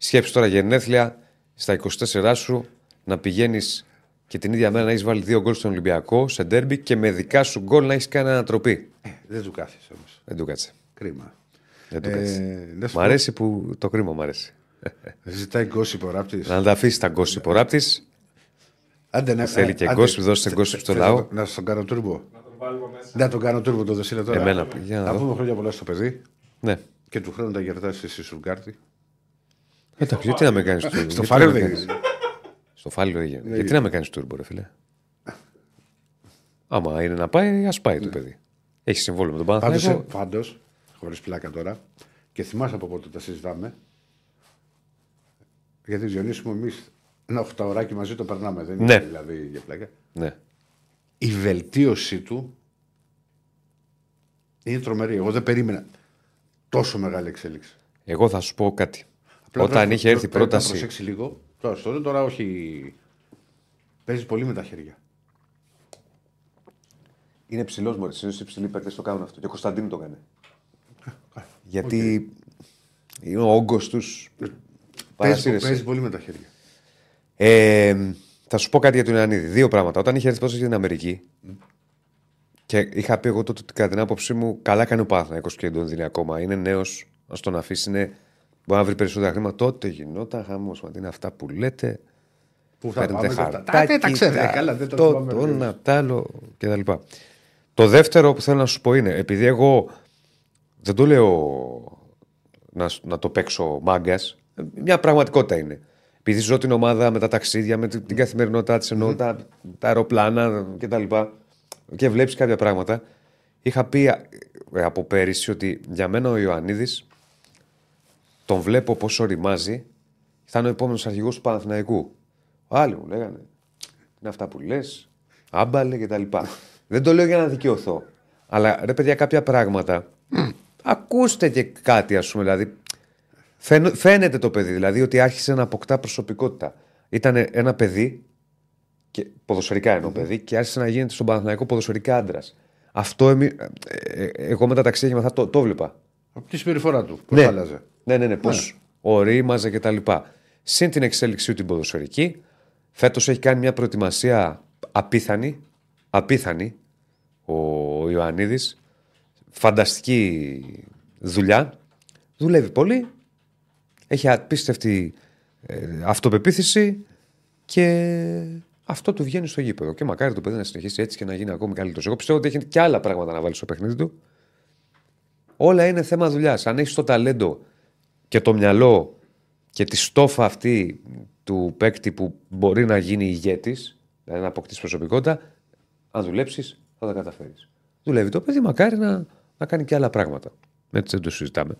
ανα... Σκέψει τώρα γενέθλια στα 24 σου να πηγαίνεις και την ίδια μέρα να έχεις βάλει δύο γκολ στον Ολυμπιακό σε ντέρμπι και με δικά σου γκολ να έχεις κάνει ανατροπή. Δεν του κάθισε όμως. Δεν του κάτσε. Κρίμα. Δεν του Ε, κάτσε. να σου Μ' πω- αρέσει που το κρίμα μου αρέσει. Ζητάει γκόσυπ ο ράπτης. Να τα αφήσεις τα γκόσυπ ο ράπτης. Άντε να Θέλει και γκόσυπ, δώστε γκόσυπ στο λαό. Να στον κάνω τούρμπο. Να τον βάλουμε μέσα. Να τον κάνω τούρμπο το δεσίλε τώρα. Εμένα, για να να δω. πούμε χρόνια πολλά στο παιδί Ναι. και του χρόνου τα γιορτάσεις στη Σουργκάρτη. Εντάξει, γιατί να με κάνεις τούρμπο. Στο γιατί φάρελ να με δεν κάνεις- είναι. Στο φάλιο δεν γίνεται. Γιατί να με κάνεις τούρμπο, ρε φίλε; Άμα είναι να πάει, ας πάει το παιδί. Έχει συμβόλαιο με τον Πάντως, Παναθηναϊκό. πάντως, χωρίς πλάκα τώρα, και θυμάσαι από πότε τα συζητάμε. Γιατί Διονύσιμο εμείς ένα οχταωράκι μαζί το περνάμε. Δεν Ναι. είναι δηλαδή για πλάκα. Ναι. Η βελτίωσή του είναι τρομερή. Εγώ δεν περίμενα τόσο μεγάλη εξέλιξη. Εγώ θα σου πω κάτι. Απλά Όταν πρέπει- είχε έρθει πρέπει πρόταση. Να προσέξει λίγο. Τώρα, στο λέω, τώρα όχι. Παίζεις πολύ με τα χέρια. Είναι ψηλός μόλι. Είναι υψηλοί παίκτες το κάνουν αυτό. Και ο Κωνσταντίνου το έκανε. Γιατί είναι ο όγκος τους. Παίζει, παίζει πολύ με τα χέρια. Ε, Θα σου πω κάτι για τον Ιωαννίδη. Δύο πράγματα. Όταν είχε έρθει πρόσφατα στην Αμερική και είχα πει εγώ τότε ότι κατά την άποψή μου καλά κάνει ο Πάθνακος και δεν τον δίνει ακόμα. Είναι νέος, ας τον αφήσει. Είναι... Μπορεί να βρει περισσότερα χρήματα. Τότε γινόταν χαμός. Μα τι είναι αυτά που λέτε. Πού θα Παίρνετε πάμε αυτά. χαρτάκι, Τα- Τα ξέρετε, τα- καλά, δεν το το, θυμάμαι. το ακριβώς. ένα, τ' άλλο κτλ. Το δεύτερο που θέλω να σου πω είναι, επειδή εγώ δεν το λέω να, να το παίξω μάγκας, μια πραγματικότητα είναι. Επειδή ζω την ομάδα με τα ταξίδια, με την την καθημερινότητά της, εννοώ τα, τα αεροπλάνα κτλ. Και βλέπεις κάποια πράγματα. Είχα πει ε, από πέρυσι ότι για μένα ο Ιωαννίδης τον βλέπω πόσο οριμάζει. Θα είναι ο επόμενος αρχηγός του Παναθηναϊκού. Άλλοι μου λέγανε. Είναι αυτά που λες. Άμπαλε κτλ. Δεν το λέω για να δικαιωθώ. Αλλά ρε παιδιά, κάποια πράγματα. ακούστε και κάτι, ας πούμε. Δηλαδή, φαίνο- φαίνεται το παιδί. Δηλαδή ότι άρχισε να αποκτά προσωπικότητα. Ήταν ένα παιδί. Και, ποδοσφαιρικά εννοώ παιδί, και άρχισε να γίνεται στον Παναθηναϊκό ποδοσφαιρικά άντρας. Αυτό εμεί, ε, ε, εγώ με τα ταξίδια και με αυτά το, το βλέπα. Από τη συμπεριφορά του. Πώ Ναι. άλλαζε. Ναι, ναι, ναι. Πώς ορίμαζε και τα λοιπά. Συν την εξέλιξή του την ποδοσφαιρική, φέτος έχει κάνει μια προετοιμασία απίθανη. Απίθανη ο Ιωαννίδης. Φανταστική δουλειά. Δουλεύει πολύ. Έχει απίστευτη ε, αυτοπεποίθηση και αυτό του βγαίνει στο γήπεδο. Και μακάρι το παιδί να συνεχίσει έτσι και να γίνει ακόμη καλύτερος. Εγώ πιστεύω ότι έχει και άλλα πράγματα να βάλει στο παιχνίδι του. Όλα είναι θέμα δουλειάς. Αν έχεις το ταλέντο και το μυαλό και τη στόφα αυτή του παίκτη που μπορεί να γίνει ηγέτης, δηλαδή να αποκτήσει προσωπικότητα, αν δουλέψεις, θα τα καταφέρεις. Δουλεύει το παιδί, μακάρι να, να κάνει και άλλα πράγματα. Έτσι δεν το συζητάμε.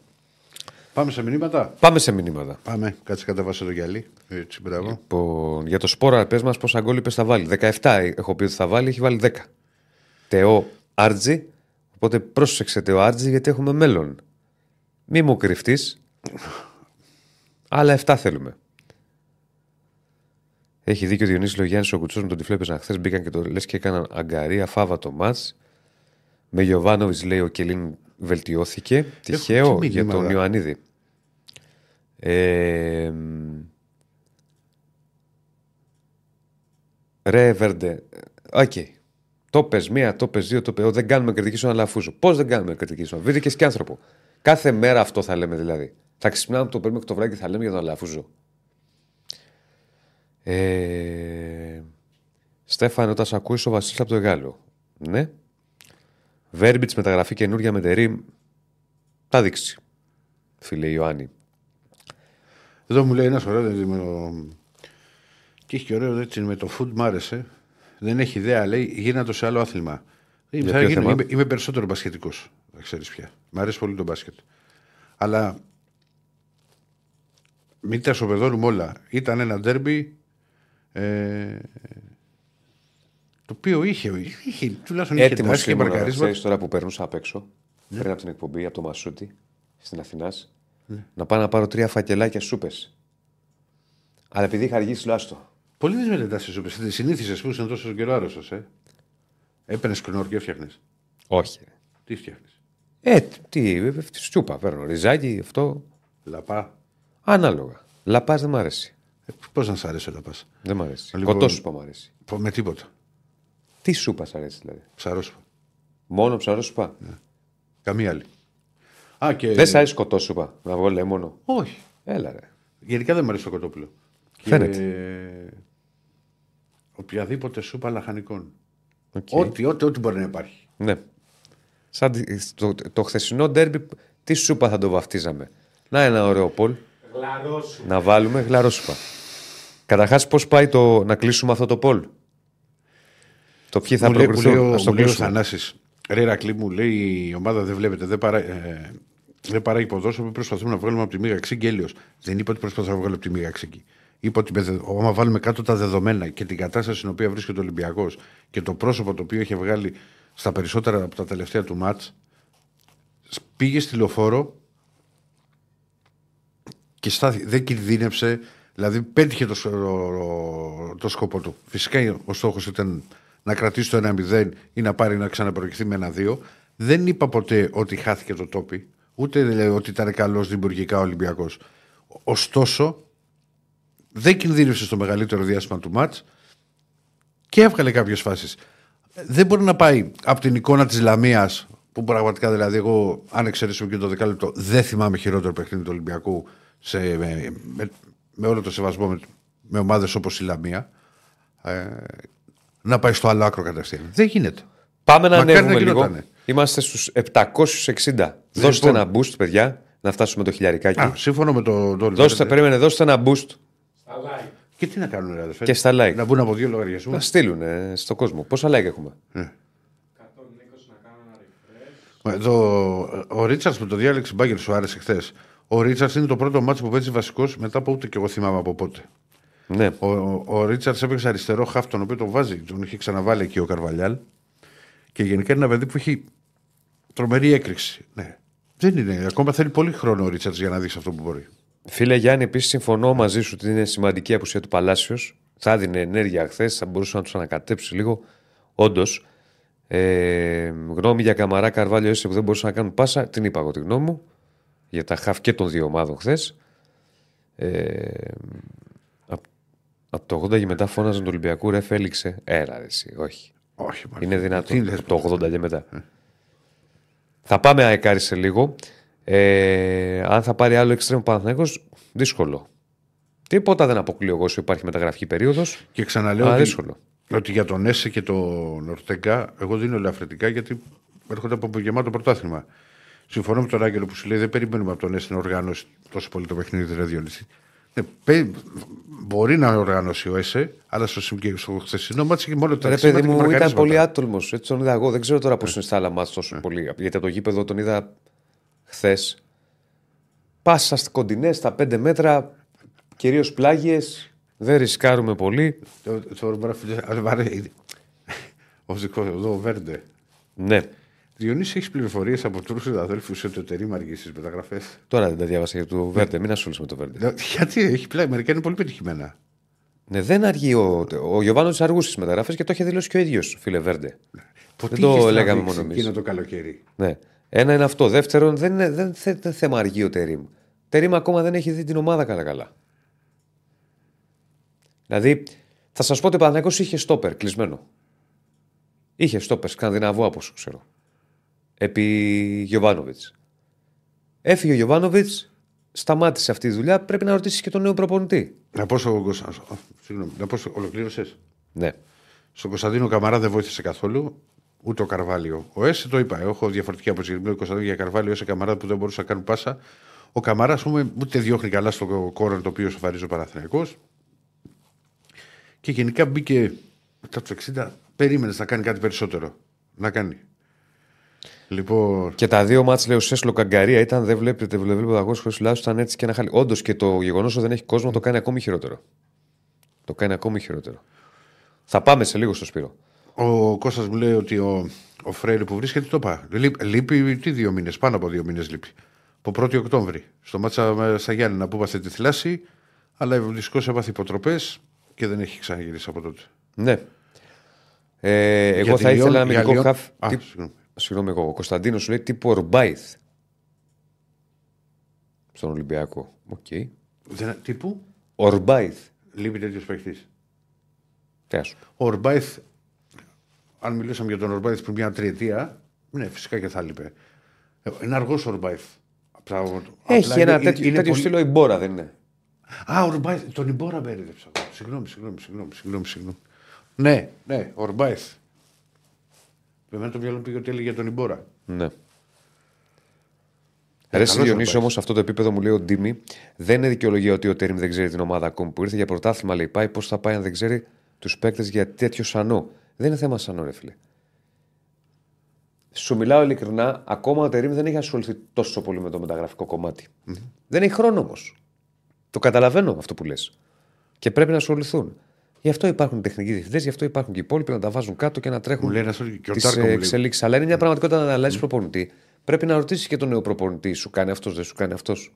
Πάμε σε μηνύματα; Πάμε σε μηνύματα. Πάμε, κάτσε κατεβάσε το γυαλί. Έτσι, μπράβο. Λοιπόν, για το σπόρα, πες μας πόσα γκολ είπες θα βάλει. 17 έχω πει ότι θα βάλει, έχει βάλει 10. Τεό Άρτζι. Οπότε πρόσεξε Τεό Άρτζι γιατί έχουμε μέλλον. Μη μου κρυφτείς. Άλλα 7 θέλουμε. Έχει δίκιο ο Διονύσης Λογιάννης ο Κουτσός με τον Τυφλό έπαιζαν χθες. Μπήκαν και το λες και έκαναν αγκαρία φάβα το μάτς. Με Γιωβάνοβιτς λέει ο Κελίν βελτιώθηκε. Τυχαίο τι για μήνυμα, τον δα. Ιωαννίδη. Ε, μ, Ρε Βέρντε. Οκ. Το πες μία, το πες δύο, το πε. Δεν κάνουμε κριτική στον Αλαφούζο. Πώς δεν κάνουμε κριτική στον Βίδη και άνθρωπο. Κάθε μέρα αυτό θα λέμε δηλαδή. Θα ξυπνάμε το πρωί μέχρι το βράδυ και θα λέμε για τον Αλαφούζο. Ε... Στέφανε, όταν σε ακούει ο Βασίλη από το Αιγάλεω. Ναι. Βέρμπιτς μεταγραφή καινούργια με Τερίμ. Θα δείξει. Φίλε Ιωάννη. Εδώ μου λέει ένας ωραίος. δηλαδή, με το- Και έχει και ωραίο έτσι με το food μ' άρεσε. Δεν έχει ιδέα, λέει, γίνατο σε άλλο άθλημα. Είμαι, Για θα ποιο γίνω- θέμα; είμαι, είμαι περισσότερο μπασχετικό. Θα ξέρεις πια. Μ' αρέσει πολύ το μπάσκετ. Αλλά μην τα σοπεδώνουμε όλα. Ήταν ένα ντέρμπι ε, το οποίο είχε, είχε τουλάχιστον είχε Έτοιμος τάση και ήμουν, παρκαρίσματα. ξέρεις τώρα που περνούσα απ' έξω, πριν από την εκπομπή, από το Μασούτι, στην Αθηνάς, να πάω να πάρω τρία φακελάκια σούπες. Αλλά επειδή είχα αργήσει, λέω άστο. Πολύ δεν μελετά τις σούπε. Συνήθισες που ήσουν τόσο καιρό άρρωστος. Ε. Έπαιρνες κνόρ και έφτιαχνες. Όχι. Τι φτιάχνει. Ε, τι, ε, σούπα παίρνω. Ριζάκι, αυτό. Λαπά. Ανάλογα. Λαπάς δεν μ' αρέσει. Πώς να σ' αρέσει ο λαπάς; Δεν μ' αρέσει. Λοιπόν- Κοτό σούπα μ' αρέσει. Με τίποτα. Τι σούπα σ' αρέσει δηλαδή; Ψαρόσουπα. Μόνο ψαρόσουπα. Καμία άλλη. Α, και... Δεν σ' αρέσει κοτόσουπα. Με αυγολέμονο; Όχι. Έλα ρε. Γενικά δεν μου αρέσει το κοτόπουλο. Φαίνεται. Και... Οποιαδήποτε σούπα λαχανικών. Οκ. Ό,τι, ό,τι, ό,τι μπορεί να υπάρχει. Ναι. Σαν τη- το, το χθεσινό ντέρμπι, τι σούπα θα το βαφτίζαμε; Να ένα ωραίο poll. Γλαρόσου. Να βάλουμε γλαρόσουπα. Καταρχάς, πώς πάει το να κλείσουμε αυτό το πολ. Το ποιοι θα μου λέει, μου λέει, προκριθούν. ο- Ας το μου λέει ο κλείσουμε. Θανάσης, Ρε Ρακλή μου λέει η ομάδα δεν βλέπετε, δεν, παρά, ε, δεν παράγει ποδόσφαιρο, προσπαθούμε να βγάλουμε από τη μίγα ξύγκη Έλεος. Δεν είπα ότι προσπαθώ να βγάλω από τη μίγα ξύγκη. Είπα ότι με δε- άμα βάλουμε κάτω τα δεδομένα και την κατάσταση στην οποία βρίσκεται ο Ολυμπιακός και το πρόσωπο το οποίο είχε βγάλει στα περισσότερα από τα τελευταία του μάτς, πήγε στη λεωφόρο και στάθη, δεν κινδύνεψε, δηλαδή πέτυχε το, σ- το σκοπό του. Φυσικά ο στόχος ήταν να κρατήσει το 1-0 ή να πάρει να ξαναπροηγηθεί με 1-2. Δεν είπα ποτέ ότι χάθηκε το τόπι, ούτε δηλαδή ότι ήταν καλός δημιουργικά ο Ολυμπιακός. Ωστόσο, δεν κινδύνευσε στο μεγαλύτερο διάστημα του μάτς και έβγαλε κάποιες φάσεις. Δεν μπορεί να πάει από την εικόνα της Λαμίας, που πραγματικά δηλαδή εγώ, αν εξαιρέσουμε και το δεκάλεπτο, δεν θυμάμαι χειρότερο παιχνίδι του Ολυμπιακού σε, με, με, με όλο το σεβασμό με, με ομάδες όπως η Λαμία. Ε, να πάει στο άλλο άκρο κατευθείαν. Δεν γίνεται. Πάμε να Μακάρι ανέβουμε να λίγο. γινότανε. Είμαστε στους 760. Δώστε ένα boost, παιδιά, να φτάσουμε το χιλιαρικάκι. Α, σύμφωνο με το, το Δώστε, περίμενε, δώστε ένα boost Στα like. Και τι να κάνουν, ρε, αδερφέ; και στα like. Να μπουν από δύο λογαριασμού. Να στείλουν ε, στον κόσμο. Πόσα like έχουμε; 120 να κάνω ένα refresh. Εδώ, ο Ρίτσαρτς που το διάλεξε μπάγκερ σου άρεσε χθες. Ο Ρίτσαρτς είναι το πρώτο μάτσο που παίζει βασικός μετά από ούτε και εγώ θυμάμαι από πότε. Ναι. Ο, ο, ο Ρίτσαρτς έπαιξε αριστερό χάφ, τον οποίο τον βάζει, τον είχε ξαναβάλει εκεί ο Καρβαλιάλ. Και γενικά είναι ένα παιδί που έχει τρομερή έκρηξη. Ναι. Δεν είναι. Ακόμα θέλει πολύ χρόνο ο Ρίτσαρτς για να δεις αυτό που μπορεί. Φίλε Γιάννη, επίσης συμφωνώ μαζί σου ότι είναι σημαντική η απουσία του Παλάσιος. Θα έδινε ενέργεια χθες, θα μπορούσε να του ανακατέψει λίγο. Όντως. Ε, γνώμη για Καμαρά Καρβάλιο Έσε που δεν μπορούσαν να κάνουν πάσα, την είπα εγώ τη γνώμη μου. Για τα χαφ και των δύο ομάδων χθες. Ε, από το 80 και μετά φώναζαν του Ολυμπιακού ρε Φέληξε. Έλα ρε, εσύ, όχι. Όχι, μα. Είναι δυνατό. Τι λες, Από το 80 και μετά. Θα πάμε αεκάρι σε λίγο. Ε, αν θα πάρει άλλο εξτρέμο Παναθηναϊκός, δύσκολο. Τίποτα δεν αποκλείω εγώ όσο υπάρχει μεταγραφική περίοδος. Και ξαναλέω Α, ότι, δύσκολο. ότι για τον Έσε και τον Ορτεγκά, εγώ δίνω ελαφρυντικά γιατί έρχονται από γεμάτο πρωτάθλημα. Συμφωνώ με τον Άγγελο που σου λέει δεν περιμένουμε από τον Έσε να οργανώσει τόσο πολύ το παιχνίδι, ρε Διονύση. Ναι, πε- μπορεί να οργανώσει ο Έσε, αλλά στο, συμ- στο χθεσινό μάτι είχε μόνο τα Ρε αξίματα παιδί και μου, ήταν μαρκαρίσματα. πολύ άτολμος. Έτσι τον είδα εγώ. Δεν ξέρω τώρα πώς είναι στα άλλα μάτια τόσο πολύ. Γιατί από το γήπεδο τον είδα χθες. Πάσα κοντινές στα 5 μέτρα, κυρίως πλάγιες. Δεν ρισκάρουμε πολύ. Το- το- το- βαρέ- Ο δικό εδώ, ο Βέρντε. Ναι. Διονύσης, έχεις πληροφορίες από του συναδέλφους σε το εταιρείο αργεί στις μεταγραφές; Τώρα δεν τα διάβασα για το Βέρντε. Μην ασχολείσαι με το Βέρντε. Γιατί έχει πλάι, μερικά είναι πολύ πετυχημένα. Ναι, δεν αργεί ο, ο Γιωβάνος αργούσε στις μεταγραφές και το είχε δηλώσει και ο ίδιος, φίλε Βέρντε. Ποτέ το είχες λέγαμε τραβήξει μόνο εμείς. Εκείνο το καλοκαίρι; Ναι. Ένα είναι αυτό. Δεύτερον, δεν είναι δεν, δεν, δεν θέμα αργεί ο Τερήμ. Τερήμ ακόμα δεν έχει δει την ομάδα καλά-καλά. Δηλαδή, θα σας πω ότι ο Παναγιώ είχε στόπερ κλεισμένο. Είχε στόπερ σκανδιναβό από όσο ξέρω. Επί Γιωβάνοβιτς. Έφυγε ο Γιωβάνοβιτς, σταμάτησε αυτή τη δουλειά. Πρέπει να ρωτήσεις και τον νέο προπονητή. Να πω στο Κωνσα- α, Συγγνώμη, να πω στο ολοκλήρωσες; Ναι. Στον Κωνσταντίνο Καμαρά δεν βοήθησε καθόλου. Ούτε ο Καρβάλιο. Ο Έσε το είπα. Έχω διαφορετική άποψη. Μιλάω Κωνσταντίνο για Καρβάλιο, Έσε Καμαρά που δεν μπορούσε να κάνουν πάσα. Ο Καμαρά, ας πούμε, ούτε διώχνει καλά στο κόρνερ το οποίο σοφαρίζει ο Παναθηναϊκός. Και γενικά μπήκε μετά του 60. Περίμενες να κάνει κάτι περισσότερο. Να κάνει. Λοιπόν, Και τα δύο μάτς λέει ο Σέσλο Καγκαρία ήταν δεν βλέπετε, δεν βλέπετε αγώ χωρίς τουλάχιστον ήταν έτσι και ένα χάλι. Όντως και το γεγονός ότι δεν έχει κόσμο το κάνει ακόμη χειρότερο. Το κάνει ακόμη χειρότερο. Θα πάμε σε λίγο στο Σπύρο. Ο Κώστας μου λέει ότι ο, ο Φρέιρη που βρίσκεται, το είπα. Λείπει, λείπει τι δύο μήνες, πάνω από δύο μήνες λείπει. Από 1η Οκτώβρη. Στο μάτσα με- στα Γιάννενα που είμαστε τη θλάση, αλλά δυστυχώς έπαθε υποτροπές και δεν έχει ξαναγυρίσει από τότε. Ναι. Ε, εγώ Για θα τη ήθελα Λιόν- ένα για αμυντικό Λιόν- χαφ. Α, Τι- συγγνώμη. Συγγνώμη εγώ. Ο Κωνσταντίνος σου λέει τύπου Ορμπάιθ. Στον Ολυμπιακό. Οκ. Δεν, τύπου; Ορμπάιθ. λείπει τέτοιος παίχτης. Τέα σου. Ο Ορμπάιθ, αν μιλούσαμε για τον Ορμπάιθ πριν μια τριετία, ναι, φυσικά και θα λείπε. Ε, Είναι αργός ο Ορμπάιθ. Απλά- Έχει απλά ένα είναι- τέτοιο, είναι τέτοιο πολύ- στυλ ο Ιμπόρα, δεν είναι; Α, ο Ορμπάιθ, τον Ιμπόρα μπέρδεψα. Συγγνώμη, συγγνώμη, συγγνώμη, συγγνώμη, συγγνώμη. Ναι, ναι, ο Ορμπάιθ. Εμένα το μυαλό μου πήγε ότι έλεγε για τον Ιμπόρα. Ναι. Ε, Ρε καλός Διονύση, Ορμπάιθ. όμως αυτό το επίπεδο μου λέει ο Ντίμη δεν είναι δικαιολογία ότι ο Τέριμ δεν ξέρει την ομάδα ακόμη που ήρθε για πρωτάθλημα. Λέει πάει πώς θα πάει αν δεν ξέρει τους παίκτες για τέτοιο σανό. Δεν είναι θέμα σανό, ρε φίλε. Σου μιλάω ειλικρινά, ακόμα ο Τερήμ δεν έχει ασχοληθεί τόσο πολύ με το μεταγραφικό κομμάτι. Δεν έχει χρόνο όμως. Το καταλαβαίνω αυτό που λες. Και πρέπει να ασχοληθούν. Γι' αυτό υπάρχουν τεχνικοί διευθυντές, γι' αυτό υπάρχουν και οι υπόλοιποι να τα βάζουν κάτω και να τρέχουν Μου λέει ένας ότι και ο τις Τάρκο μου λέει. εξελίξεις. Αλλά είναι μια πραγματικότητα να αλλάζεις προπονητή. Πρέπει να ρωτήσεις και τον νέο προπονητή, σου κάνει αυτός, δεν σου κάνει αυτός.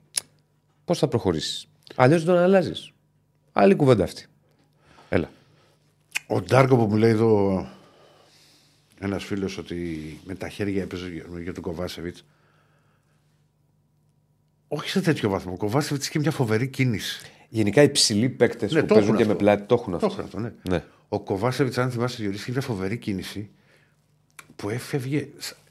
Πώς θα προχωρήσεις; Αλλιώς δεν τον αλλάζεις. Άλλη κουβέντα αυτή. Έλα. Ο Ντάρκο που μου λέει εδώ ένας φίλος ότι με τα χέρια έπαιζε για- για τον Κοβάσεβιτς. Όχι σε τέτοιο βαθμό. Ο Κοβάσεβιτς είχε μια φοβερή κίνηση. Γενικά οι ψηλοί παίκτες Ναι, που το παίζουν έχουν και με αυτό. πλάτη το έχουν Το αυτό. έχω αυτό, ναι. Ναι. Ο Κοβάσεβιτς, αν θυμάσαι, Διονύση, είχε μια φοβερή κίνηση που έφευγε. σα-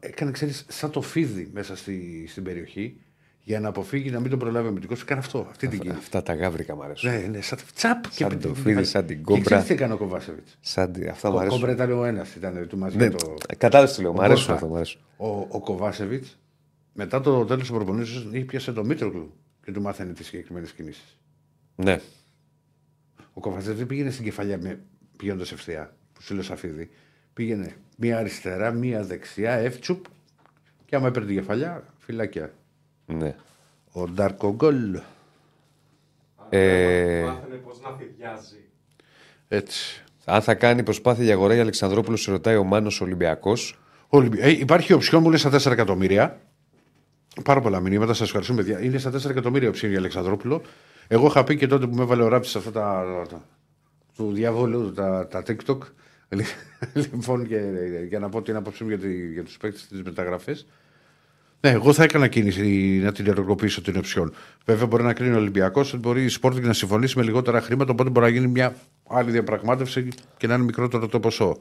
Έκανε, ξέρεις, σαν το φίδι μέσα στη, στην περιοχή για να αποφύγει να μην τον προλάβει ο αμυντικό. Έκανε αυτό, αυτή την κίνηση. Αυτά τα γάβρικα μου αρέσουν. Ναι, ναι, σαν, τσαπ Σαν με το την φίδι, κεφάλι. σαν την Και κόμπρα. ξέρεις τι έκανε ο Κοβάσεβιτς; Σαν... τη- Αυτά μου Ο αρέσουν. κόμπρα ήταν ο ένας, ήταν του μαζί Ναι, με το. Κατάλαβες τι λέω. Μου ο αρέσουν Μπόρχα. αυτό. Μου αρέσουν. Ο, ο Κοβάσεβιτς μετά το τέλος του προπονήσεως ήπιασε το Μήτροκλου και του μάθανε τις συγκεκριμένες κινήσεις. Ναι. Ο Κοβάσεβιτ δεν πήγαινε στην κεφαλιά πηγαίνοντας ευθεία, που σου λέω Σαφίδη. Πήγαινε μία αριστερά, μία δεξιά, εύτσουπ και άμα έπαιρνε την κεφαλιά, φυλάκια. ναι. Ο Ντάρκο Γκολ. Ε, Μάθαινε πώς να θηδιάζει. Έτσι. Αν θα κάνει προσπάθεια για αγορά για Αλεξανδρόπουλος, σε ρωτάει ο Μάνος Ολυμπιακός. Ολυμπι- Ε, υπάρχει οψιόν μου λέει στα 4 εκατομμύρια. Πάρα πολλά μηνύματα, σας ευχαριστούμε. παιδιά. Είναι στα 4 εκατομμύρια οψιόν για Αλεξανδρόπουλο. Εγώ είχα πει και τότε που με έβαλε ο Ράπτη σε αυτά τα, τα- του διαβόλου, τα, τα TikTok. λοιπόν, και, για να πω την άποψή μου για, τη, για τους παίκτες τη μεταγραφές. Ναι, εγώ θα έκανα κίνηση να την ενεργοποιήσω την οψιόν. Βέβαια, μπορεί να κρίνει ο Ολυμπιακός ότι μπορεί η Sporting να συμφωνήσει με λιγότερα χρήματα, οπότε μπορεί να γίνει μια άλλη διαπραγμάτευση και να είναι μικρότερο το ποσό.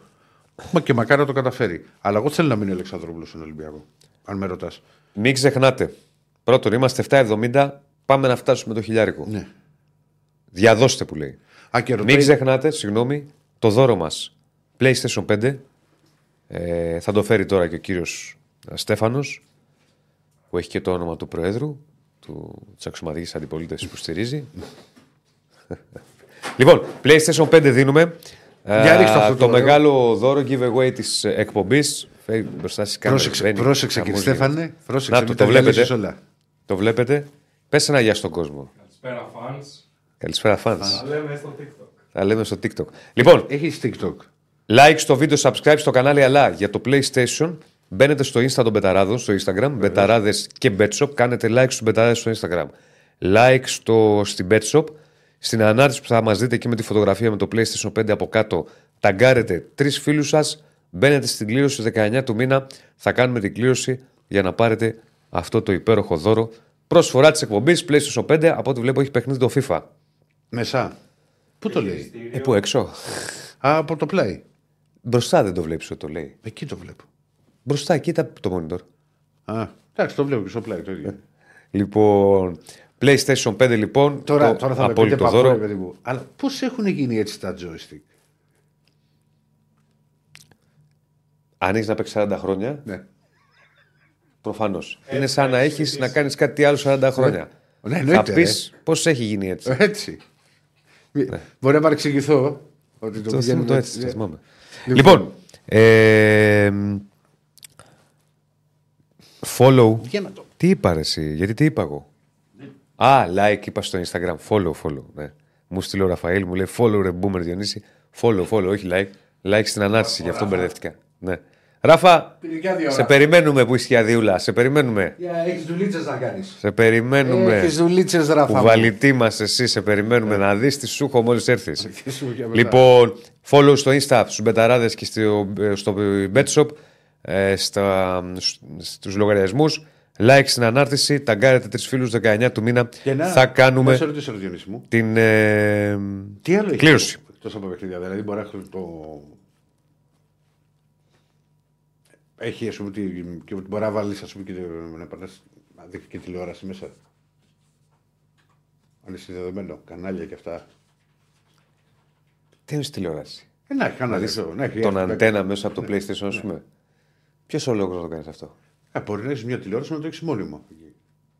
Μα και μακάρι να το καταφέρει. Αλλά εγώ θέλω να μείνει ο Αλεξανδρόπουλος στον Ολυμπιακό. Αν με ρωτάς. Μην ξεχνάτε. Πρώτον, είμαστε 7,70. Πάμε να φτάσουμε το χιλιάρικο. Ναι. Διαδώστε που λέει. Α, και Μην ρωτάει. ξεχνάτε, συγγνώμη, το δώρο μας. PlayStation 5. Ε, θα το φέρει τώρα και ο κύριος Στέφανος, που έχει και το όνομα του Προέδρου της αξιωματικής αντιπολίτευσης που στηρίζει. λοιπόν, PlayStation 5 δίνουμε. Για Ε, ρίξτε αυτό το, το δώρο. μεγάλο δώρο giveaway της εκπομπή. Μπροστά στις κάμερες. Πρόσεξε, Βαίνει, πρόσεξε κύριε χαμός Στέφανε. γίνεται. Πρόσεξε, Να μην το, τα το βλέπετε. διαλύσεις Όλα. Το βλέπετε. Πες ένα γεια στον κόσμο. Καλησπέρα fans. Καλησπέρα, fans. Τα λέμε στο TikTok. Θα λέμε στο TikTok. Λοιπόν, Έχεις TikTok. like στο βίντεο, subscribe στο κανάλι, αλλά για το PlayStation μπαίνετε στο Insta των Μπεταράδων, στο Instagram, Μπεταράδες και BetShop. Κάνετε like στους Μπεταράδες στο Instagram. Like στο, στην BetShop. Στην ανάρτηση που θα μας δείτε εκεί με τη φωτογραφία με το PlayStation 5 από κάτω, ταγκάρετε τρεις φίλους σας. Μπαίνετε στην κλήρωση 19 του μήνα. Θα κάνουμε την κλήρωση για να πάρετε αυτό το υπέροχο δώρο. Προσφορά της εκπομπής PlayStation 5. Από ό,τι βλέπω έχει παιχνίδι το FIFA. Μεσά. Πού το λέει; Ε, πού έξω. Α, από το Play. Μπροστά δεν το βλέπεις ότι το λέει. Εκεί το βλέπω. Μπροστά, κοίτα το monitor. Α, εντάξει, το βλέπω και στο Play το ίδιο. Λοιπόν, PlayStation 5 λοιπόν. Τώρα, το τώρα θα με πείτε απόλυτο παππού, δώρο. ρε παιδί μου. Αλλά πώς έχουν γίνει έτσι τα joystick; Αν έχει να παίξεις 40 χρόνια, Ναι. προφανώς. Είναι σαν να έχεις να κάνεις κάτι άλλο 40 χρόνια. Ναι, θα εννοείται, πεις ρε. πώς έχει γίνει έτσι. Έτσι. Μπορεί να παρεξηγηθώ. Ότι το, το, πηγαίνουμε θυμ- το έτσι, το Ναι. θυμάμαι. Λοιπόν, ε, follow. Για να το. Τι είπα ρε εσύ, γιατί τι είπα εγώ; Α, like είπα στο Instagram. Follow, follow. Ναι. Μου στείλε ο Ραφαήλ, μου λέει follow ρε boomer Διονύση. Follow, follow, όχι like. Like στην ανάρτηση, γι' αυτό μπερδευτικά. Ναι. Ράφα, Πήγε και άδεια σε ώρα. περιμένουμε που είσαι αδίουλα. Σε περιμένουμε. Έχεις δουλίτσες να κάνεις. Σε περιμένουμε. Έχεις δουλίτσες, Ράφα. Που μου. βαλιτή μας εσύ, σε περιμένουμε να δεις τι σου έχω μόλις έρθει. Τι σου για μετά. Λοιπόν, follow στο Insta, στους Μπεταράδες και στο, στο BetShop, ε, στα, στους λογαριασμούς. Like στην ανάρτηση, ταγκάρετε τρεις φίλους 19 του μήνα. Και να- θα κάνουμε Να σε ρωτήσω, ρε Διονύση μου. την ε, Τι άλλο έχει κλήρωση. Εκτό από παιχνίδια, δηλαδή μπορεί να έχει το. Έχει, ας πούμε, τη... και μπορεί να βάλει, ας πούμε, και να πατάς, να δείχνει και τηλεόραση μέσα. Αν είσαι συνδεδεμένο, κανάλια και αυτά. Τι είναι στη τηλεόραση; Ε, να έχει κανένα τέτοιο, να έχει Τον έχει- αντένα μέσα από το PlayStation, ας πούμε. Ποιος ο λόγος να το κάνεις αυτό; Ε, μπορεί να έχεις μια τηλεόραση να το έχεις μόνιμο.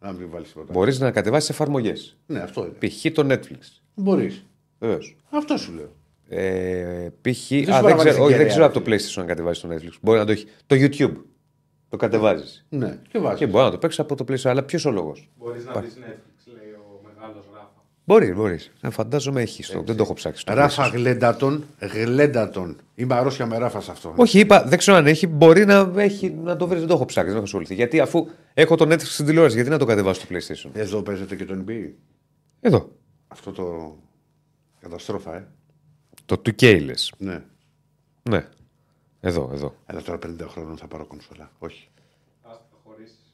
Να μην βάλεις τίποτα. Μπορείς να κατεβάσεις εφαρμογές. Ναι, αυτό είναι. Π.χ. το Netflix. Μπορείς. Βεβαίως. Αυτό σου λέω. Ε, π.χ. σου Α, δεν παραβάλεις ξέρω, την όχι, δεν κεραία, ξέρω από το φίλε. PlayStation να κατεβάσει το Netflix. Μπορεί να το έχει. Το YouTube. Το κατεβάζεις. Ναι, και βάζεις. Και μπορεί να το παίξει από το PlayStation. Αλλά ποιος ο λόγος; Μπορείς να δεις Netflix, λέει ο μεγάλος Ράφα. Μπορείς, μπορείς. Φαντάζομαι έχει το. Δεν το έχω ψάξει. το Ράφα PlayStation. γλέντατον, γλέντατον. Είμαι αρρώστια με ράφα σε αυτό. Όχι, είπα, δεν ξέρω αν έχει. Μπορεί να, έχει, να το βρεις. Δεν το έχω ψάξει. Δεν έχω ασχοληθεί. Γιατί αφού έχω το Netflix στην τηλεόραση, γιατί να το κατεβάσω στο PlayStation; Εδώ παίζεται και το NBA. Εδώ. Αυτό το. Καταστρόφα, ε. Το 2K λε. Ναι. Ναι. Εδώ, εδώ. Αλλά τώρα 50 χρόνων θα πάρω κονσόλα. Όχι. Ας το χωρίσεις.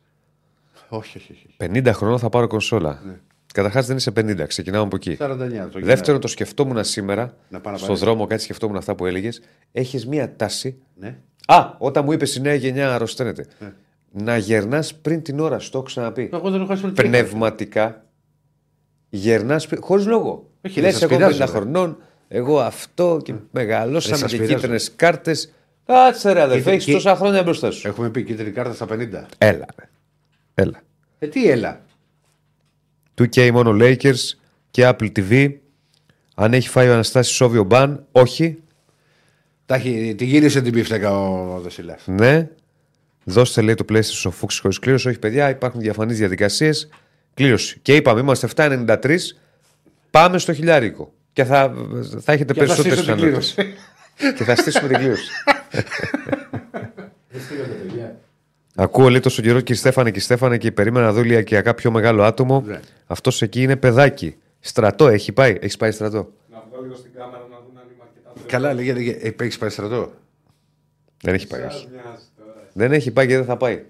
Όχι, όχι, όχι. 50 χρονών θα πάρω κονσόλα. Ναι. Καταρχάς δεν είσαι 50, ξεκινάμε από εκεί. 49. Το Δεύτερον, το σκεφτόμουν σήμερα. Να πάω να στον πάρεις. δρόμο, κάτι σκεφτόμουν αυτά που έλεγες. Έχεις μία τάση. Ναι. Α, όταν μου είπες η νέα γενιά αρρωσταίνεται. Ναι. Να γερνάς πριν την ώρα σου, το έχω ξαναπεί. Εγώ δεν έχω χάσει Πνευματικά γερνάς χωρίς λόγο. Όχι, Λες, δεν σας εγώ 50 πειράζει, ρε. χρονών, εγώ αυτό και μεγαλώσαμε σας και πειράζει. κίτρινες κάρτες. Κάτσε ρε αδερφέ, Κοίτα, έχεις και- τόσα χρόνια μπροστά σου. Έχουμε πει κίτρινη κάρτα στα 50. Έλα. ρε. Έλα. Ε, τι έλα. 2K μόνο Lakers και Apple TV. Αν έχει φάει ο Αναστάσης Σόβιο Μπαν, όχι. Τα έχει, τη γύρισε την πίφτεκα ο Δεσίλας. Ναι. Δώστε λέει το PlayStation στο Fox χωρίς κλήρωση. Όχι, παιδιά, υπάρχουν διαφανείς διαδικασίες. Κλήρωση. Και είπαμε, είμαστε 7,93. Πάμε στο χιλιάρικο. Και θα, θα έχετε Και θα περισσότερες στήσω την κλήρωση. Και θα στήσουμε την κλήρωση. Ακούω λέει τόσο καιρό και η Στέφανε και η Στέφανε και περίμενα να δω ηλιακιακά πιο μεγάλο άτομο. Ναι. Αυτός εκεί είναι παιδάκι. Στρατό έχει πάει. Έχεις πάει στρατό; Να βγω λίγο στην κάμερα να δουν αν είμαι αρκετά τρελός. Καλά, λέγεται. Ε, έχει πάει στρατό; Δεν έχει πάει. Σας όχι. μοιάζει τώρα. Δεν έχει πάει και δεν θα πάει.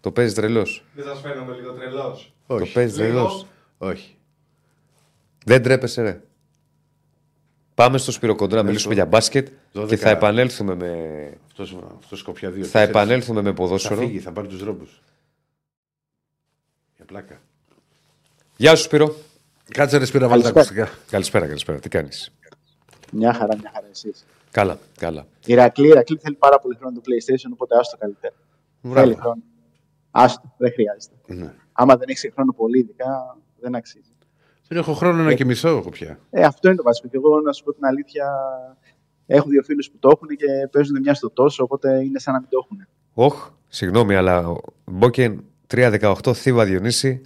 Το παίζεις τρελός. Δεν σας φαίνομαι λίγο τρελός. Το Όχι. παίζεις Λίγο. τρελός. Όχι. Δεν τρέπεσαι, ρε. Πάμε στο Σπυροκοντρό να μιλήσουμε για μπάσκετ Δώδεκα. και θα επανέλθουμε με, Αυτός αυτός σκοπιά δύο. θα τέσσερις. επανέλθουμε με Θα ποδόσφαιρο. φύγει, θα πάρει τους ρόμπου. Για πλάκα. Γεια σου, Σπύρο. Κάτσε ρε σπίρα, βάλεις τα Καλησπέρα. ακουστικά. Καλησπέρα, καλησπέρα. Τι κάνεις; Μια χαρά, μια χαρά εσείς. Καλά, καλά. Η Ρακλή, η Ρακλή θέλει πάρα πολύ χρόνο το PlayStation, οπότε άστο καλύτερα. Μπράβο. Θέλει χρόνο. Άστο, δεν χρειάζεται. Ναι. Άμα δεν έχεις χρόνο πολύ, ειδικά δεν αξίζει. Δεν έχω χρόνο να κοιμηθώ εγώ πια. Ε, αυτό είναι το βασικό. Και εγώ να σου πω την αλήθεια, έχω δύο φίλους που το έχουν και παίζουν μια στο τόσο, οπότε είναι σαν να μην το έχουν. Όχ, συγγνώμη, αλλά ο Μπόκεν 3-18 θύβα Διονύση.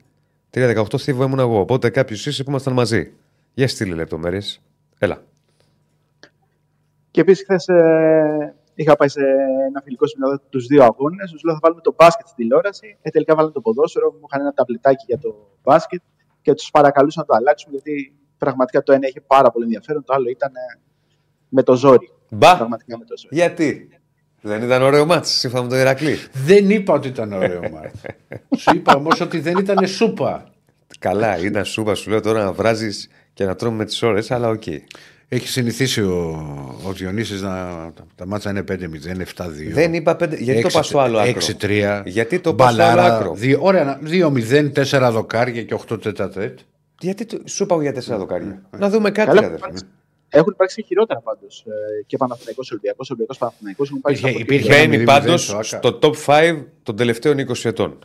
3-18 θύβα ήμουν εγώ. Οπότε κάποιος είσαι που ήμασταν μαζί. Για στείλε λεπτομέρειες. Έλα. Και επίσης χθες ε, είχα πάει σε ένα φιλικό σεμινάριο τους δύο αγώνες. Τους λέω θα βάλουμε το μπάσκετ στη τηλεόραση. Ε, τελικά βάλαμε το ποδόσφαιρο. Μου είχαν ένα ταμπλετάκι για το μπάσκετ και τους παρακαλούσα να το αλλάξουμε γιατί πραγματικά το ένα είχε πάρα πολύ ενδιαφέρον. Το άλλο ήταν ε, με το ζόρι. Μπα, Πραγματικά με το ζόρι. γιατί; Δεν ήταν ωραίο ματς, σύμφωνα με τον Ηρακλή. Δεν είπα ότι ήταν ωραίο ματς. Σου είπα όμως ότι δεν ήταν σούπα. Καλά, ήταν σούπα, σου λέω τώρα να βράζεις και να τρώμε με τις ώρες, αλλά οκ. Έχει συνηθίσει ο, ο Διονύσης να τα, τα ματς είναι 5-0, 7-2. Δεν είπα πέντε. Γιατί το πας στο άλλο άκρο; 6-3. Γιατί το πας στο άλλο Μπαλάρα, άκρο; δύο- Ωραία, 2-0, 4 δοκάρια και 8 τετ α τετ. Γιατί το... σου είπα για τέσσερα δοκάρια. Να δούμε κάτι, Καλά, ρε, αδερφέ. υπάρξει- Έχουν υπάρξει και χειρότερα πάντως. Ε, και Παναθηναϊκός Ολυμπιακός, Ολυμπιακός Παναθηναϊκός. Έχουν πάει Υπήρχε- στα υπήρχε- ποτήρια. Μπαίνει ένα πάντω 0-0 στο Άκα. στο top 5 των τελευταίων 20 ετών.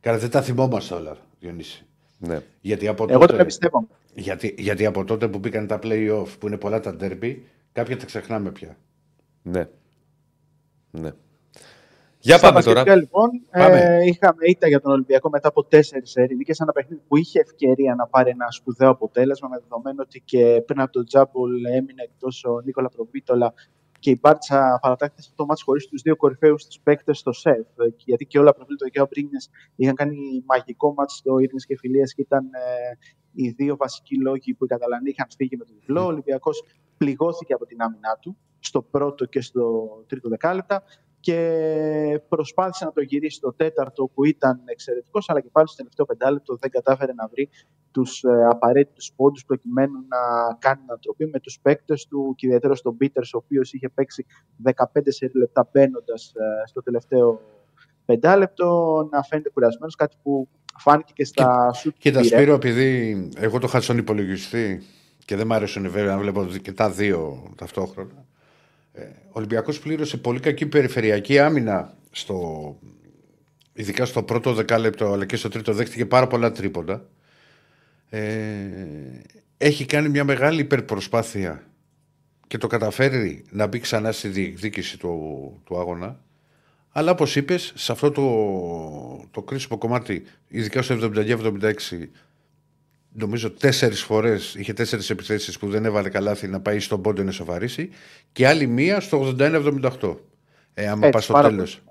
Καλά, δεν τα θυμόμαστε όλα, Διονύση. Ναι. Γιατί από, Εγώ τότε, το εμπιστεύομαι. γιατί, γιατί από τότε που μπήκαν τα play-off, που είναι πολλά τα derby, κάποια τα ξεχνάμε πια. ναι. Ναι. Για Στα πάμε τώρα. μπασκετικά, λοιπόν, Πάμε. Ε, είχαμε ήττα για τον Ολυμπιακό μετά από τέσσερις σερί νίκες, ένα παιχνίδι που είχε ευκαιρία να πάρει ένα σπουδαίο αποτέλεσμα με δεδομένο ότι και πριν από τον Τζάμπολ έμεινε εκτός ο Νίκολα Προβίτολα και η Μπάρτσα παρατάχθηκε το μάτς χωρίς τους δύο κορυφαίους τους παίκτες στο ΣΕΦ. Ε, και Γιατί και όλα Προβίτολα και ο Μπρίνιες είχαν κάνει μαγικό μάτς στο Ήρνες και Φιλίες και ήταν ε, οι δύο βασικοί λόγοι που οι Καταλανοί είχαν φύγει με το διπλό. Ο Ολυμπιακός πληγώθηκε από την άμυνά του στο πρώτο και στο τρίτο δεκάλεπτα και προσπάθησε να το γυρίσει στο τέταρτο που ήταν εξαιρετικός αλλά και πάλι στο τελευταίο πεντάλεπτο δεν κατάφερε να βρει τους ε, απαραίτητους πόντους προκειμένου να κάνει ανατροπή με τους παίκτες του και ιδιαίτερα στον Πίτερς ο οποίος είχε παίξει 15 σε λεπτά μπαίνοντας στο τελευταίο πεντάλεπτο να φαίνεται κουρασμένος κάτι που φάνηκε και στα σουτ που Κοίτα, πήρε. Σπύρο, επειδή εγώ το είχα στον υπολογιστή και δεν μ' άρεσαν βέβαια να βλέπω και τα δύο ταυτόχρονα. Ε, ο Ολυμπιακός πλήρωσε πολύ κακή περιφερειακή άμυνα στο, ειδικά στο πρώτο δεκάλεπτο αλλά και στο τρίτο δέχτηκε πάρα πολλά τρίποντα. Ε, έχει κάνει μια μεγάλη υπερπροσπάθεια και το καταφέρει να μπει ξανά στη διεκδίκηση του, του αγώνα. Αλλά όπως είπες, σε αυτό το, το κρίσιμο κομμάτι, ειδικά στο 79-76, νομίζω τέσσερις φορές είχε τέσσερις επιθέσεις που δεν έβαλε καλάθι να πάει στον πόντο να σοβαρήσει και άλλη μία στο 81-78. Ε, άμα Έτσι, πας στο πάρα τέλος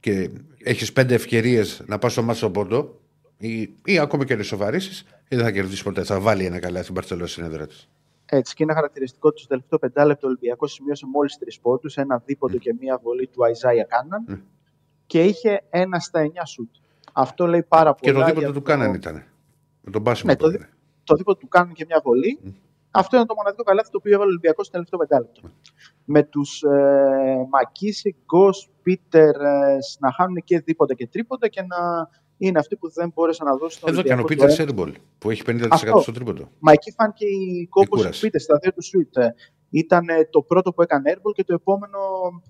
και έχεις πέντε ευκαιρίες να πας στο μάτι στον πόντο ή, ή ακόμα και να σοβαρήσεις, δεν θα κερδίσεις ποτέ. Θα βάλει ένα καλάθι στην Παρσελόνα στην έδρα της. Έτσι, και είναι χαρακτηριστικό ότι στο τελευταίο πεντάλεπτο ο Ολυμπιακός σημείωσε μόλις τρεις πόντους, ένα δίποντο και μία βολή του Αϊζάια Κάναν Mm. και είχε ένα στα εννιά σουτ. Αυτό λέει πάρα Και πολλά. το δίποτο για του Κάναν ήταν. Με τον Πάσιμο. Ναι, το, δι- το δίποτο του κάνουν και μια βολή. Αυτό είναι το μοναδικό καλάθι το οποίο έβαλε ο Ολυμπιακός στο τελευταίο πεντάλεπτο. Με τους ε, Μακίση, Γκος, Πίτερ ε, να χάνουν και δίποτα και τρίποτα και να είναι αυτοί που δεν μπόρεσαν να δώσουν. στον Εδώ έκανε ο Ολυμπιακό Πίτερ το Σέρμπολ που έχει 50% Αυτό. στο τρίποντο. Μα εκεί φάνηκε η κόπωση κούραση. του Πίτερ στα δύο του σουτ. Ε, Ήταν ε, το πρώτο που έκανε airball και το επόμενο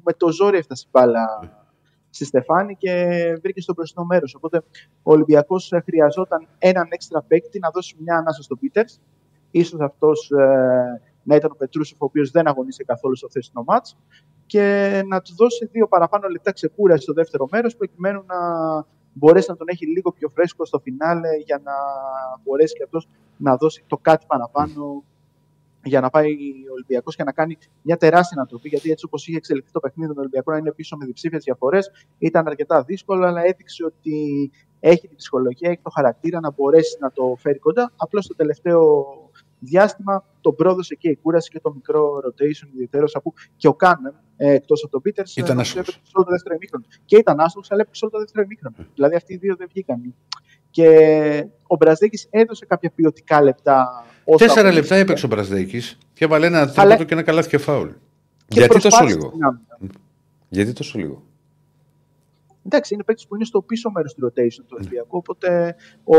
με το ζόρι έφτασε η μπάλα στη Στεφάνη και βρήκε στο μπροστινό μέρος. Οπότε ο Ολυμπιακός χρειαζόταν έναν έξτρα παίκτη να δώσει μια ανάσα στον Πίτερς. σω αυτός να ήταν ο Πετρούσεφ, ο οποίος δεν αγωνίστηκε καθόλου στο χθεσινό μάτς. Και να του δώσει δύο παραπάνω λεπτά ξεκούραση στο δεύτερο μέρος, προκειμένου να μπορέσει να τον έχει λίγο πιο φρέσκο στο φινάλε για να μπορέσει και αυτός να δώσει το κάτι παραπάνω για να πάει ο Ολυμπιακός και να κάνει μια τεράστια ανατροπή. Γιατί έτσι όπως είχε εξελιχθεί το παιχνίδι των Ολυμπιακών, να είναι πίσω με διψήφιες διαφορές, ήταν αρκετά δύσκολο, αλλά έδειξε ότι έχει την ψυχολογία, έχει το χαρακτήρα να μπορέσει να το φέρει κοντά. Απλώς στο τελευταίο διάστημα τον πρόδωσε και η κούραση και το μικρό rotation, ιδιαίτερος από και ο Κάνεμ ε, εκτός από τον Πίτερς. Ήταν άσχημος. σε όλο το δεύτερο ημίχρονο. Και ήταν άσχημος, αλλά έπαιξε όλο το δεύτερο ημίχρονο. Δηλαδή αυτοί οι δύο δεν βγήκαν. Και ο Μπραζδέκης έδωσε κάποια ποιοτικά λεπτά. Όσο Τέσσερα αγωνίστηκε. λεπτά έπαιξε ο Μπραζδέκη και έβαλε ένα Αλλά- τρίποντο και ένα καλάθι και φάουλ. Και Γιατί τόσο προσπάθησε λίγο; την άμυνα. Γιατί τόσο λίγο; Εντάξει, είναι παίκτης που είναι στο πίσω μέρος του rotation του Ολυμπιακού. Οπότε ο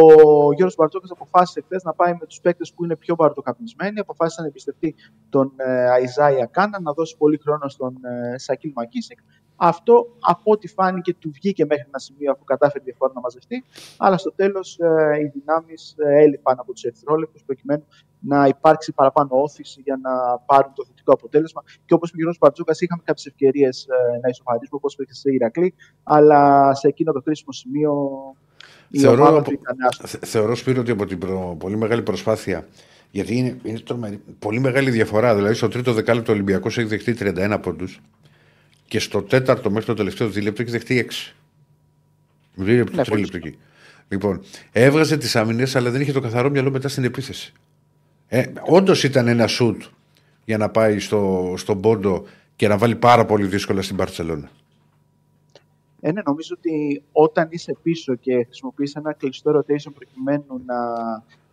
Γιώργος Μπαρτζόκας αποφάσισε χθες να πάει με τους παίκτες που είναι πιο μπαρτοκαπνισμένοι. Αποφάσισε να εμπιστευτεί τον ε, Αϊζάια Κάνα, να δώσει πολύ χρόνο στον ε, Σακίλ Μακίσικ. Αυτό από ό,τι φάνηκε του βγήκε μέχρι ένα σημείο αφού κατάφερε η διαφορά να μαζευτεί. Αλλά στο τέλος ε, οι δυνάμεις ε, έλειπαν από τους ερυθρόλεπτους προκειμένου να υπάρξει παραπάνω όθηση για να πάρουν το θετικό αποτέλεσμα. Και όπως είπε ο Γιώργος Μπαρτζόκα, είχαμε κάποιες ευκαιρίες ε, να ισοφαρίσουμε, όπως είπε και σε Ηρακλή, αλλά σε εκείνο το κρίσιμο σημείο η Θεωρώ, ομάδα από- του ήταν άστοχη. θε- θεωρώ Σπύρο ότι από την προ- πολύ μεγάλη προσπάθεια. Γιατί είναι, είναι τρομερή, πολύ μεγάλη διαφορά. Δηλαδή, στο τρίτο δεκάλεπτο ο Ολυμπιακός έχει δεχτεί 31 πόντους και στο τέταρτο μέχρι το τελευταίο δίλεπτο έχει δεχτεί 6. Δίλεπτο, Ναι, τρίλεπτο πολύ εκεί. Λοιπόν, έβγαζε τις άμυνες, αλλά δεν είχε το καθαρό μυαλό μετά στην επίθεση. Ε, Όντως ήταν ένα σουτ για να πάει στο, στον πόντο και να βάλει πάρα πολύ δύσκολα στην Παρσελόνα. Ε, ναι, νομίζω ότι όταν είσαι πίσω και χρησιμοποιείς ένα κλειστό rotation προκειμένου να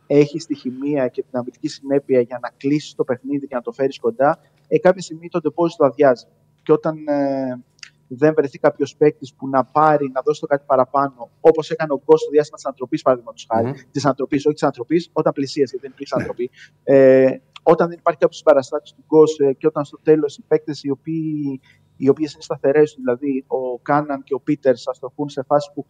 έχεις τη χημεία και την αμυντική συνέπεια για να κλείσεις το παιχνίδι και να το φέρεις κοντά, ε, κάποια στιγμή το ντεπόζιτο αδειάζει. Και όταν ε, δεν βρεθεί κάποιος παίκτης που να πάρει, να δώσει το κάτι παραπάνω, όπως έκανε ο Γκος στο διάστημα της ανατροπή, παραδείγματος χάρη, Μμμ. της ανατροπή, όχι της ανατροπή, όταν πλησίασε, γιατί δεν υπήρξε ανατροπή. Ε, όταν δεν υπάρχει κάποιος συμπαραστάτης του Γκος ε, και όταν στο τέλος οι παίκτες οι οποίοι οι οποίες είναι σταθερές, δηλαδή ο Κάναν και ο Πίτερς, αστοχούν σε φάση που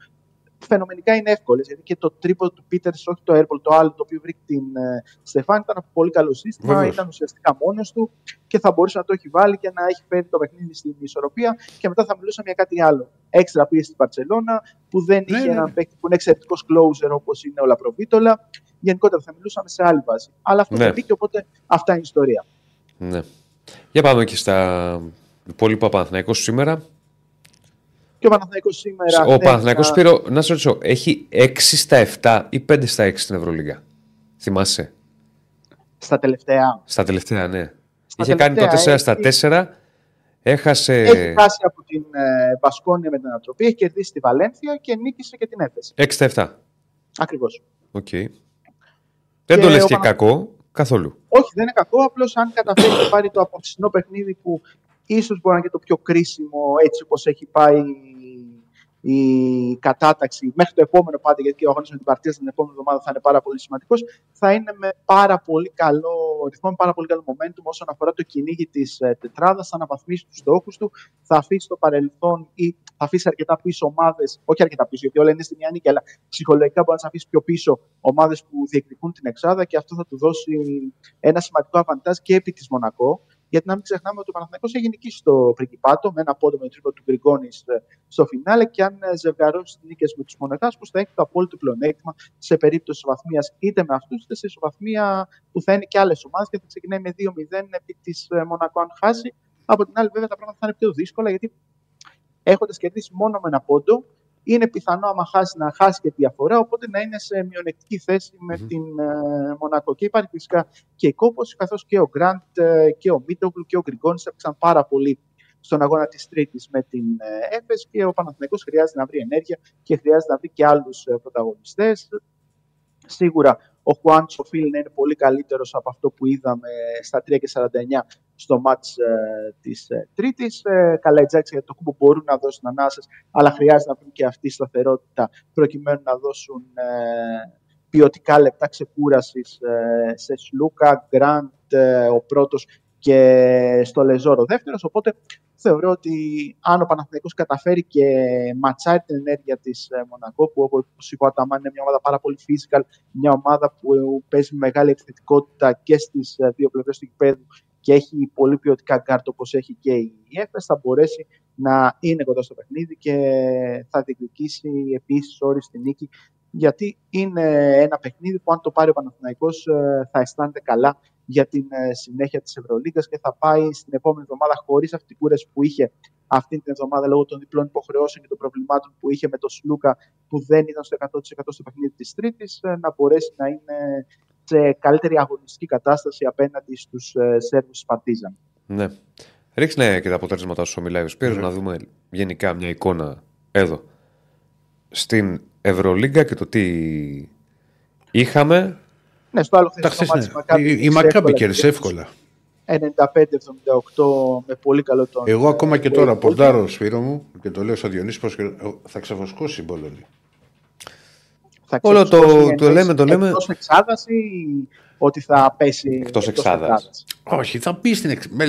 φαινομενικά είναι εύκολες. Γιατί και το τρίπο του Πίτερ, όχι το airball, το άλλο το οποίο βρήκε την ε, Στεφάνη, ήταν από πολύ καλό σύστημα. Βεβαίως. Ήταν ουσιαστικά μόνος του και θα μπορούσε να το έχει βάλει και να έχει φέρει το παιχνίδι στην ισορροπία. Και μετά θα μιλούσαμε για κάτι άλλο. Έξτρα πίεση στην Παρσελώνα, που δεν Ναι, είχε ναι, έναν ναι. παίκτη που είναι εξαιρετικός closer όπως είναι ο Λαπροβίτολα. Γενικότερα θα μιλούσαμε σε άλλη βάση. Αλλά αυτό Ναι. δεν μπήκε, οπότε αυτά είναι η ιστορία. Ναι. Για πάμε και στα υπόλοιπα Παναθηναϊκός σήμερα. Και ο Παναθηναϊκός σήμερα. Ο χθες, Παναθηναϊκός α, Σπύρο, να σε ρωτήσω, έχει 6 στα 7 ή 5 στα 6 στην Ευρωλίγα; Θυμάσαι; Στα τελευταία. Στα τελευταία, ναι. Στα Είχε κάνει το 4 τελευταία στα έχει- 4. Έχασε Έχει χάσει από την ε, Μπασκόνια με την ανατροπή, έχει κερδίσει τη Βαλένθια και νίκησε και την Έφεση. 6 στα 7. Ακριβώς. Οκ. Δεν το Και λες ο και Πανα- κακό καθόλου. Όχι, δεν είναι κακό. Απλώς αν καταφέρει και πάρει το αποψινό παιχνίδι που ίσως μπορεί να είναι και το πιο κρίσιμο έτσι όπως έχει πάει η κατάταξη μέχρι το επόμενο πάντα, γιατί και ο αγώνας με την Παρτίζα την επόμενη εβδομάδα θα είναι πάρα πολύ σημαντικός. Θα είναι με πάρα πολύ καλό ρυθμό, με πάρα πολύ καλό momentum όσον αφορά το κυνήγι της τετράδας. Θα αναβαθμίσει τους στόχους του, θα αφήσει το παρελθόν ή θα αφήσει αρκετά πίσω ομάδες, όχι αρκετά πίσω, γιατί όλα είναι στη μια νίκη, αλλά ψυχολογικά μπορεί να αφήσει πιο πίσω ομάδες που διεκδικούν την εξάδα και αυτό θα του δώσει ένα σημαντικό αβαντάζ και επί της Μονακό. Γιατί να μην ξεχνάμε ότι ο Παναθηναϊκός έχει νικήσει στο Πρικυπάτο με ένα πόντο με το τρίπο του Γκριγκόνης στο φινάλε και αν ε, ζευγαρώσει τις νίκες με τους Μονεκάσκου θα έχει το απόλυτο πλεονέκτημα σε περίπτωση ισοβαθμία είτε με αυτούς είτε σε ισοβαθμία που θα είναι και άλλες ομάδες και θα ξεκινάει με 2-0 επί της Μονακό αν χάσει. Από την άλλη, βέβαια, τα πράγματα θα είναι πιο δύσκολα γιατί έχοντας κερδίσει μόνο με ένα πόντο, είναι πιθανό άμα χάσει να χάσει και τη διαφορά, οπότε να είναι σε μειονεκτική θέση με Μμμ. την ε, Μονακό. Και υπάρχει φυσικά και η κόπος, καθώς και ο Γκραντ ε, και ο Μίτογλου και ο Γκριγκόνης έπαιξαν πάρα πολύ στον αγώνα της Τρίτης με την ε, ΕΦΕΣ και ο Παναθηναϊκός χρειάζεται να βρει ενέργεια και χρειάζεται να βρει και άλλους πρωταγωνιστές. Σίγουρα ο Χουάν οφείλει να είναι πολύ καλύτερος από αυτό που είδαμε στα 3 και 49 στο μάτς ε, της ε, Τρίτης. Ε, καλά, οι Τζάξ για το κούμπο μπορούν να δώσουν ανάσες, αλλά χρειάζεται να βρουν και αυτή η σταθερότητα προκειμένου να δώσουν ε, ποιοτικά λεπτά ξεκούρασης ε, σε Σλούκα, Γκραντ, ε, ο πρώτος και στο Λεζόρο δεύτερος. Οπότε θεωρώ ότι αν ο Παναθηναϊκός καταφέρει και ματσάρει την ενέργεια της ε, Μονακό, που όπως είπα ο είναι μια ομάδα πάρα πολύ physical, μια ομάδα που παίζει μεγάλη επιθετικότητα και στις ε, δύο πλευρές του γηπέδου και έχει πολύ ποιοτικά κάρτα όπως έχει και η ΕΦΕΣ, θα μπορέσει να είναι κοντά στο παιχνίδι και θα διεκδικήσει επίσης όρις στη νίκη γιατί είναι ένα παιχνίδι που αν το πάρει ο Παναθηναϊκός ε, θα αισθάνεται καλά για την ε, συνέχεια της Ευρωλίγκας και θα πάει στην επόμενη εβδομάδα χωρίς αυτή την κούραση που είχε αυτή την εβδομάδα λόγω των διπλών υποχρεώσεων και των προβλημάτων που είχε με τον Σλούκα που δεν ήταν στο 100% στο παιχνίδι της Τρίτης ε, να μπορέσει να είναι σε καλύτερη αγωνιστική κατάσταση απέναντι στους Σέρβους Παρτίζαν. Ναι. Ρίξτε και τα αποτέλεσματα όσο μιλάει ο Σπύρος, ναι. να δούμε γενικά μια εικόνα εδώ στην Ευρωλίγκα και το τι είχαμε. Ναι, στο άλλο χθες ναι. Η, η Μακάμπης κέρδισε εύκολα. 95-78 με πολύ καλό τόνο. Εγώ ακόμα και τώρα πορτάρω Σπύρο μου και το λέω στο Διονύσης πως θα ξεφωσκώσει η Μπολόνια. Όλο το, το λέμε, το λέμε. Εκτός εξάδας ή ότι θα πέσει εκτός εξάδας. Όχι, θα πει στην εξάδας.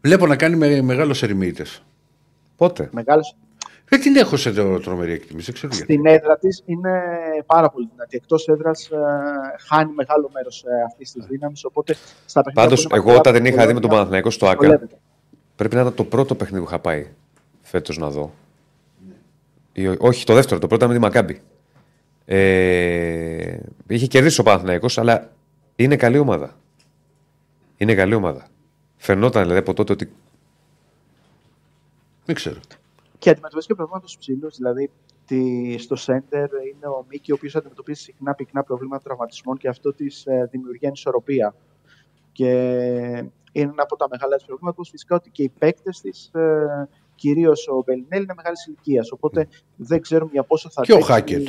Βλέπω να κάνει με, μεγάλος ερμήτες. Πότε; Μεγάλος δεν την έχω σε τρομερή εκτίμηση. Ξέρω Στην έδρα της είναι πάρα πολύ δυνατή. Εκτός έδρας ε, χάνει μεγάλο μέρος ε, αυτής της δύναμης. Οπότε στα Πάντως, εγώ όταν την είχα δει με τον Παναθηναϊκό στο ΑΚΑ, πρέπει να ήταν το πρώτο παιχνίδι που είχα πάει φέτος να δω. Ναι. όχι, το δεύτερο, το πρώτο με τη Μακάμπη. Ε, είχε κερδίσει ο Παναθηναϊκός, αλλά είναι καλή ομάδα. Είναι καλή ομάδα. Φαινόταν δηλαδή από τότε ότι. Δεν ξέρω και αντιμετωπίζει και προβλήματα στους ψηλούς. Δηλαδή, τη, στο center είναι ο Μίκη, ο οποίος αντιμετωπίζει συχνά πυκνά προβλήματα τραυματισμών και αυτό της ε, δημιουργεί ανισορροπία. Και είναι ένα από τα μεγάλα της προβλήματα. Φυσικά ότι και οι παίκτες της, ε, κυρίως ο Μπελινέλ, είναι μεγάλης ηλικίας. Οπότε δεν ξέρουμε για πόσο θα Και ο Χάκετ.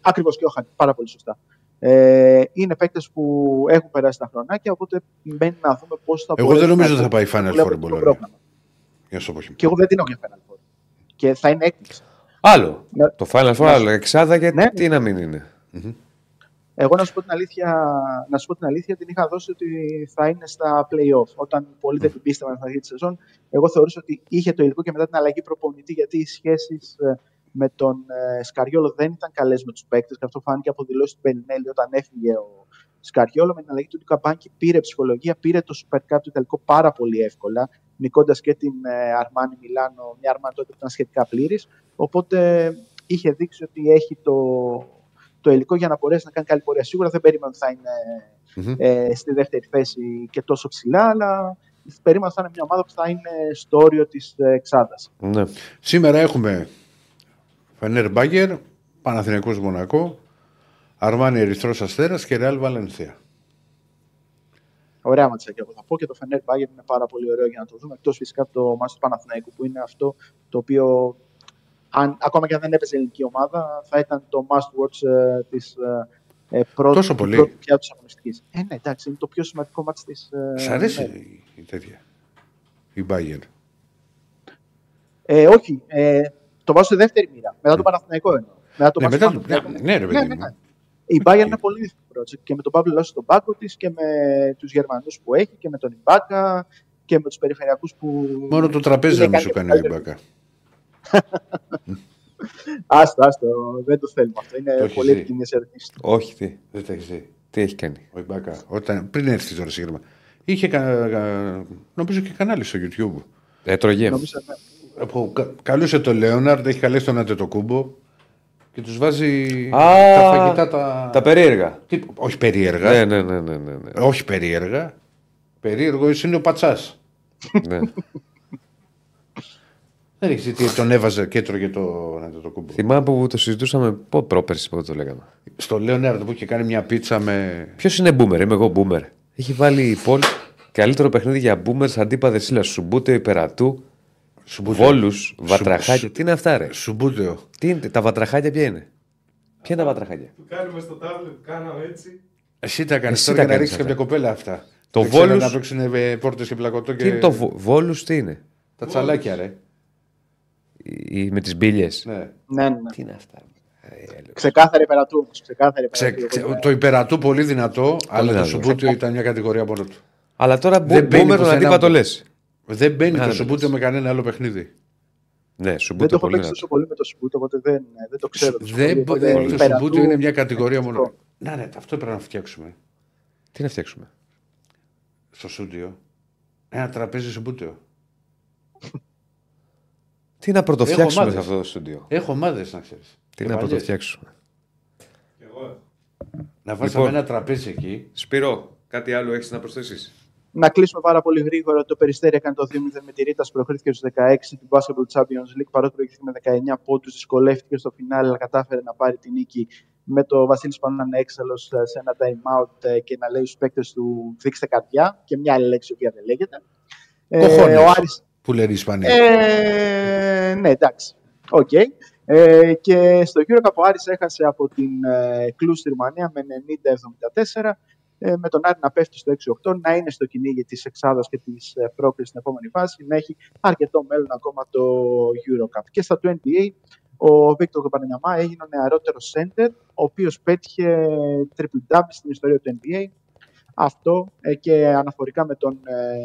Ακριβώς και ο Χάκετ. Πάρα πολύ σωστά. Ε, είναι παίκτες που έχουν περάσει τα χρονάκια, οπότε μένει να δούμε πώς θα Εγώ δεν νομίζω ότι θα πάει Final Four η Και εγώ δεν την έχω για Final Four και θα είναι έκπληξη. Άλλο. Ναι. Το Final Four, άλλο. Εξάδα και ναι. τι να μην είναι. Εγώ να σου, πω την αλήθεια, να σου πω την αλήθεια, την είχα δώσει ότι θα είναι στα play-off. Όταν πολλοί δεν την πίστευαν στην αρχή της σεζόν, εγώ θεωρούσα ότι είχε το υλικό και μετά την αλλαγή προπονητή, γιατί οι σχέσεις ε, με τον ε, Σκαριόλο δεν ήταν καλές με τους παίκτες. Και αυτό φάνηκε από δηλώσεις του Πενινέλη όταν έφυγε ο Σκαριόλο. Με την αλλαγή του Ντουκαμπάνκι πήρε ψυχολογία, πήρε το Super Cup του Ιταλικό πάρα πολύ εύκολα νικώντας και την Αρμάνι ε, Μιλάνο, μια Αρμάνι τότε που ήταν σχετικά πλήρης. Οπότε είχε δείξει ότι έχει το, το υλικό για να μπορέσει να κάνει καλή πορεία. Σίγουρα δεν περίμενα ότι θα ειναι ε, στη δεύτερη θέση και τόσο ψηλά, αλλά περίμενα ότι θα είναι μια ομάδα που θα είναι στο όριο της ε, εξάδας. Ναι. Σήμερα έχουμε Φενέρ Μπάγκερ, Παναθηναϊκός Μονακό, Αρμάνι Ερυθρός Αστέρας και Ρεάλ Βαλενθία. Ωραία ματσάκια εγώ θα πω και το Φενέρ Μπάγκερ είναι πάρα πολύ ωραίο για να το δούμε. Εκτός φυσικά από το μάτι του Παναθηναϊκού που είναι αυτό το οποίο αν, ακόμα και αν δεν έπαιζε ελληνική ομάδα θα ήταν το must watch ε, της ε, ε, πρώτη Τόσο πολύ. πια της αγωνιστικής. Ε, ναι, εντάξει, είναι το πιο σημαντικό μάτι της. Ε, Σ' αρέσει ναι. η τέτοια. Η Μπάγκερ; Ε, όχι. Ε, το βάζω σε δεύτερη μοίρα. Μετά το Παναθηναϊκό εννοώ. Μετά το ναι, μετά το... ναι, ναι, ρε, ναι, ναι, ναι. Η Bayern είναι πολύ δύσκολο project και με τον Παύλο Λάσο στον πάγκο της και με τους Γερμανούς που έχει και με τον Ιμπάκα και με τους περιφερειακούς που. Μόνο το τραπέζι δεν σου κάνει ο Ιμπάκα. άστο, άστο, δεν το θέλουμε αυτό. Είναι πολύ επικίνδυνες ερωτήσεις. Όχι, τι, δεν το έχεις δει. Τι έχει κάνει. Ο Ιμπάκα, όταν, πριν έρθεις τώρα σύγκριμα. Είχε, νομίζω και κανάλι στο YouTube. Έτρωγε. Ναι. Καλούσε τον Λέοναρντ, έχει καλέσει τον Αντετοκούμπο και τους βάζει Α, τα φαγητά τα. Τα περίεργα. Τι, όχι περίεργα. Ναι, ναι, ναι, ναι, ναι, ναι. Όχι περίεργα. Περίεργο είναι ο πατσάς. ναι. Δεν έχει τι τον έβαζε και έτρωγε το, το κούμπο. Θυμάμαι που το συζητούσαμε πρόπερση που το λέγαμε. Στο Λέοναρντ που είχε κάνει μια πίτσα με. Ποιος είναι μπούμερ, είμαι εγώ μπούμερ. Έχει βάλει η Πολ καλύτερο παιχνίδι για μπούμερ αντίπαδες σύλλα Σουμπούτε υπερατού. Βόλους, βατραχάκια. Τι είναι αυτά, ρε; Σουμπούτεο. Τι είναι, τα βατραχάκια ποια είναι; Ποια είναι τα βατραχάκια; Του κάνουμε στο τάβλετ, του κάναμε έτσι. Εσύ τα κάνεις Εσύ τώρα τα για να κάνεις ρίξεις κάποια αυτά. κοπέλα αυτά. Το Δεν ξέρω Βόλους- Να παίξουν πόρτες και πλακωτό και. Τι είναι το βο... Βόλους, τι είναι; Τα τσαλάκια, ρε. Ή- ή με τις μπύλε. Ναι. Ναι, ναι. Τι είναι αυτά; Ε, Ξεκάθαρη υπερατού όμως. Ξεκάθαρη Ξε, υπερατού. ξε, Οπότε, το υπερατού πολύ δυνατό, αλλά το δυνατό. σουμπούτιο ήταν μια κατηγορία μόνο του. Αλλά τώρα μπο... Δεν μπαίνει μπούμε τον πουθενά αντίπα το που- λες. Δεν μπαίνει Να, το δεν σουμπούτιο με κανένα άλλο παιχνίδι. Ναι, σου Δεν το μπούτο έχω πολύ παίξει δυνατό. τόσο πολύ με το Σουμπούτ, οπότε δεν, δεν το ξέρω. το Δεν, Σουμπούτ, μπο- οπότε δεν- το υπερατού- σουμπούτιο είναι μια κατηγορία μόνο. Αυτό. Να, ναι, αυτό πρέπει να φτιάξουμε Τι να φτιάξουμε; στο στούντιο. Ένα τραπέζι σουμπούτιο. Τι να πρωτοφτιάξουμε σε ομάδες. αυτό το στούντιο; Έχω ομάδες να ξέρεις. Τι να πρωτοφτιάξουμε; Κι εγώ. Να βάζει Λοιπόν. ένα τραπέζι εκεί. Σπυρό, κάτι άλλο έχεις να προσθέσεις; Να κλείσουμε πάρα πολύ γρήγορα. Το Περιστέρι έκανε το 2-0 με τη Ρίτα, προκρίθηκε στους 16 του Basketball Champions League. Παρότι προηγήθηκε με 19 πόντους, δυσκολεύτηκε στο φινάλε, αλλά κατάφερε να πάρει την νίκη με το Βασίλης Πανού να είναι έξαλλο σε ένα time out ε, και να λέει στους παίκτες του δείξτε καρδιά και μια άλλη λέξη η οποία δεν λέγεται. Ε, Cojones. ο Άρης, Που λένε οι Ισπανοί. ε, ναι, εντάξει. Οκ. Ε, και στο Euro Cup ο Άρης έχασε από την ε, Κλουζ στη Ρουμανία με 90-74. Ε, με τον Άρη να πέφτει στο 6-8, να είναι στο κυνήγι της Εξάδας και της ε, πρόκλησης στην επόμενη φάση, να έχει αρκετό μέλλον ακόμα το Euro Cup. Και στα του NBA, ο Βίκτορ Γουεμπανιάμα έγινε ο νεαρότερος center, ο οποίος πέτυχε triple double στην ιστορία του NBA. Αυτό ε, και αναφορικά με τον ε,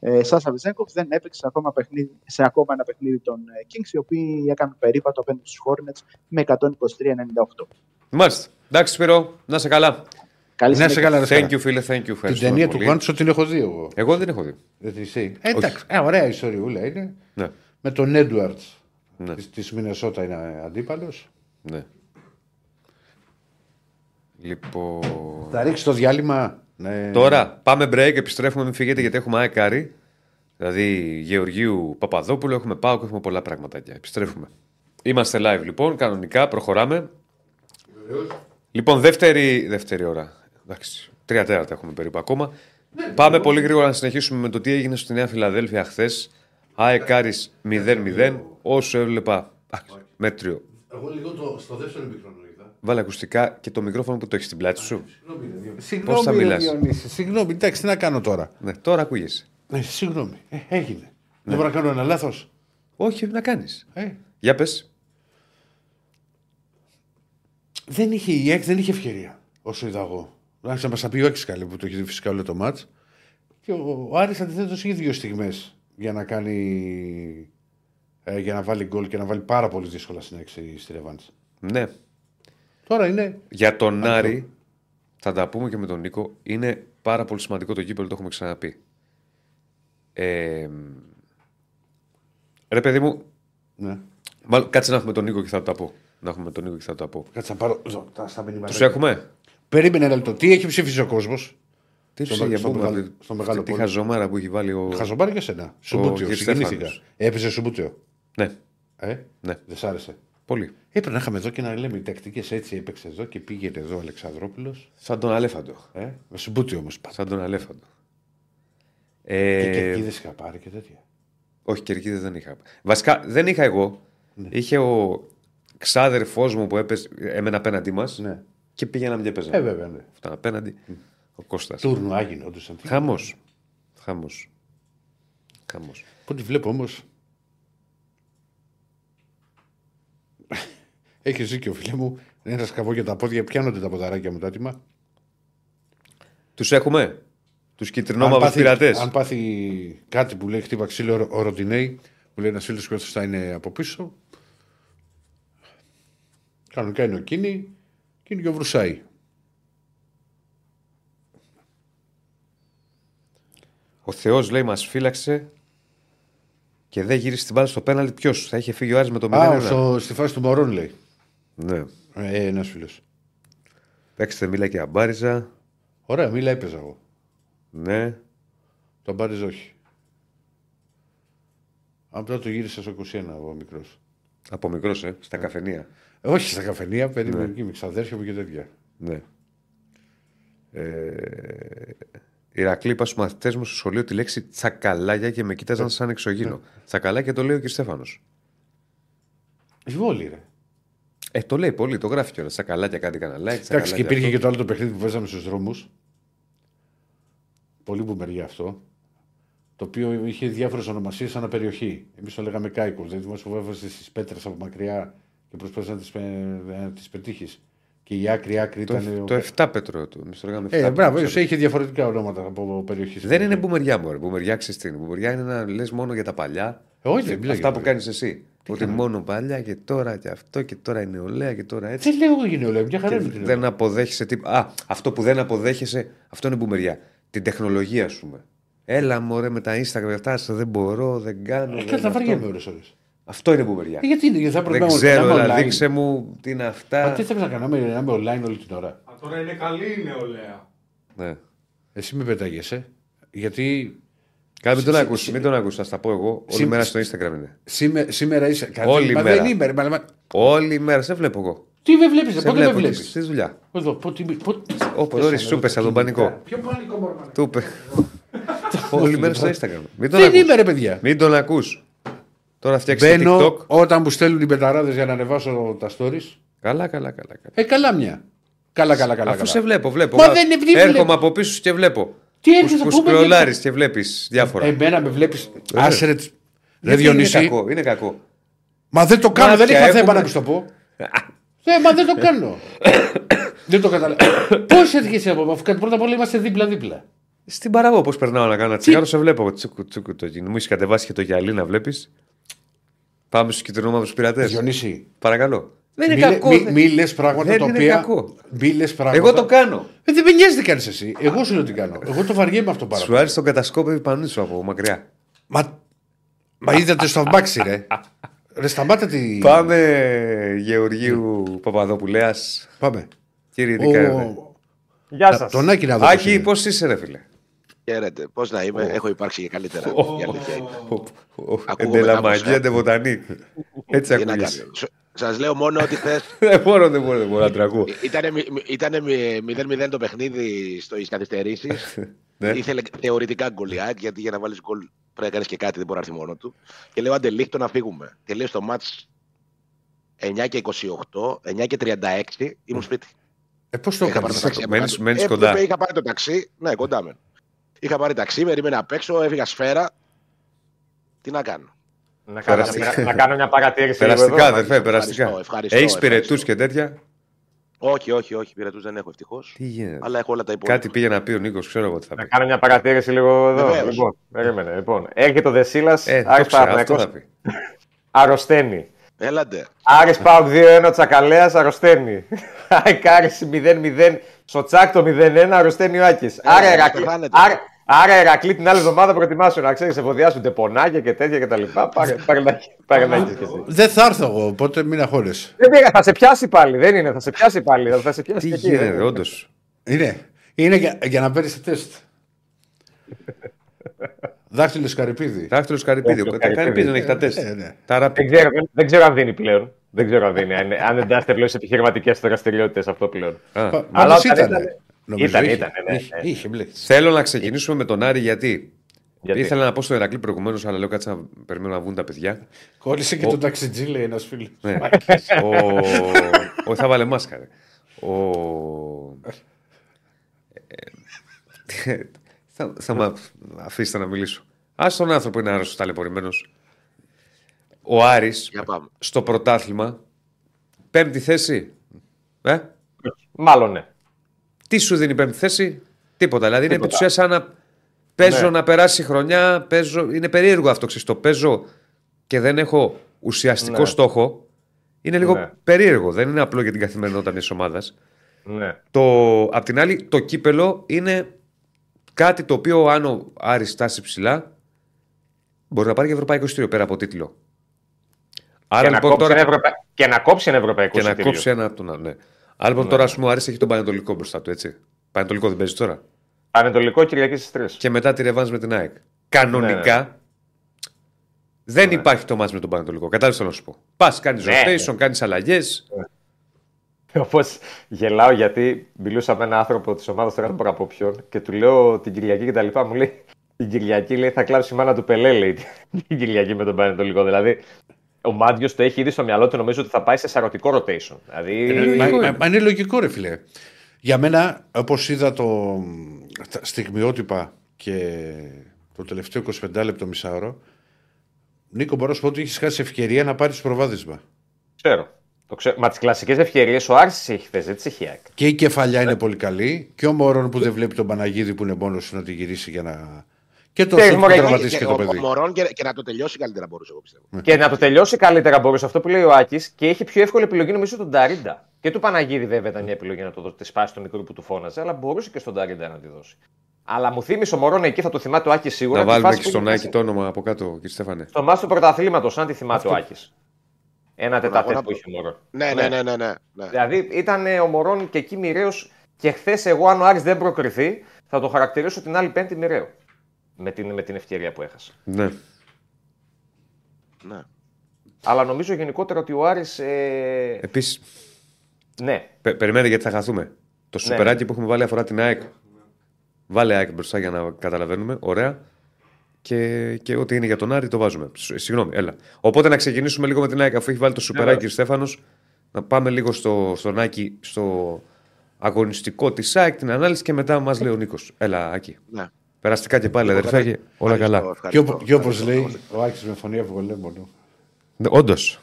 ε, Σάσα Βεζέγκοφ δεν έπαιξε σε ακόμα, παιχνίδι, σε ακόμα ένα παιχνίδι των ε, Kings, οι οποίοι έκαναν περίπατο απέναντι στους Hornets με 123-98. Μάλιστα. Εντάξει, Σπυρό, να σε καλά. Καλή Να είσαι συνέχεια. καλά, ρε Thank you, φίλε, thank you. Την Ευχαριστούμε ταινία του πολύ. Κουάντσο την έχω δει εγώ. Εγώ δεν έχω δει. Δεν τη εσύ. Ε, εντάξει, ε, ωραία ιστοριούλα είναι. Ναι, Με τον Έντουαρτ ναι, της της Μινεσότα είναι αντίπαλος. ναι. Λοιπόν. Θα ρίξει το διάλειμμα. Ναι. Τώρα πάμε break, επιστρέφουμε, μην φύγετε γιατί έχουμε ΑΕΚ Δηλαδή Γεωργίου Παπαδόπουλου, έχουμε πάω και έχουμε πολλά πραγματάκια. Επιστρέφουμε. Είμαστε live λοιπόν, κανονικά, προχωράμε. Λοιπόν, δεύτερη, δεύτερη ώρα. Εντάξει, τρία τέταρτα έχουμε περίπου ακόμα. Πάμε πολύ γρήγορα να συνεχίσουμε με το τι έγινε στη Νέα Φιλαδέλφια χθες. ΑΕΚ Άρης 0-0. Όσο έβλεπα. εντάξει, Μέτριο. Εγώ λίγο το, στο δεύτερο μικρό είδα. Βάλε ακουστικά και το μικρόφωνο που το έχεις στην πλάτη σου. Συγγνώμη, Πώς θα ρε μιλάς; Διονύση, Συγγνώμη, εντάξει, τι να κάνω τώρα; Ναι, τώρα ακούγεσαι. Ε, συγγνώμη, ε, έγινε. Δεν μπορώ να κάνω ένα λάθος; Όχι, να κάνεις. Ε, Για πες. δεν είχε η ΕΚ, δεν είχε ευκαιρία όσο είδα εγώ. Άρχισε να μα τα πει ο Έξι καλή που το έχεις δει φυσικά όλο το μάτ. Και ο, ο Άρης αντιθέτως είχε δύο στιγμές για να κάνει. Ε, για να βάλει γκολ και να βάλει πάρα πολύ δύσκολα στην έξι στη Ρεβάντ. Ναι. Τώρα είναι. Για τον Άρη, θα τα πούμε και με τον Νίκο, είναι πάρα πολύ σημαντικό το κύπελο, το έχουμε ξαναπεί. Ε, ρε παιδί μου, Ναι. μάλλον, κάτσε να έχουμε τον Νίκο και θα τα πω. Να έχουμε τον Νίκο και θα τα πω. Κάτσε να πάρω. Εδώ, τα, στα μηνύματα. Τους έχουμε; Περίμενε ένα λεπτό. Τι έχει ψηφίσει ο κόσμος; Τι Στο του με- για στο πούμε, μεγάλο- αυτή- στο μεγάλο αυτή τη πόλο. χαζομάρα που έχει βάλει ο. Χαζομπάρι και σένα. Σουμπούτιο. Γερ Συγκινήθηκα. Στέφανος. Έπαιζε σουμπούτιο. Ναι, Ε, ναι, δεν σ' άρεσε. πολύ. Έπρεπε να είχαμε εδώ και να λέμε οι τακτικές έτσι έπαιξε εδώ και πήγαινε εδώ ο Αλεξανδρόπουλος. Σαν τον Αλέφαντο. Ε, με σουμπούτιο όμως πάντα. Σαν τον Αλέφαντο. Και Ε, κερκίδες είχα πάρει και τέτοια. όχι, κερκίδες δεν είχα. Βασικά δεν είχα εγώ. Ναι. Είχε ο ξάδερφός μου που έπαιζε, έμενα απέναντί μας Ναι. Και πήγαιναμε και έπαιζα. Ε, βέβαια, ναι. Ήταν απέναντι. Ο Κώστας. Τούρνου άγινε όντως. Χαμός. Χαμός. Χαμός. Πού τη βλέπω όμω. Έχεις δίκιο, φίλε μου. Ένα σκαβό για τα πόδια. Πιάνονται τα ποδαράκια μου το άτομα. Τους έχουμε; Τους Αν κυτρινόμαυρου πάθει, πειρατές; αν πάθει κάτι που λέει χτύπα ξύλο ο Ροντινέη, που λέει ένα φίλο που θα είναι από πίσω. Κανονικά είναι ο Κίνη και είναι και ο Βρουσάη. Ο Θεός λέει μας φύλαξε και δεν γύρισε την μπάλα στο πέναλτι. Ποιος θα είχε φύγει ο Άρης με το 0-1. Α, στο, στη φάση του Μωρών λέει. Ναι. Ε, ένας φίλος. Παίξτε μίλα και αμπάριζα. Ωραία, μίλα έπαιζα εγώ. Ναι. Το μπάριζ όχι. Απλά το γύρισα στο 21 εγώ μικρός. Από μικρός, ε, στα καφενεία. Όχι στα καφενεία, περίμενε εκεί με ξαδέρφια μου και τέτοια. Ναι. Ε, Ηρακλή, είπα στου μαθητές μου στο σχολείο τη λέξη τσακαλάκια και με κοίταζαν σαν εξωγήινο. Τσακαλάκια το λέει ο κ. Στέφανος. Βόλη, ρε. Ε, το λέει πολύ, το γράφει κιόλας. Τσακαλάκια κάτι καναλάκι. Εντάξει, και υπήρχε και το άλλο το παιχνίδι που παίζαμε στους δρόμους. Πολύ μπουμεριά αυτό. Το οποίο είχε διάφορες ονομασίες ανά περιοχή. Εμείς το λέγαμε Κάικο. Δηλαδή, μα φοβεύεσαι στις πέτρες από μακριά και προσπαθούσε να τις πετύχεις. Και η άκρη άκρη Το, ήταν. το 7 πέτρο του. Εμείς το λέγαμε 7 Ε, πέτρο, μπράβο, ξέρω. είχε διαφορετικά ονόματα από περιοχή. Δεν είναι μπουμεριά μου, ρε. Μπουμεριά ξέρει τι είναι. Μπουμεριά είναι να λες μόνο για τα παλιά. Ε, όχι, δεν μιλάω Αυτά για που τα κάνεις εσύ. Ότι μόνο παλιά και τώρα και αυτό και τώρα είναι νεολαία και τώρα έτσι. Δεν λέω εγώ γίνει όλα. Μια χαρά Και είναι την δεν αποδέχεσαι τίποτα. Α, αυτό που δεν αποδέχεσαι, αυτό είναι μπουμεριά. Την τεχνολογία, ας πούμε. Έλα μωρέ με τα Instagram αυτά, σε δεν μπορώ, δεν κάνω. Ε, δεν Κάτι θα αυτό. βαριέμαι ώρες ώρες. Αυτό είναι μπουμεριά. Ε, Γιατί είναι, γιατί θα πρέπει Δεν να ξέρω, να είμαι έλα online. δείξε μου τι είναι Μα αυτά. τι θέλει να κάνω, να είμαι- να είμαι online όλη την ώρα. Α, τώρα είναι καλή η νεολαία. Ναι. Εσύ με πετάγεσαι. Γιατί Κάτι μην τον Σι- ακούς, μην τον ακούς, θα στα πω εγώ. Όλη Σι- μέρα στο Instagram είναι. σήμερα, σήμερα είσαι. Κάτι, Όλη μα μέρα. δεν είμαι. ρε, μα- μα- Όλη μέρα σε βλέπω εγώ. Τι με βλέπεις, Σε πότε με βλέπω βλέπεις; στη δουλειά. Εδώ, πότε. πότε- Ο Ποδόρη σου είπε από τον πανικό. Ποιο πανικό μορφανέ. Του είπε. Όλη μέρα στο Instagram. Μην τον Δεν ακούς. είμαι, ρε παιδιά. Μην τον ακούς. Τώρα φτιάξει το Μπαίνω TikTok. όταν μου στέλνουν οι πεταράδε για να ανεβάσω τα stories. Καλά, καλά, καλά. καλά. Ε, καλά μια. Καλά, καλά, καλά. Αφού καλά. σε βλέπω, βλέπω. Μα Μα- δεν είναι- τι Έρχομαι βλέπω. από πίσω σου και βλέπω. Τι Που, έρχεσαι, που πού με σκρολάρεις βλέπεις; και βλέπεις διάφορα. Εμένα με βλέπεις. Βέβαια. Άσερε. Ρε Γιατί είναι Διονύση. κακό, είναι κακό. Μα δεν το κάνω, δεν Μάτια είχα θέμα έχουμε. να τους το πω. Ε, μα δεν το κάνω. δεν το καταλαβαίνω. Πώς έρχεσαι από αφού πρώτα απ' όλα είμαστε δίπλα-δίπλα. Στην παραγωγή, πώς περνάω να κάνω ένα τσιγάρο, σε βλέπω. Τσούκου, τσούκου, το γίνει. Μου έχεις κατεβάσει και το γυαλί να βλέπεις. Πάμε στους κυτρινόμαυρου πειρατές. Διονύση. Παρακαλώ. Δεν είναι Μη, κακό. μη, δεν- μη λες πράγματα Δεν τα είναι οποία. κακό. Μη λες πράγματα. Εγώ το κάνω. Ε, δεν με νοιάζει τι κάνεις εσύ. Εγώ σου λέω τι κάνω. Εγώ το βαριέμαι αυτό πάρα Σου πολύ. άρεσε τον κατασκόπευη πανί σου από μακριά. Μα, μα είδατε στο μπάξι, ρε. ρε, σταμάτα τη. Πάμε Γεωργίου Παπαδοπουλέας. Πάμε. Κύριε, τι κάνετε. Ο... Γεια σας. Τον Άκη να δω. πώς Άκη, είναι. πώς είσαι, ρε φίλε; Χαίρετε. Πώς να είμαι, έχω υπάρξει και καλύτερα. Η αλήθεια είναι. Ακούγομαι κάπως, ε. Εντελαμαγία, βοτανή. Έτσι Τι να ακούγεσαι. κάνω. Σας λέω μόνο ότι χθε Δεν μπορώ, δεν μπορώ, δεν μπορώ να τραγώ. ήταν 0-0 το παιχνίδι στι καθυστερήσεις. Ναι. Ήθελε θεωρητικά γκολιάκ, γιατί για να βάλεις γκολ πρέπει να κάνεις και κάτι, δεν μπορεί να έρθει μόνο του. Και λέω αντελήκτο να φύγουμε. Και λέω στο μάτς 9 και 28, 9 και 36 ήμουν σπίτι. Ε, πώς το Είχα πάρει έκανε. το ταξί. Μένεις- από μένεις κάτω. κοντά. Ε, Είχα πάρει το ταξί. Ναι, κοντά με. Είχα πάρει ταξί, περίμενα απ' έξω, έφυγα σφαίρα. Τι να κάνω. Να κάνω, Περαστικά. να, να κάνω μια παρατήρηση. λίγο Περαστικά, εδώ. αδερφέ, περαστικά. Ευχαριστώ, ευχαριστώ, Έχεις ευχαριστώ. πυρετούς και τέτοια; Όχι, όχι, όχι. Πειρατού δεν έχω ευτυχώς. Τι γίνεται; Αλλά έχω όλα τα υπόλοιπα. Κάτι πήγε να πει ο Νίκος, ξέρω εγώ τι θα Να πει. κάνω μια παρατήρηση λίγο εδώ. Βεβαίως. Λοιπόν, περίμενε. Λοιπόν, έρχεται ο Δεσίλας, Ε, το Άρης ξέρω, αυτό Παναθηναϊκός, θα πει. αρρωσταίνει. Έλαντε. Άρης Πάουκ 2-1, Τσακαλέας, αρρωσταίνει. ΑΕΚ Άρης 0-0, στο τσάκ το 0-1, αρρωσταίνει ο Άκης. Άρα, Ε, Ερακλή, πεθάνετε. Άρα, άρα Ερακλή την άλλη εβδομάδα προετοιμάσου να ξέρεις, εφοδιάσονται πονάκια και τέτοια και τα λοιπά. Πάρε, πάρε να πάρε να έχεις και εσύ. Δεν θα έρθω εγώ, οπότε μην αγχώρεσαι. Δεν πήγα, θα σε πιάσει πάλι, δεν είναι, θα σε πιάσει πάλι, θα σε πιάσει Τι και εκεί. δεν γίνεται, είναι. όντως. Είναι, είναι για, για να παίρνεις τεστ. Δάχτυλος σκαρυπίδι. Δάχτυλος καρυπίδι. Όχι, ο Τα καρυπίδι Καρυπίδη. δεν έχει τα τεστ. Ε, ναι. Τα Δεν rapid. ξέρω, δεν, δεν ξέρω αν δίνει πλέον. Δεν ξέρω αν δίνει. Αν, αν εντάσσεται πλέον σε επιχειρηματικές δραστηριότητες αυτό πλέον. Α, Πα- Αλλά Πάντως όταν ήταν. Ήταν- Νομίζω ήταν, είχε. ήταν, ναι, Είχε, ναι. είχε μπλέξει. Θέλω να ξεκινήσουμε με τον Άρη γιατί. Γιατί; Ήθελα να πω στο Ερακλή προηγουμένως, αλλά λέω κάτσε να περιμένω να βγουν τα παιδιά. Κόλλησε και τον ταξιτζή, λέει ένας φίλος. Ναι. ο... ο... Θα βάλε μάσκα. ρε. Ο... Ε, θα, θα με αφήσετε να μιλήσω. Α τον άνθρωπο είναι άρρωστος ταλαιπωρημένος. Ο Άρης Για πάμε. στο πρωτάθλημα, πέμπτη θέση. Ε; Μάλλον ναι. Τι σου δίνει η πέμπτη θέση, τίποτα. Δηλαδή είναι επί Τίποτα. της ουσίας σαν να παίζω Ναι. να περάσει η χρονιά. Παίζω... Είναι περίεργο αυτό. Ξέρεις, το παίζω και δεν έχω ουσιαστικό Ναι. στόχο. Είναι λίγο Ναι. περίεργο. Δεν είναι απλό για την καθημερινότητα μιας ομάδας. ναι. Το... Απ' την άλλη, το κύπελο είναι κάτι το οποίο αν ο Άρης φτάσει ψηλά μπορεί να πάρει και ευρωπαϊκό ειστήριο πέρα από τίτλο. Άρα και, να λοιπόν κόψει τώρα. ένα ευρωπα... και να κόψει ένα ευρωπαϊκό Και να εισιτήριο. κόψει ένα από τον άλλο. Ναι. Άρα λοιπόν τώρα, ας πούμε, ο Άρης έχει τον Πανετολικό μπροστά του, έτσι. Πανετολικό δεν παίζει τώρα. Ανατολικό Κυριακή στις 3. και μετά τη ρεβάνς με την ΑΕΚ. Κανονικά Ναι, δεν υπάρχει το μάτς με τον Πανατολικό. Κατάλαβες θέλω να σου πω. Πας, κάνεις Ναι, rotation, κάνεις αλλαγές. Όπως γελάω γιατί μιλούσα με έναν άνθρωπο της ομάδας τώρα δεν μπορώ να πω ποιον και του λέω την Κυριακή και τα λοιπά. Μου λέει την Κυριακή λέει, θα κλάψει η μάνα του Πελέ, λέει την Κυριακή με τον Πανετολικό. Δηλαδή Ο Μάντιος το έχει ήδη στο μυαλό του, νομίζω ότι θα πάει σε σαρωτικό rotation. Δηλαδή... Ε, μα, μα, μα είναι λογικό, ρε φιλέ. Για μένα, όπως είδα το τα στιγμιότυπα και το τελευταίο 25 λεπτό μισάωρο, Νίκο, μπορώ να σου πω ότι έχεις χάσει ευκαιρία να πάρεις προβάδισμα. Ξέρω. Το ξέρω. Μα τις κλασικές ευκαιρίες ο Άρης έχει θέσει, δεν τι έχει η ΑΕΚ. Και η κεφαλιά είναι πολύ καλή. Και ο Μωρόν που δεν βλέπει τον Παναγίδη που είναι μόνος του να τη γυρίσει για να. Και το Ξέρεις, σουτ που μωρέ, τραυματίσει και ο, το ο παιδί. Μωρόν και, και να το τελειώσει καλύτερα μπορούσε, εγώ πιστεύω. Και να το τελειώσει καλύτερα μπορούσε αυτό που λέει ο Άκης και είχε πιο εύκολη επιλογή νομίζω τον Ταρίντα. Και του Παναγίδη βέβαια ήταν μια επιλογή να το δώσει, τη σπάσει το μικρό που του φώναζε, αλλά μπορούσε και στον Ταρίντα να τη δώσει. Αλλά μου θύμισε ο Μωρόν εκεί, θα το θυμάται ο Άκης σίγουρα. Να τη βάλουμε φάση και που στον είχε Άκη χάσει. το όνομα από κάτω, κύριε Στέφανε. Στο μάτι του πρωταθλήματος, αν τη θυμάται ο Άκης. Ένα αγώνα τετάτετ που- που είχε ο Μωρόν. Ναι, ναι, ναι, ναι. ναι, ναι. Δηλαδή ήταν ο Μωρόν και εκεί μοιραίος. Και χθες εγώ, αν ο Άρης δεν προκριθεί, θα το χαρακτηρίσω την άλλη Πέμπτη μοιραίο. Με την, με την ευκαιρία που έχασε. Ναι. ναι. Αλλά νομίζω γενικότερα ότι ο Άρης. Ε, Επίσης, ναι, περιμένετε γιατί θα χαθούμε. Το Ναι. σουπεράκι που έχουμε βάλει αφορά την ΑΕΚ. Βάλε ΑΕΚ μπροστά για να καταλαβαίνουμε. Ωραία. Και, και ό,τι είναι για τον Άρη το βάζουμε. Σ- Συγγνώμη, έλα. Οπότε να ξεκινήσουμε λίγο με την ΑΕΚ αφού έχει βάλει το σουπεράκι ο Στέφανος. Να πάμε λίγο στο, στον Άκη, στο αγωνιστικό της ΑΕΚ, την ανάλυση και μετά μας λέει ο Νίκος. Έλα, Άκη. ναι. Περαστικά και πάλι, αδερφέ, και όλα καλά. Ευχαριστώ, Και, ευχαριστώ. όπως και όπως Ευχαριστώ. λέει ο Άκης με φωνή αυγολέμονο. Όντως.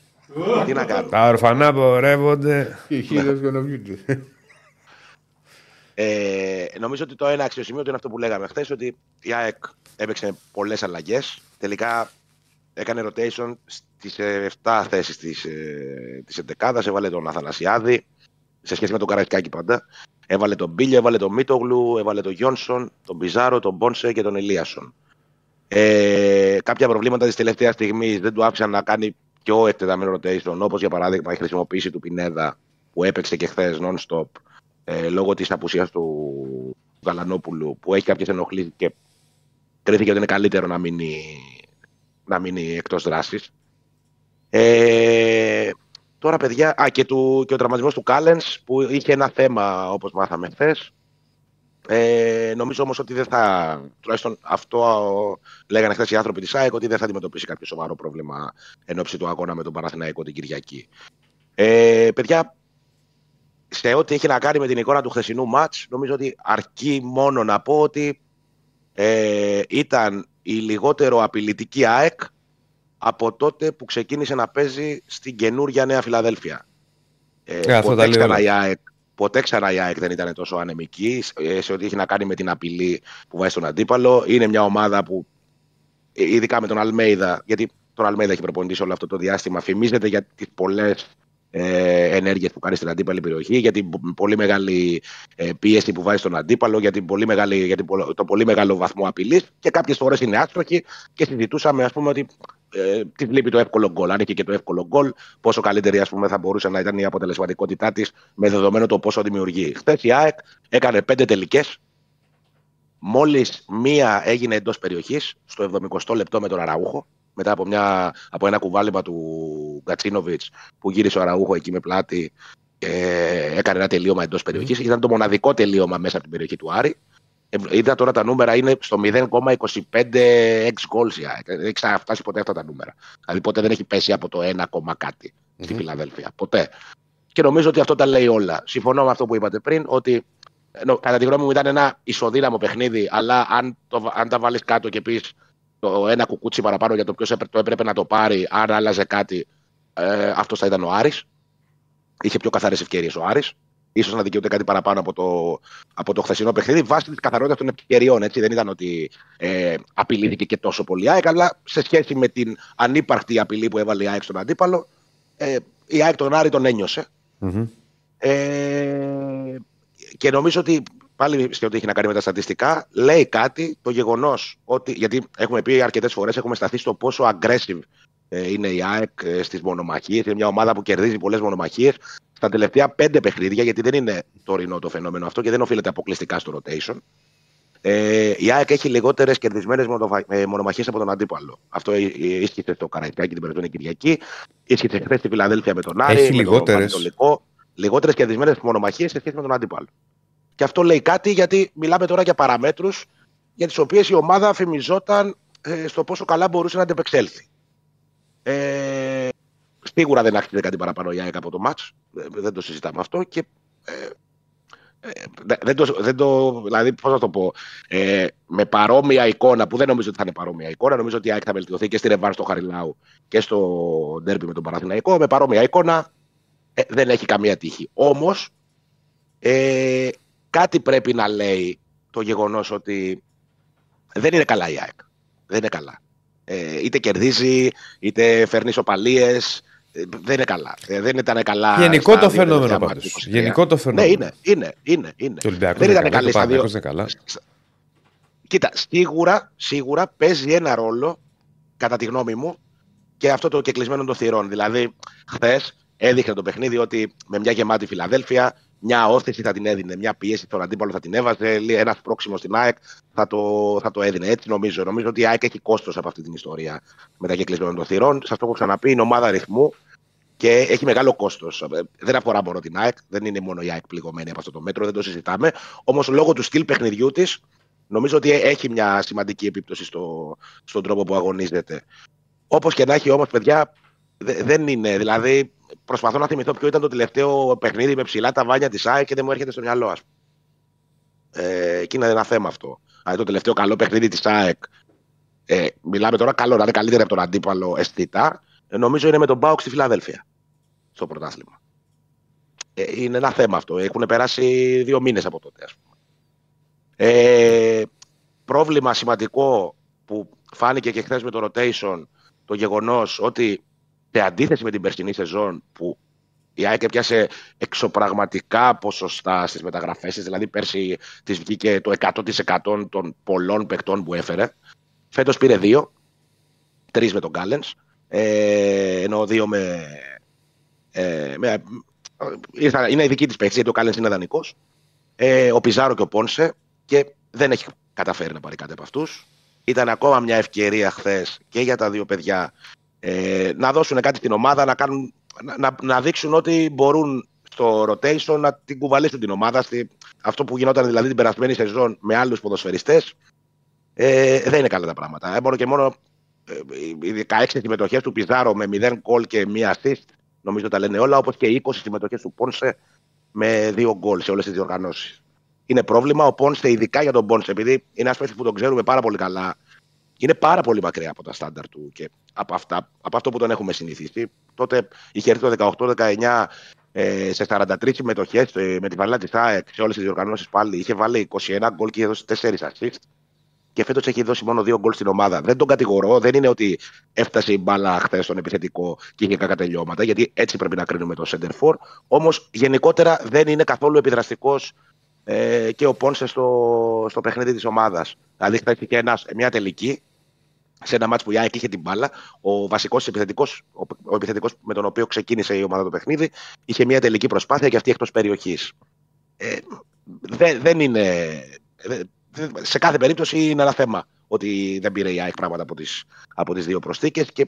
Τι να κάνω. Τα ορφανά πορεύονται. Οι χείρες γονοβιούνται. Ε, νομίζω ότι το ένα αξιοσημείο είναι αυτό που λέγαμε χθες, ότι η ΑΕΚ έπαιξε πολλές αλλαγές. Τελικά έκανε rotation στις 7 θέσεις της της 11 Έβαλε τον Αθανασιάδη σε σχέση με τον Καραϊσκάκη πάντα. Έβαλε τον Μπίλιο, έβαλε τον Μίτογλου, έβαλε τον Γιόνσον, τον Πιζάρο, τον Μπόνσε και τον Ελίασον. Ε, κάποια προβλήματα της τελευταίας στιγμής δεν του άφησαν να κάνει πιο εκτεταμένο rotation, όπως για παράδειγμα η χρησιμοποίηση του Πινέδα που έπαιξε και χθες non-stop ε, λόγω της απουσίας του Γαλανόπουλου που έχει κάποιες ενοχλήσεις και κρίθηκε ότι είναι καλύτερο να μείνει, να μείνει εκτός δράσης. Ε, τώρα παιδιά, α, και, του, και ο τραυματισμός του Κάλενς που είχε ένα θέμα όπως μάθαμε χθες. Ε, νομίζω όμως ότι δεν θα, τουλάχιστον αυτό λέγανε χθες οι άνθρωποι της ΑΕΚ, ότι δεν θα αντιμετωπίσει κάποιο σοβαρό πρόβλημα εν ώψη του αγώνα με τον Παναθηναϊκό την Κυριακή. Ε, παιδιά, σε ό,τι έχει να κάνει με την εικόνα του χθεσινού μάτς, νομίζω ότι αρκεί μόνο να πω ότι ε, ήταν η λιγότερο απειλητική ΑΕΚ από τότε που ξεκίνησε να παίζει στην καινούρια Νέα Φιλαδέλφια. Ε, Ε, αυτό τα ποτέ, λέει ξανά όλα. η ΑΕΚ, ποτέ ξανά η ΑΕΚ δεν ήταν τόσο ανεμική ε, σε ό,τι έχει να κάνει με την απειλή που βάζει στον αντίπαλο. Είναι μια ομάδα που, ε, ειδικά με τον Αλμέιδα, γιατί τον Αλμέιδα έχει προπονητή σε όλο αυτό το διάστημα, φημίζεται για τις πολλές ε, ενέργειες που κάνει στην αντίπαλη περιοχή, για την πο- πολύ μεγάλη ε, πίεση που βάζει στον αντίπαλο, για, την πολύ μεγάλη, για την, πο- το πολύ μεγάλο βαθμό απειλής και κάποιες φορές είναι άστροχη και συζητούσαμε ας πούμε, ότι ε, τη λείπει το εύκολο γκολ. Αν είχε και το εύκολο γκολ, πόσο καλύτερη ας πούμε, θα μπορούσε να ήταν η αποτελεσματικότητά της με δεδομένο το πόσο δημιουργεί. Χθες η ΑΕΚ έκανε πέντε τελικές. Μόλις μία έγινε εντός περιοχής, στο 70 λεπτό με τον Αραούχο, μετά από, μια, από ένα κουβάλιμα του Γκατσίνοβιτς που γύρισε ο Αραούχο εκεί με πλάτη και έκανε ένα τελείωμα εντός περιοχής. Ήταν το μοναδικό τελείωμα μέσα από την περιοχή του Άρη. Ε, Είδα τώρα τα νούμερα είναι στο 0,25 ex goals η ΑΕΚ. Δεν έχει ξαναφτάσει ποτέ αυτά τα νούμερα. Δηλαδή ποτέ δεν έχει πέσει από το 1, κόμμα κάτι στη Φιλαδέλφια. Ποτέ. Και νομίζω ότι αυτό τα λέει όλα. Συμφωνώ με αυτό που είπατε πριν, ότι ενώ, κατά τη γνώμη μου ήταν ένα ισοδύναμο παιχνίδι, αλλά αν, το, αν τα βάλεις κάτω και πεις το ένα κουκούτσι παραπάνω για το ποιος το έπρεπε να το πάρει, αν άλλαζε κάτι, ε, αυτός θα ήταν ο Άρης. Είχε πιο καθαρές ευκαιρίες ο Άρης. Ίσως να δικαιούται κάτι παραπάνω από το, από το χθεσινό παιχνίδι, βάσει της καθαρότητας των ευκαιριών. Έτσι. Δεν ήταν ότι ε, απειλήθηκε και τόσο πολύ η ΑΕΚ, αλλά σε σχέση με την ανύπαρκτη απειλή που έβαλε η ΑΕΚ στον αντίπαλο, ε, η ΑΕΚ τον Άρη τον ένιωσε. Ε, και νομίζω ότι πάλι σε ό,τι έχει να κάνει με τα στατιστικά, λέει κάτι το γεγονός ότι. Γιατί έχουμε πει αρκετές φορές, έχουμε σταθεί στο πόσο aggressive ε, είναι η ΑΕΚ ε, στις μονομαχίες. Είναι μια ομάδα που κερδίζει πολλές μονομαχίες. Στα τελευταία πέντε παιχνίδια, γιατί δεν είναι τωρινό το φαινόμενο αυτό και δεν οφείλεται αποκλειστικά στο rotation. Ε, η ΑΕΚ έχει λιγότερες κερδισμένες μονομαχίες από τον αντίπαλο. Αυτό ί- ί- ίσχυσε στο Καραϊσκάκι την περασμένη Κυριακή. Ίσχυσε χθες στη Φιλαδέλφια με τον Άρη. Έχει με τον λιγότερες. Πανετολικό. Λιγότερες κερδισμένες μονομαχίες σε σχέση με τον αντίπαλο. Και αυτό λέει κάτι γιατί μιλάμε τώρα για παραμέτρους για τις οποίες η ομάδα φημιζόταν ε, στο πόσο καλά μπορούσε να αντεπεξέλθει. Ε, σίγουρα δεν άξιζε κάτι παραπάνω η ΑΕΚ από το μάτς. Ε, Δεν το συζητάμε αυτό. Και, ε, ε, δε- δεν, το, δεν το, δηλαδή, πώς να το πω, ε, με παρόμοια εικόνα, που δεν νομίζω ότι θα είναι παρόμοια εικόνα, νομίζω ότι η ΑΕΚ θα βελτιωθεί και στη Ρεβάν στο Χαριλάου και στο ντέρμπι με τον Παναθηναϊκό. Με παρόμοια εικόνα ε, δεν έχει καμία τύχη. Όμως, ε, κάτι πρέπει να λέει το γεγονός ότι δεν είναι καλά η ΑΕΚ. Δεν είναι καλά. Ε, είτε κερδίζει, είτε φέρνει ισοπαλίε. Δεν είναι καλά. Ε, δεν ήταν καλά. Γενικό στα το δύο φαινόμενο τελευταία πάντως. μάτια, 23. Γενικό το Ναι, φαινόμενο. είναι. είναι, είναι, είναι. Το Ολυμπιακό δεν είναι ήταν καλά, καλή το στα δύο. Παναθηναϊκός είναι καλά. Κοίτα, σίγουρα, σίγουρα παίζει ένα ρόλο, κατά τη γνώμη μου, και αυτό το κεκλεισμένο των θυρών. Δηλαδή, χθες έδειχνε το παιχνίδι ότι με μια γεμάτη Φιλαδέλφια, μια όθηση θα την έδινε, μια πίεση στον αντίπαλο θα την έβαζε, ένας πρόξιμος στην ΑΕΚ θα το, θα το έδινε. Έτσι νομίζω. Νομίζω ότι η ΑΕΚ έχει κόστος από αυτή την ιστορία με τα κεκλεισμένων των θυρών. Σας το έχω ξαναπεί, είναι ομάδα αριθμού και έχει μεγάλο κόστος. Δεν αφορά μόνο την ΑΕΚ, δεν είναι μόνο η ΑΕΚ πληγωμένη από αυτό το μέτρο, δεν το συζητάμε. Όμως λόγω του στυλ παιχνιδιού της, νομίζω ότι έχει μια σημαντική επίπτωση στο, στον τρόπο που αγωνίζεται. Όπως και να έχει όμως, παιδιά, δε- δεν είναι. Δηλαδή, προσπαθώ να θυμηθώ ποιο ήταν το τελευταίο παιχνίδι με ψηλά τα βάνια της ΑΕΚ και δεν μου έρχεται στο μυαλό, ας πούμε. Ε, εκεί είναι ένα θέμα αυτό. Δηλαδή, το τελευταίο καλό παιχνίδι της ΑΕΚ. Ε, μιλάμε τώρα καλό, να είναι καλύτερο από τον αντίπαλο αισθητά. Ε, νομίζω είναι με τον Μπάουκ στη Φιλαδέλφια. Στο πρωτάθλημα. Ε, είναι ένα θέμα αυτό. Έχουν περάσει δύο μήνες από τότε, ας πούμε. Ε, πρόβλημα σημαντικό που φάνηκε και χθες με το rotation το γεγονός ότι σε αντίθεση με την περσινή σεζόν που η ΑΕΚ έπιασε εξωπραγματικά ποσοστά στις μεταγραφές της, δηλαδή πέρσι της βγήκε το 100% των πολλών παικτών που έφερε. Φέτος πήρε δύο, τρεις με τον Κάλενς, ε, ενώ δύο με... Ε, με ήρθα, είναι η δική της παίξη, γιατί ο Κάλενς είναι δανεικός. Ε, ο Πιζάρο και ο Πόνσε και δεν έχει καταφέρει να πάρει κάτι από αυτούς. Ήταν ακόμα μια ευκαιρία χθες και για τα δύο παιδιά ε, να δώσουν κάτι στην ομάδα, να, κάνουν, να, να, να δείξουν ότι μπορούν στο rotation να την κουβαλήσουν την ομάδα. Στη, αυτό που γινόταν δηλαδή την περασμένη σεζόν με άλλους ποδοσφαιριστές ε, δεν είναι καλά τα πράγματα. Ε, μόνο και μόνο ε, οι 16 συμμετοχές του Πιζάρο με 0 γκολ και 1 assist νομίζω τα λένε όλα, όπως και οι 20 συμμετοχές του Πόνσε με 2 γκολ σε όλες τις διοργανώσεις. Είναι πρόβλημα ο Πόνσε, ειδικά για τον Πόνσε, επειδή είναι ένας παίκτης που τον ξέρουμε πάρα πολύ καλά. Είναι πάρα πολύ μακριά από τα στάνταρ του και από, αυτά, από αυτό που τον έχουμε συνηθίσει. Τότε είχε έρθει το 18-19 ε, σε 43 συμμετοχές με τη βαλά της ΑΕΚ σε όλες τις διοργανώσεις πάλι. Είχε βάλει 21 γκολ και είχε δώσει 4 assist. Και φέτος έχει δώσει μόνο 2 γκολ στην ομάδα. Δεν τον κατηγορώ, δεν είναι ότι έφτασε η μπάλα χθες στον επιθετικό και είχε κακά τελειώματα, γιατί έτσι πρέπει να κρίνουμε το center for. Όμως γενικότερα δεν είναι καθόλου επιδραστικός ε, και ο Πόνσε στο, στο παιχνίδι της ομάδας. Δηλαδή, χθες είχε ένας, μια τελική σε ένα μάτσο που η ΑΕΚ είχε την μπάλα. Ο βασικός επιθετικός, ο, ο επιθετικός με τον οποίο ξεκίνησε η ομάδα το παιχνίδι, είχε μια τελική προσπάθεια και αυτή εκτός περιοχής. Ε, δεν, δεν είναι. Δεν- σε κάθε περίπτωση είναι ένα θέμα ότι δεν πήρε η ΑΕΚ πράγματα από τις, από τις δύο προσθήκες και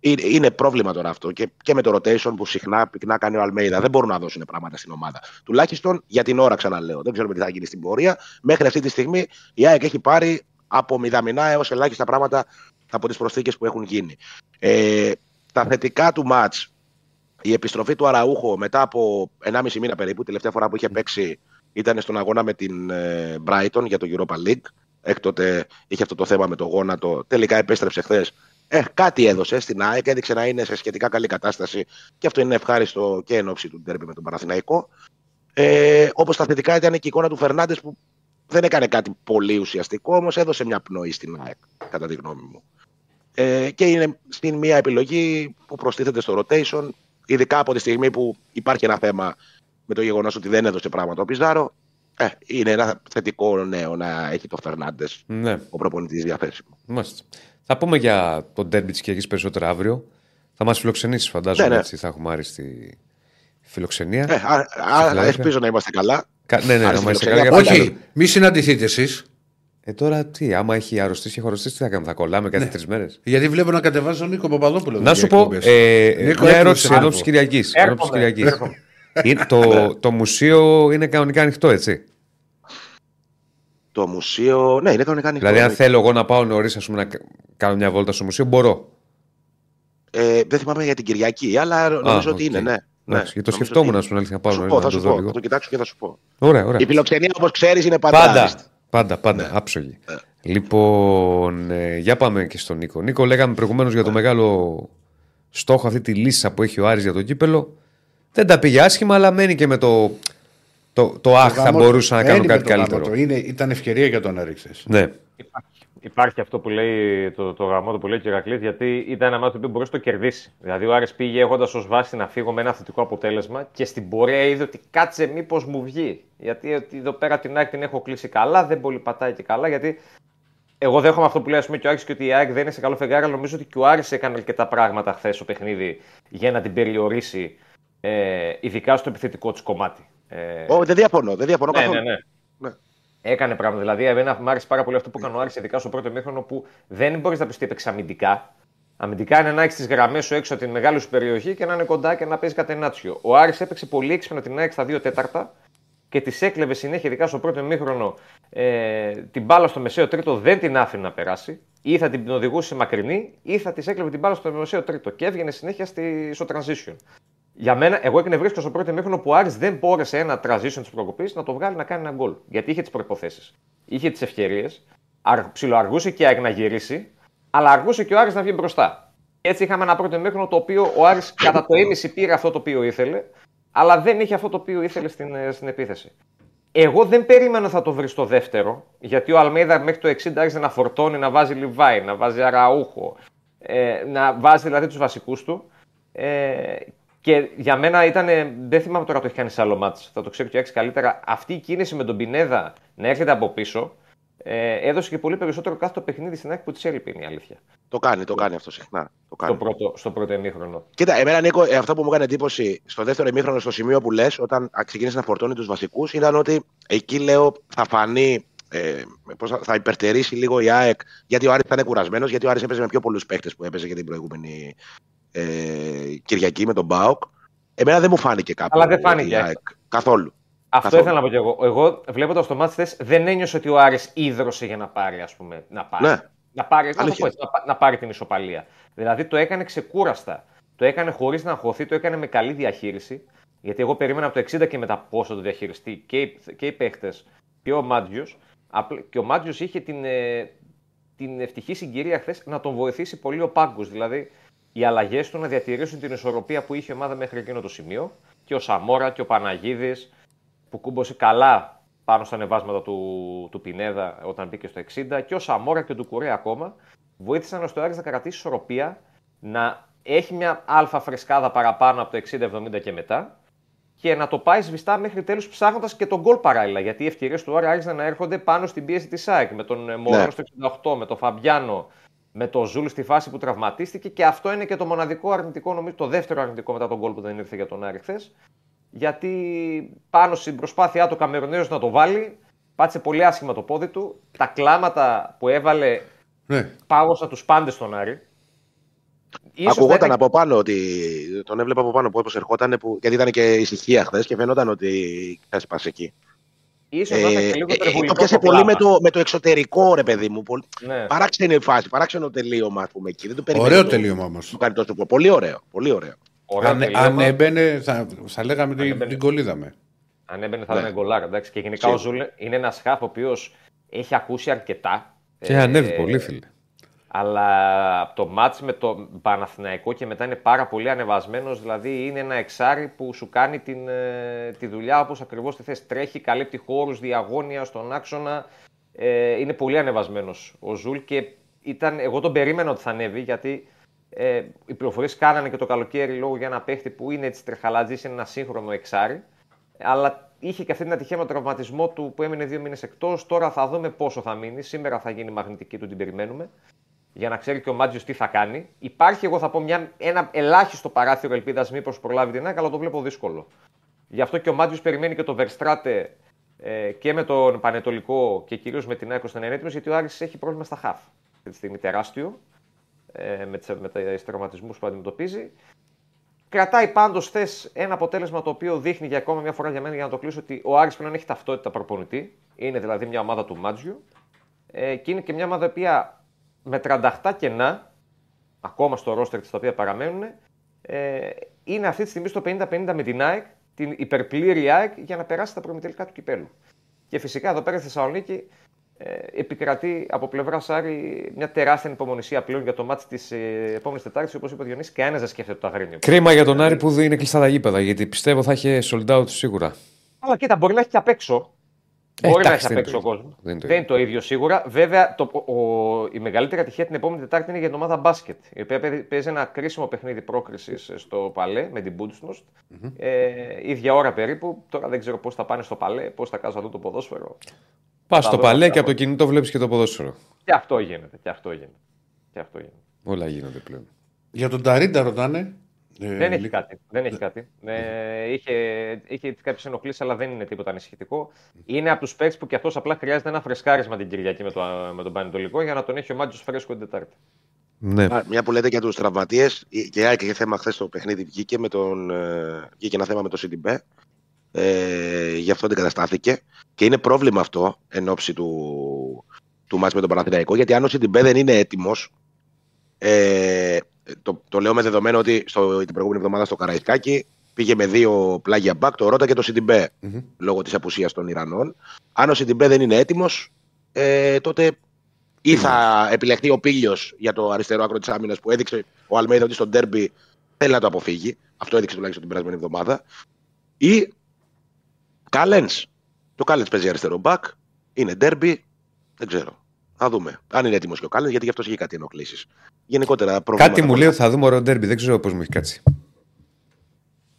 είναι, είναι πρόβλημα τώρα αυτό και, και με το rotation που συχνά πυκνά κάνει ο Αλμέιδα. Δεν μπορούν να δώσουν πράγματα στην ομάδα. Τουλάχιστον για την ώρα, ξαναλέω. Δεν ξέρουμε τι θα γίνει στην πορεία. Μέχρι αυτή τη στιγμή η ΑΕΚ έχει πάρει από μηδαμινά έως ελάχιστα πράγματα από τις προσθήκες που έχουν γίνει. Ε, τα θετικά του ματ, η επιστροφή του Αραούχο μετά από 1,5 μήνα περίπου, τελευταία φορά που είχε παίξει ήταν στον αγώνα με την ε, Brighton για το Europa League. Έκτοτε είχε αυτό το θέμα με το γόνατο. Τελικά επέστρεψε χθες. Ε, κάτι έδωσε στην ΑΕΚ, έδειξε να είναι σε σχετικά καλή κατάσταση και αυτό είναι ευχάριστο και εν ώψη του ντέρμπι με τον Παναθηναϊκό. Ε, Όπως τα θετικά ήταν και η εικόνα του Φερνάντες που δεν έκανε κάτι πολύ ουσιαστικό, όμως έδωσε μια πνοή στην ΑΕΚ, κατά τη γνώμη μου. Ε, και είναι στην μία επιλογή που προστίθεται στο rotation, ειδικά από τη στιγμή που υπάρχει ένα θέμα με το γεγονός ότι δεν έδωσε πράγματα ο Πιζάρο. Ε, είναι ένα θετικό νέο να έχει το Φερνάντες Ναι, ο προπονητής διαθέσιμο. μάλιστα. Θα πούμε για τον τέρμπι της Κυριακής περισσότερο αύριο. Θα μας φιλοξενήσεις, φαντάζομαι. Ναι, ναι. Έτσι, θα έχουμε άριστη φιλοξενία. Ε, α, α, Φιλαδέλφια. ελπίζω να είμαστε καλά. Κα- ναι, ναι, άριστη άμα είστε φιλοξενία, καλά, για όχι. πάντα. Όχι, μη συναντηθείτε εσείς. Ε, τώρα τι, άμα έχει αρρωστήσει, έχει αρρωστήσει, τι θα κάνουμε, θα κολλάμε Ναι. κάθε τρεις μέρες; Γιατί βλέπω να κατεβάζει τον Νίκο Παπαδόπουλο. Να σου για πω, εκπομπές. ε, Νίκο, μια έρχομαι ερώτηση σε εδώ άρθρο. της Κυριακής. Έρχομαι. το, το μουσείο είναι κανονικά ανοιχτό, έτσι; Το μουσείο. Ναι, είναι κανονικά ανοιχτό. Δηλαδή, αν θέλω εγώ να πάω νωρίς, ας πούμε, να κα- κάνω μια βόλτα στο μουσείο, μπορώ. Ε, δεν θυμάμαι για την Κυριακή, αλλά νομίζω οκ. ότι είναι, ναι. Εντάξει, ναι. γιατί το Νομίζω σκεφτόμουν ότι να σου την αλήθεια Θα πάω σου να, πω, να θα το σου δω πω. Θα λίγο. το κοιτάξω και θα σου πω. Ωραία, ωραία. Η φιλοξενία, όπως ξέρεις, είναι πάντα. Πάντα, άριστη. πάντα, πάντα, Ναι. άψογη. Λοιπόν, ε, για πάμε και στον Νίκο. Νίκο, λέγαμε προηγουμένως για το μεγάλο στόχο, αυτή τη λύσα που έχει ο Άρης για το κύπελο. Δεν τα πήγε άσχημα, αλλά μένει και με το, το, το αχ, θα γάμο- μπορούσα να δεν κάνω είπε κάτι το γάμο καλύτερο. του. Είναι, ήταν ευκαιρία για τον Άρη χθες. Ναι, Υπάρχει αυτό που λέει το, το γραμμό που λέει ο Ηρακλής, γιατί ήταν ένα μάτι που μπορούσε να το κερδίσεις. Δηλαδή, ο Άρης πήγε έχοντας ως βάση να φύγω με ένα θετικό αποτέλεσμα και στην πορεία είδε ότι κάτσε μήπως μου βγει. Γιατί ότι εδώ πέρα την ΑΕΚ την έχω κλείσει καλά, δεν πολύ πατάει και καλά. Γιατί εγώ δέχομαι αυτό που λέει ας πούμε, και ο Άρης και ότι η ΑΕΚ δεν είναι σε καλό φεγγάρι, αλλά νομίζω ότι και ο Άρης έκανε αρκετά πράγματα χθες στο παιχνίδι για να την περιορίσει, ε, ειδικά στο επιθετικό της κομμάτι. Ε, Ω, δεν διαφωνώ, δεν διαφωνώ ναι, καθόλου. ναι, ναι. Ναι. Έκανε πράγματα. Δηλαδή, εμένα μου άρεσε πάρα πολύ αυτό που έκανε ο Άρης, ειδικά στο πρώτο μήχρονο που δεν μπορείς να πεις ότι έπαιξε αμυντικά. Αμυντικά είναι να έχεις τις γραμμές σου έξω από την μεγάλη σου περιοχή και να είναι κοντά και να παίζει κατενάτσιο. Ο Άρης έπαιξε πολύ έξυπνα την ΑΕΚ στα δύο τέταρτα και τη έκλεβε συνέχεια, ειδικά στο πρώτο μήχρονο, ε, την μπάλα στο μεσαίο τρίτο δεν την άφηνε να περάσει. Ή θα την οδηγούσε μακρινή, ή θα της έκλεβε την μπάλα στο μεσαίο τρίτο και έβγαινε συνέχεια στη, στο transition. Για μένα, εγώ εκνευρίστηκα στο πρώτο μήχρονο που ο Άρης δεν μπόρεσε ένα transition της προκοπής να το βγάλει να κάνει ένα γκολ. Γιατί είχε τις προποθέσει. Είχε τις ευκαιρίες, ψιλοαργούσε και η ΑΕΚ να γυρίσει, αλλά αργούσε και ο Άρης να βγει μπροστά. Έτσι είχαμε ένα πρώτο μήχρονο το οποίο ο Άρης κατά το ίμιση πήρε αυτό το οποίο ήθελε, αλλά δεν είχε αυτό το οποίο ήθελε στην, ε, στην επίθεση. Εγώ δεν περίμενα θα το βρει στο δεύτερο, γιατί ο Αλμέιδα μέχρι το 60 άρχισε να φορτώνει, να βάζει Λιβάη, να βάζει Αραούχο, ε, να βάζει δηλαδή τους βασικούς του. Ε, και για μένα ήταν. Δεν θυμάμαι τώρα το έχει κάνει σε άλλο μάτς, θα το ξέρει και ο Άκης καλύτερα. Αυτή η κίνηση με τον Πινέδα να έρχεται από πίσω ε, έδωσε και πολύ περισσότερο κάθε το παιχνίδι στην άκρη που τη έλειπε, είναι η αλήθεια. Το κάνει, το κάνει αυτό συχνά. Το Στο κάνει. πρώτο, στο πρώτο εμίχρονο. Κοίτα, εμένα Νίκο, ε, αυτό που μου έκανε εντύπωση στο δεύτερο ημίχρονο, στο σημείο που λες, όταν α, ξεκίνησε να φορτώνει τους βασικούς, ήταν ότι εκεί λέω θα φανεί. Ε, πώς θα, θα υπερτερήσει λίγο η ΑΕΚ, γιατί ο Άρης ήταν κουρασμένος, γιατί ο Άρης έπαιζε με πιο πολλούς παίχτε που έπαιζε και την προηγούμενη ε, Κυριακή με τον Μπάουκ. Εμένα δεν μου φάνηκε κάπου. Αλλά δεν ότι φάνηκε. η ΑΕΚ, καθόλου. Αυτό Καθόλου. ήθελα να πω και εγώ. Εγώ βλέποντα το μάτι χθες, δεν ένιωσε ότι ο Άρης ίδρωσε για να πάρει, ας πούμε, να πάρει. Ναι. Να πάρει, να, το Αλήθεια. πω έτσι, να, πά- να πάρει την ισοπαλία. Δηλαδή το έκανε ξεκούραστα. Το έκανε χωρίς να αγχωθεί, το έκανε με καλή διαχείριση. Γιατί εγώ περίμενα από το 60 και μετά πώ θα το διαχειριστεί και οι, και οι παίχτες και ο Μάτζιος. Και ο Μάτζιος είχε την, ε, την ευτυχή συγκυρία χθες να τον βοηθήσει πολύ ο Πάγκος. Δηλαδή οι αλλαγές του να διατηρήσουν την ισορροπία που είχε η ομάδα μέχρι εκείνο το σημείο. Και ο Σαμόρα και ο Παναγίδης που κούμπωσε καλά πάνω στα ανεβάσματα του, του Πινέδα όταν μπήκε στο 60 και ο Σαμόρα και ο Ντουκουρέ ακόμα βοήθησαν ώστε ο Άρης να κρατήσει ισορροπία, να έχει μια αλφα φρεσκάδα παραπάνω από το 60-70 και μετά και να το πάει σβηστά μέχρι τέλους ψάχνοντας και τον γκολ παράλληλα. Γιατί οι ευκαιρίες του Άρη άρχισαν να έρχονται πάνω στην πίεση της ΑΕΚ. Με τον ε, Μωρόνο Ναι. στο 68, με τον Φαμπιάνο, με τον Ζούλ στη φάση που τραυματίστηκε. Και αυτό είναι και το μοναδικό αρνητικό, νομίζω, το δεύτερο αρνητικό μετά τον γκολ που δεν ήρθε για τον Άρη χθες. Γιατί πάνω στην προσπάθειά του Καμερονέο να το βάλει, πάτησε πολύ άσχημα το πόδι του. Τα κλάματα που έβαλε Ναι. πάγωσαν τους πάντες στον Άρη. Ίσως θα Ακουγόταν ήταν- από πάνω ότι. Τον έβλεπα από πάνω πώ ερχόταν, που, γιατί ήταν και ησυχία χθες και φαινόταν ότι έσπασε εκεί. Ίσως να ήταν Ε, και λίγο ε, υπερβολικό το πιάσε το πολύ με κλάμα. το, με το εξωτερικό, ρε παιδί μου. Πολύ... Ναι. Παράξενη η φάση, παράξενο τελείωμα, ας πούμε εκεί. Δεν το περίμενα Ωραίο το- τελείωμα όμως. Του κάνει τόσο πολύ. Πολύ ωραίο. Πολύ ωραίο. Ωραίο Αν, τελείωμα. αν έμπαινε, θα, θα λέγαμε Αν την, έμπαινε. την κολλίδαμε. Αν έμπαινε θα Ναι. ήταν γκολάρα. Εντάξει. Και γενικά ο Σίγουρα. Ζούλ είναι ένας χάφ ο οποίος έχει ακούσει αρκετά. Και Ε, ανέβει πολύ, φίλε. Αλλά από το μάτς με το Παναθηναϊκό και μετά είναι πάρα πολύ ανεβασμένος, δηλαδή είναι ένα εξάρι που σου κάνει την, ε, τη δουλειά όπως ακριβώς τη θες. Τρέχει, καλύπτει χώρους, διαγώνια στον άξονα. Ε, είναι πολύ ανεβασμένος ο Ζουλ και ήταν, εγώ τον περίμενα ότι θα ανέβει γιατί ε, οι πληροφορίες κάνανε και το καλοκαίρι λόγω για ένα παίχτη που είναι έτσι τρεχαλάτζης, είναι ένα σύγχρονο εξάρι. Αλλά είχε και αυτή την ατυχία με τον τραυματισμό του που έμεινε δύο μήνες εκτός. Τώρα θα δούμε πόσο θα μείνει. Σήμερα θα γίνει η μαγνητική του, την περιμένουμε. Για να ξέρει και ο Μάτζιος τι θα κάνει. Υπάρχει, εγώ θα πω, μια, ένα ελάχιστο παράθυρο ελπίδας μήπως προλάβει την ΑΕΚ, αλλά το βλέπω δύσκολο. Γι' αυτό και ο Μάτζιος περιμένει και το Βερστράτε ε, και με τον Πανετολικό και κυρίως με την ΑΕΚ ώστε να είναι έτοιμος, γιατί ο Άρης έχει πρόβλημα στα χαφ. Αυτή τη στιγμή τεράστιο ε, με, τις, με τα τραυματισμούς που αντιμετωπίζει. Κρατάει πάντως θες ένα αποτέλεσμα το οποίο δείχνει για ακόμα μια φορά για μένα για να το κλείσω ότι ο Άρης πλέον έχει ταυτότητα προπονητή. Είναι δηλαδή μια ομάδα του Μάτζιου. Ε, και είναι και μια ομάδα η οποία με 38 κενά ακόμα στο ρόστερ της τα οποία παραμένουν, ε, είναι αυτή τη στιγμή στο 50-50 με την ΑΕΚ, την υπερπλήρη ΑΕΚ, για να περάσει τα προμετελικά του κυπέλου. Και φυσικά εδώ πέρα στη Θεσσαλονίκη ε, επικρατεί από πλευρά Σάρη μια τεράστια υπομονησία πλέον για το μάτι της ε, επόμενης Τετάρτης. Όπως είπε ο Διονύσης, κανένας δεν σκέφτεται το αγρίνιο. Κρίμα για τον Άρη που δεν είναι κλειστά τα γήπεδα, γιατί πιστεύω θα είχε sold out σίγουρα. Αλλά κοίτα, μπορεί να έχει και απ' έξω. Ε, μπορεί να εντάξει, έχει απ' δεν έξω ο είναι το κόσμος. ίδιο. Δεν είναι το Δεν είναι το ίδιο σίγουρα. Βέβαια, το, ο, η μεγαλύτερη ατυχία την επόμενη Τετάρτη είναι για την ομάδα μπάσκετ. Η οποία παίζει- παίζει ένα κρίσιμο παιχνίδι πρόκρισης στο Παλέ με την Μπούντσνοστ. Ε, ίδια ώρα περίπου. Τώρα δεν ξέρω πώς θα πάνε στο Παλέ, πώς θα κάνουν αυτό το ποδόσφαιρο. Πας Θα στο δω παλέ αυτά. και από το κινητό βλέπεις και το ποδόσφαιρο. Και αυτό γίνεται. Και αυτό γίνεται. Και αυτό γίνεται. Όλα γίνονται πλέον. Για τον Ταρίντα ρωτάνε. Ε, Δεν έχει λι- κάτι. Δεν έχει κάτι. Ε, είχε είχε κάποιες ενοχλήσεις, αλλά δεν είναι τίποτα ανησυχητικό. Είναι από τους παίκτες που κι αυτός απλά χρειάζεται ένα φρεσκάρισμα την Κυριακή με, το, με τον Πανετολικό για να τον έχει ο Μάτζο φρέσκο την Τετάρτη. Ναι. Α, Μια που λέτε για τους τραυματίες, και η ΑΕΚ είχε θέμα χθες το παιχνίδι, βγήκε, με τον, ε, βγήκε ένα θέμα με το CDB. Ε, γι' αυτό αντικαταστάθηκε. Και είναι πρόβλημα αυτό εν ώψη του, του μάτς με τον Παναθηναϊκό, γιατί αν ο CDB δεν είναι έτοιμος, ε, το, το λέω με δεδομένο ότι στο, την προηγούμενη εβδομάδα στο Καραϊσκάκι πήγε με δύο πλάγια μπακ, το Ρότα και το CDB, λόγω της απουσίας των Ιρανών. Αν ο CDB δεν είναι έτοιμος, ε, τότε ή θα επιλεχθεί ο Πίλιο για το αριστερό άκρο της άμυνας που έδειξε ο Αλμέιδα ότι στο ντέρμπι θέλει να το αποφύγει. Αυτό έδειξε τουλάχιστον την περασμένη εβδομάδα. Ή Κάλενς. Το Κάλενς παίζει αριστερό μπακ. Είναι ντέρμπι. Δεν ξέρω. Θα δούμε. Αν είναι έτοιμος και ο Κάλεν, γιατί γι' αυτό έχει κάτι ενοχλήσεις. Γενικότερα προβλήματα. Κάτι μου λέει ότι θα δούμε ωραίο ντέρμπι. Δεν ξέρω πώς μου έχει κάτσει.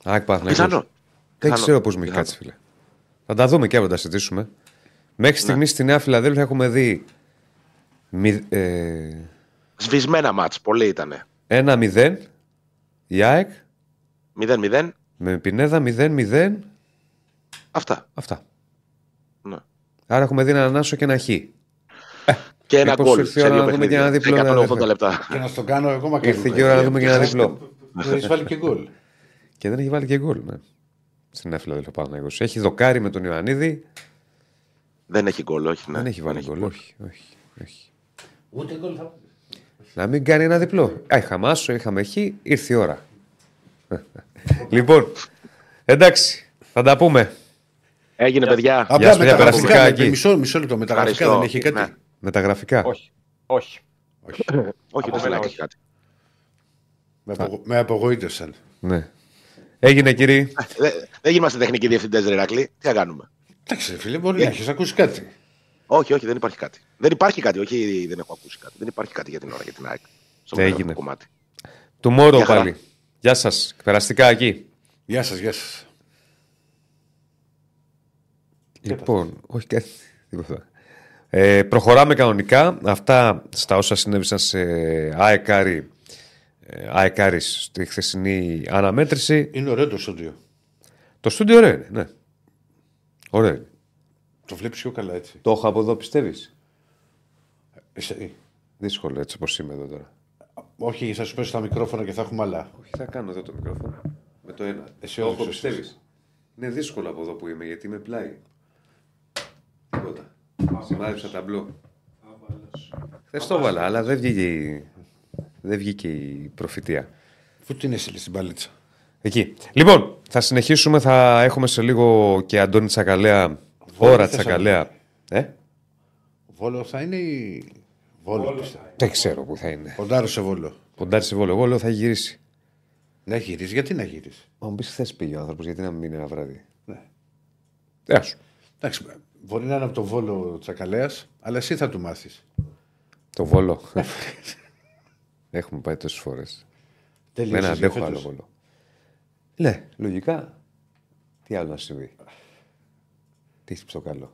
Άκ, Παναθηναϊκός. Πιθανό. Δεν Πιθανό. ξέρω πώς μου έχει Πιθανό. κάτσει, φίλε. Θα τα δούμε και αύριο, θα τα συζητήσουμε. Μέχρι στιγμής στη Νέα Φιλαδέλφια έχουμε δει μη- ε, Σβησμένα μάτς. Πολλοί ήταν. 1-0 η ΑΕΚ 0-0. με Πινέδα 0-0. Αυτά. Αυτά. Ναι. Άρα έχουμε δει έναν Άσο και ένα Χ. Και ένα Μήπως γκολ. ήρθε η Σε ώρα δύο να δούμε και ένα παιχνίδια. διπλό, Σε 180 αδερφέ. λεπτά. Και να στο κάνω ακόμα Ήρθε και η ώρα να δούμε και ένα διπλό. Δεν έχεις βάλει και γκολ. Και δεν έχει βάλει και γκολ. Ναι. Στην Νέα Φιλαδέλφια Παναθηναϊκός. Έχει δοκάρι με τον Ιωαννίδη. Δεν έχει γκολ, όχι. Ναι. Δεν έχει βάλει γκολ. Όχι, όχι, όχι. Ούτε γκολ θα Να μην κάνει ένα διπλό. Α, είχαμε άσο, είχαμε χ, ήρθε η ώρα. λοιπόν, εντάξει, θα τα πούμε. Έγινε, παιδιά. Γεια Απλά σου, παιδιά, περαστικά μεταγραφικά. εκεί. Μισό, μισό λεπτό. Μεταγραφικά Ευχαριστώ. δεν έχει κάτι. Ναι. Με τα γραφικά; Όχι. Όχι. Όχι, δεν μένα θέλει να όχι. έχει κάτι. Με, απογο- με απογοήτευσαν. Ναι. Έγινε, κύριε. Δεν δεν είμαστε τεχνικοί διευθυντές, Ρεράκλη. Τι θα κάνουμε; Εντάξει, ρε φίλε, μπορεί να έχεις ακούσει κάτι. Όχι, όχι, δεν υπάρχει κάτι. Δεν υπάρχει κάτι, όχι, δεν έχω ακούσει κάτι. Δεν υπάρχει κάτι για την ώρα για την ΑΕΚ. Στο Έγινε. μεγάλο κομμάτι. Tomorrow Γεια χαρά. πάλι. Γεια σας. Περαστικά εκεί. Γεια σας, γεια σας. Λοιπόν, όχι κάτι. τίποτα. Ε, προχωράμε κανονικά. Αυτά στα όσα συνέβησαν σε ΑΕΚΑΡΙ ε, ΑΕΚΑΡΙς στη χθεσινή αναμέτρηση. Είναι ωραίο το στούντιο. Το στούντιο ωραίο είναι, ναι. Ωραίο είναι. Το βλέπεις πιο καλά έτσι. Το έχω από εδώ, πιστεύεις; Εσύ. Δύσκολο έτσι όπως είμαι εδώ τώρα. Όχι, θα σου πέσω τα μικρόφωνα και θα έχουμε άλλα. Όχι, θα κάνω εδώ το μικρόφωνο. Με το ένα. Εσύ το όχι, έχω, εσύ. πιστεύεις; Είναι δύσκολο από εδώ που είμαι γιατί είμαι πλάι. Τίποτα. Σημάδεψα ταμπλό. Χθες το έβαλα, αλλά δεν βγήκε, η... δεν βγήκε η προφητεία. Πού την έστειλες στην παλίτσα; Εκεί. Λοιπόν, θα συνεχίσουμε. Θα έχουμε σε λίγο και Αντώνη Τσακαλέα. Βόλο Ώρα ή Τσακαλέα. Ε; Βόλο θα είναι ή. Βόλο, πιστεύω. Δεν ξέρω που θα είναι. Ποντάρω σε βόλο. Ποντάρι σε βόλο. Εγώ λέω θα γυρίσει. Να γυρίσεις, γιατί να γυρίσεις; Μα μου πεις χθες πήγε ο άνθρωπος, γιατί να μην μείνει ένα βράδυ; Ναι. Γεια σου. Εντάξει, μπορεί να είναι από τον βόλο τσακαλέας, αλλά εσύ θα του μάθεις. Το βόλο. Έχουμε πάει τόσες φορές. Με ένα αντέχω άλλο βόλο. Ναι, λογικά. Τι άλλο να συμβεί. Τι έχεις πιο καλό.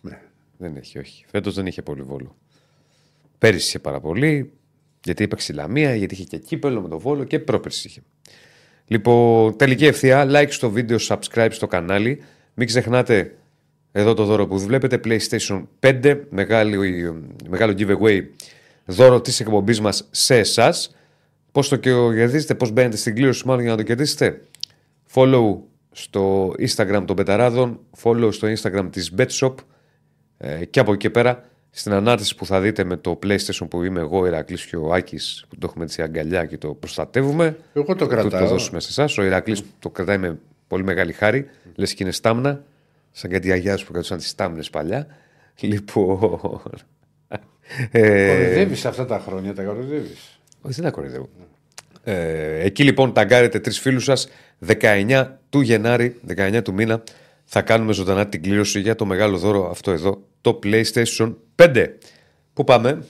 Ναι. Δεν έχει, όχι. Φέτος δεν είχε πολύ βόλο. Πέρυσι είχε πάρα πολύ. Γιατί έπαιξε η Λαμία, γιατί είχε και κύπελο με το βόλο και πρόπερσι είχε. Λοιπόν, τελική ευθεία. Like στο βίντεο, subscribe στο κανάλι. Μην ξεχνάτε εδώ το δώρο που βλέπετε. PlayStation 5. Μεγάλο, μεγάλο giveaway δώρο της εκπομπής μας σε εσάς. Πώς το κερδίζετε, πώς μπαίνετε στην κλήρωση, μάλλον για να το κερδίσετε. Follow στο Instagram των Πεταράδων, follow στο Instagram της BetShop ε, και από εκεί και πέρα στην ανάρτηση που θα δείτε με το PlayStation που είμαι εγώ, Ηρακλής και ο Άκης, που το έχουμε έτσι αγκαλιά και το προστατεύουμε. Εγώ το Το, κρατάω. το δώσουμε σε εσάς. Ο Ηρακλής το κρατάει με πολύ μεγάλη χάρη. Λες και είναι στάμνα. Σαν κάτι αγιάδε που κρατούσαν τις στάμνε παλιά. Λοιπόν. ε, Κοροϊδεύεις αυτά τα χρόνια, τα κοροϊδεύεις. όχι, δεν τα κοροϊδεύω. Ε, εκεί λοιπόν ταγκάρετε τρεις φίλους σας. 19 του Γενάρη, 19 του μήνα, θα κάνουμε ζωντανά την κλήρωση για το μεγάλο δώρο αυτό εδώ, το PlayStation 5. Πού πάμε,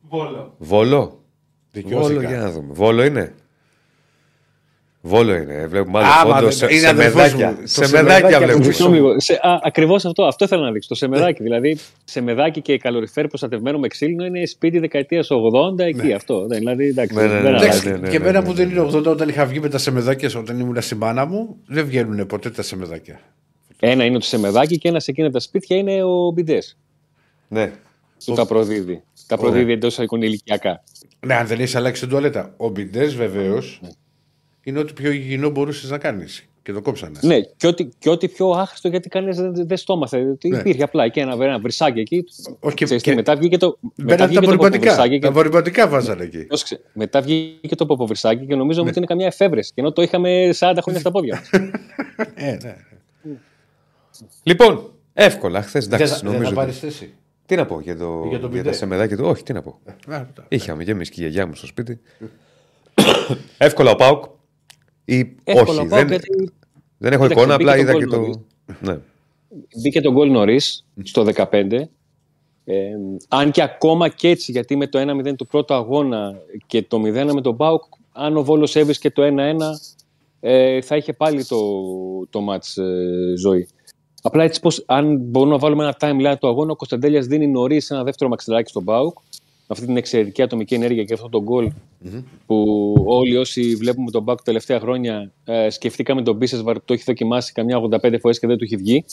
Βόλο. Βόλο. Δικαιώθηκα. Βόλο, για να δούμε. Βόλο είναι; Βόλο είναι. Βλέπουμε άλλο Άμα φόντο δεν- σε, είναι σε αδερφός μεδάκια. μου. Το Σε σεμεδάκι μεδάκια από βλέπουμε. πίσω. Συγγνώμη λίγο. Σε- α, ακριβώς αυτό, αυτό ήθελα να δείξω. Το σεμεδάκι. δηλαδή, σεμεδάκι και καλοριφέρ προστατευμένο με ξύλινο είναι σπίτι δεκαετίας 80 εκεί. Αυτό. Δεν, δηλαδή, εντάξει, Ναι, ναι, ναι, δεν ναι, αλλάζει. Εντάξει, ναι, ναι, και ναι, εμένα ναι, που ναι. δεν είναι 80 όταν είχα βγει με τα σεμεδάκια όταν ήμουν στη μάνα μου, δεν βγαίνουν ποτέ τα σεμεδάκια. Ένα είναι το σεμεδάκι και ένα σε εκείνα τα σπίτια είναι ο μπιντές Ναι. που τα προδίδει. Τα προδίδει εντός εικόνη ηλικιακά. Ναι, αν δεν έχεις αλλάξει την τουαλέτα. Ο μπιντές βεβαίως είναι ό,τι πιο υγιεινό μπορούσες να κάνεις. Και το κόψανε. Ναι, και ό,τι, και ό,τι πιο άχρηστο γιατί κανείς δεν, δεν στο έμαθε. Ότι Ναι. υπήρχε απλά και ένα, ένα βρυσάκι εκεί. Όχι, και- Ξέρεις τι, και- μετά βγήκε το. Μετά Μπαίνανε τα βγήκε το απορριπαντικά. ποποβρυσάκι Τα και, απορριπαντικά βάζανε εκεί. πρόσεξε, μετά βγήκε το ποποβρυσάκι και νομίζαμε ότι είναι καμιά εφεύρεση. Και ενώ το είχαμε 40 χρόνια στα πόδια. μας. Ε, ναι. Λοιπόν, εύκολα. Χθες Δεν εντάξει, θα- δεν νομίζω. θα ότι- πάρει θέση. Τι να πω για, το, Για το για μπιντέ. τα σεμεδάκια του. Όχι, τι να πω. Α, Είχαμε και εμεί και η γιαγιά μου στο σπίτι. εύκολα ο Πάουκ. Ή Εύκολο όχι, πάω δεν, γιατί δεν έχω Κοίταξε, εικόνα, μπήκε απλά το είδα γκολ και το. νωρίς. Ναι. μπήκε το γκολ νωρίς στο 15. Ε, αν και ακόμα και έτσι, γιατί με το 1-0 του πρώτου αγώνα και το 0 με τον Μπάουκ, αν ο Βόλος έβρισκε το 1-1, ε, θα είχε πάλι το, το μάτς ε, ζωή. Απλά έτσι πως, αν μπορούμε να βάλουμε ένα timeline του αγώνα, ο Κωνσταντέλιας δίνει νωρίς ένα δεύτερο μαξιλαράκι στον Μπάουκ, με αυτή την εξαιρετική ατομική ενέργεια και αυτό το γκολ που όλοι όσοι βλέπουμε τον Μπάουκ τα τελευταία χρόνια ε, σκεφτήκαμε τον Μπίσεσβαρ που το έχει δοκιμάσει καμιά 85 φορές και δεν του έχει βγει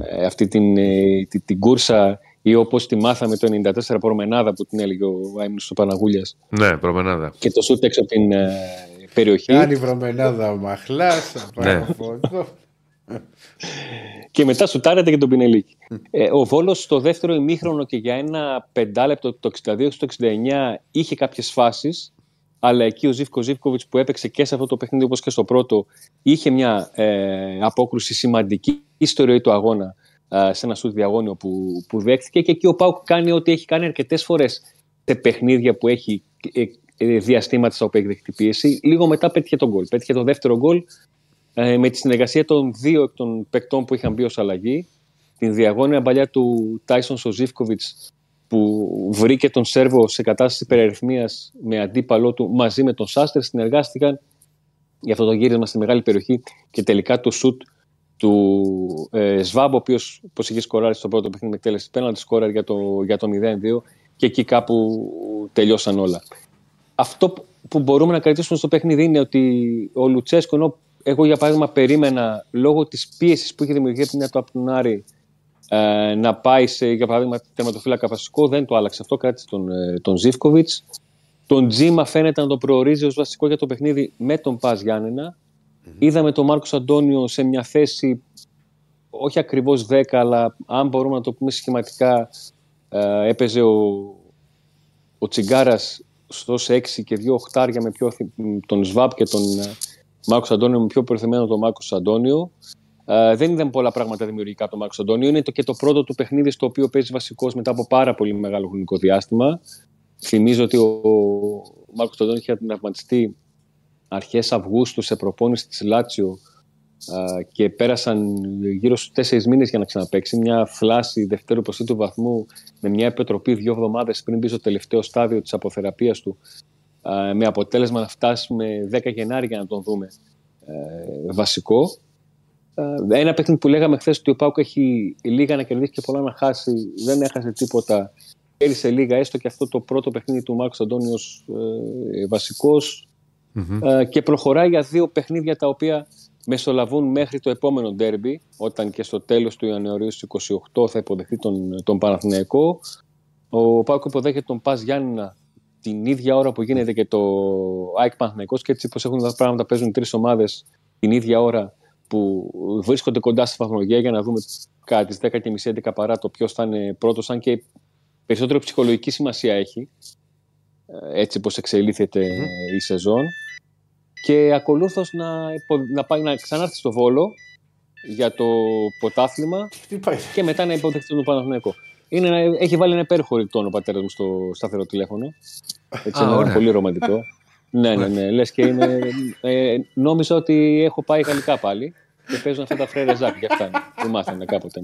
ε, αυτή την, ε, την, την κούρσα ή όπως τη μάθαμε το 94 προμενάδα που την έλεγε ο Άιμνος του Παναγούλιας ναι, προμενάδα. και το σούτ έξω από την ε, περιοχή Κάνει βρωμενάδα ο Μαχλάς. Θα πάρω Ναι. Φωτό. και μετά σουτάρεται και τον Πινελίκη. Ε, ο Βόλος στο δεύτερο ημίχρονο και για ένα πεντάλεπτο το 62 στο 69 είχε κάποιες φάσεις αλλά εκεί ο Ζήφκο Ζήφκοβιτς που έπαιξε και σε αυτό το παιχνίδι όπως και στο πρώτο είχε μια ε, απόκρουση σημαντική στη ροή του αγώνα ε, σε ένα σούτ διαγώνιο που, που δέχτηκε και εκεί ο Πάουκ κάνει ό,τι έχει κάνει αρκετές φορές σε παιχνίδια που έχει ε, ε, διαστήματα στα οποία έχει δεχτεί πίεση. Λίγο μετά πέτυχε τον γκολ. Πέτυχε το δεύτερο γκολ ε, με τη συνεργασία των δύο εκ των παικτών που είχαν μπει ως αλλαγή. Την διαγώνια παλιά του Τάισον Σοζίφκοβιτς που βρήκε τον Σέρβο σε κατάσταση υπεραριθμίας με αντίπαλό του μαζί με τον Σάστερ. Συνεργάστηκαν για αυτό το γύρισμα στη μεγάλη περιοχή και τελικά το σουτ του ε, Σβάμπ, ο οποίος όπως είχε σκοράρει στο πρώτο παιχνίδι με εκτέλεση πέναλτι, σκόραρε για το, για το 0-2 και εκεί κάπου τελειώσαν όλα. Αυτό που- που μπορούμε να κρατήσουμε στο παιχνίδι είναι ότι ο Λουτσέσκο, ενώ εγώ για παράδειγμα περίμενα λόγω της πίεσης που είχε δημιουργηθεί από την μια του από τον Άρη ε, να πάει σε, για παράδειγμα, τερματοφύλακα βασικό, δεν το άλλαξε αυτό, κράτησε τον, ε, τον Ζήφκοβιτς. Τον Τζίμα φαίνεται να τον προορίζει ως βασικό για το παιχνίδι με τον Πας Γιάννενα. Είδαμε τον Μάρκος Αντώνιο σε μια θέση όχι ακριβώς 10, αλλά αν μπορούμε να το πούμε σχηματικά, ε, έπαιζε ο, ο Τσιγκάρας στο 6 και δύο οχτάρια με πιο, τον Σβάπ και τον ε, Μάρκος Αντώνιο με πιο προθεμένο τον Μάρκος Αντώνιο. Ε, δεν είδαμε πολλά πράγματα δημιουργικά από τον Μάρκος Αντώνιο. Είναι το, και το πρώτο του παιχνίδι στο οποίο παίζει βασικός μετά από πάρα πολύ μεγάλο χρονικό διάστημα. Θυμίζω ότι ο, ο Μάρκος Αντώνιο είχε τραυματιστεί αρχές Αυγούστου σε προπόνηση της Λάτσιο α, και πέρασαν γύρω στους τέσσερις μήνες για να ξαναπαίξει. Μια φλάση δευτέρου προσθέτου βαθμού με μια επιτροπή δύο εβδομάδες πριν μπει στο τελευταίο στάδιο της αποθεραπείας του α, με αποτέλεσμα να φτάσουμε 10 Γενάρη για να τον δούμε ε, βασικό. Ε, Ένα παιχνίδι που λέγαμε χθες ότι ο Πάουκ έχει λίγα να κερδίσει και πολλά να χάσει. Δεν έχασε τίποτα. Κέρδισε λίγα, έστω και αυτό το πρώτο παιχνίδι του Μάρκος Αντώνιος ε, βασικός. Ε, και προχωράει για δύο παιχνίδια τα οποία μεσολαβούν μέχρι το επόμενο ντέρμπι, όταν και στο τέλος του Ιανουαρίου στις 28 θα υποδεχθεί τον, τον Παναθηναϊκό. Ο Πάκο υποδέχεται τον Πας Γιάννηνα την ίδια ώρα που γίνεται και το ΑΕΚ Παναθηναϊκός και έτσι πως έχουν τα πράγματα παίζουν τρεις ομάδες την ίδια ώρα που βρίσκονται κοντά στη βαθμολογία για να δούμε κάτι τις 10 και μισή 11 παρά το ποιος θα είναι πρώτος, αν και περισσότερο ψυχολογική σημασία έχει, ε, έτσι πως εξελίχθηκε η σεζόν. Και ακολούθως να, υπο- να πάει να ξανάρθει στο Βόλο για το ποτάθλημα Τι πάει. και μετά να υποδεχτεί τον Παναθηναϊκό. Είναι, ένα- έχει βάλει ένα υπέροχο ρηκτόν ο πατέρας μου στο σταθερό τηλέφωνο. Έτσι, Α, ένα ωραία. πολύ ρομαντικό. ναι, ναι, ναι. Λες και είναι, ε, νόμιζα ότι έχω πάει γαλλικά πάλι και παίζουν αυτά τα φρέρε ζάκ για αυτά που μάθανε κάποτε.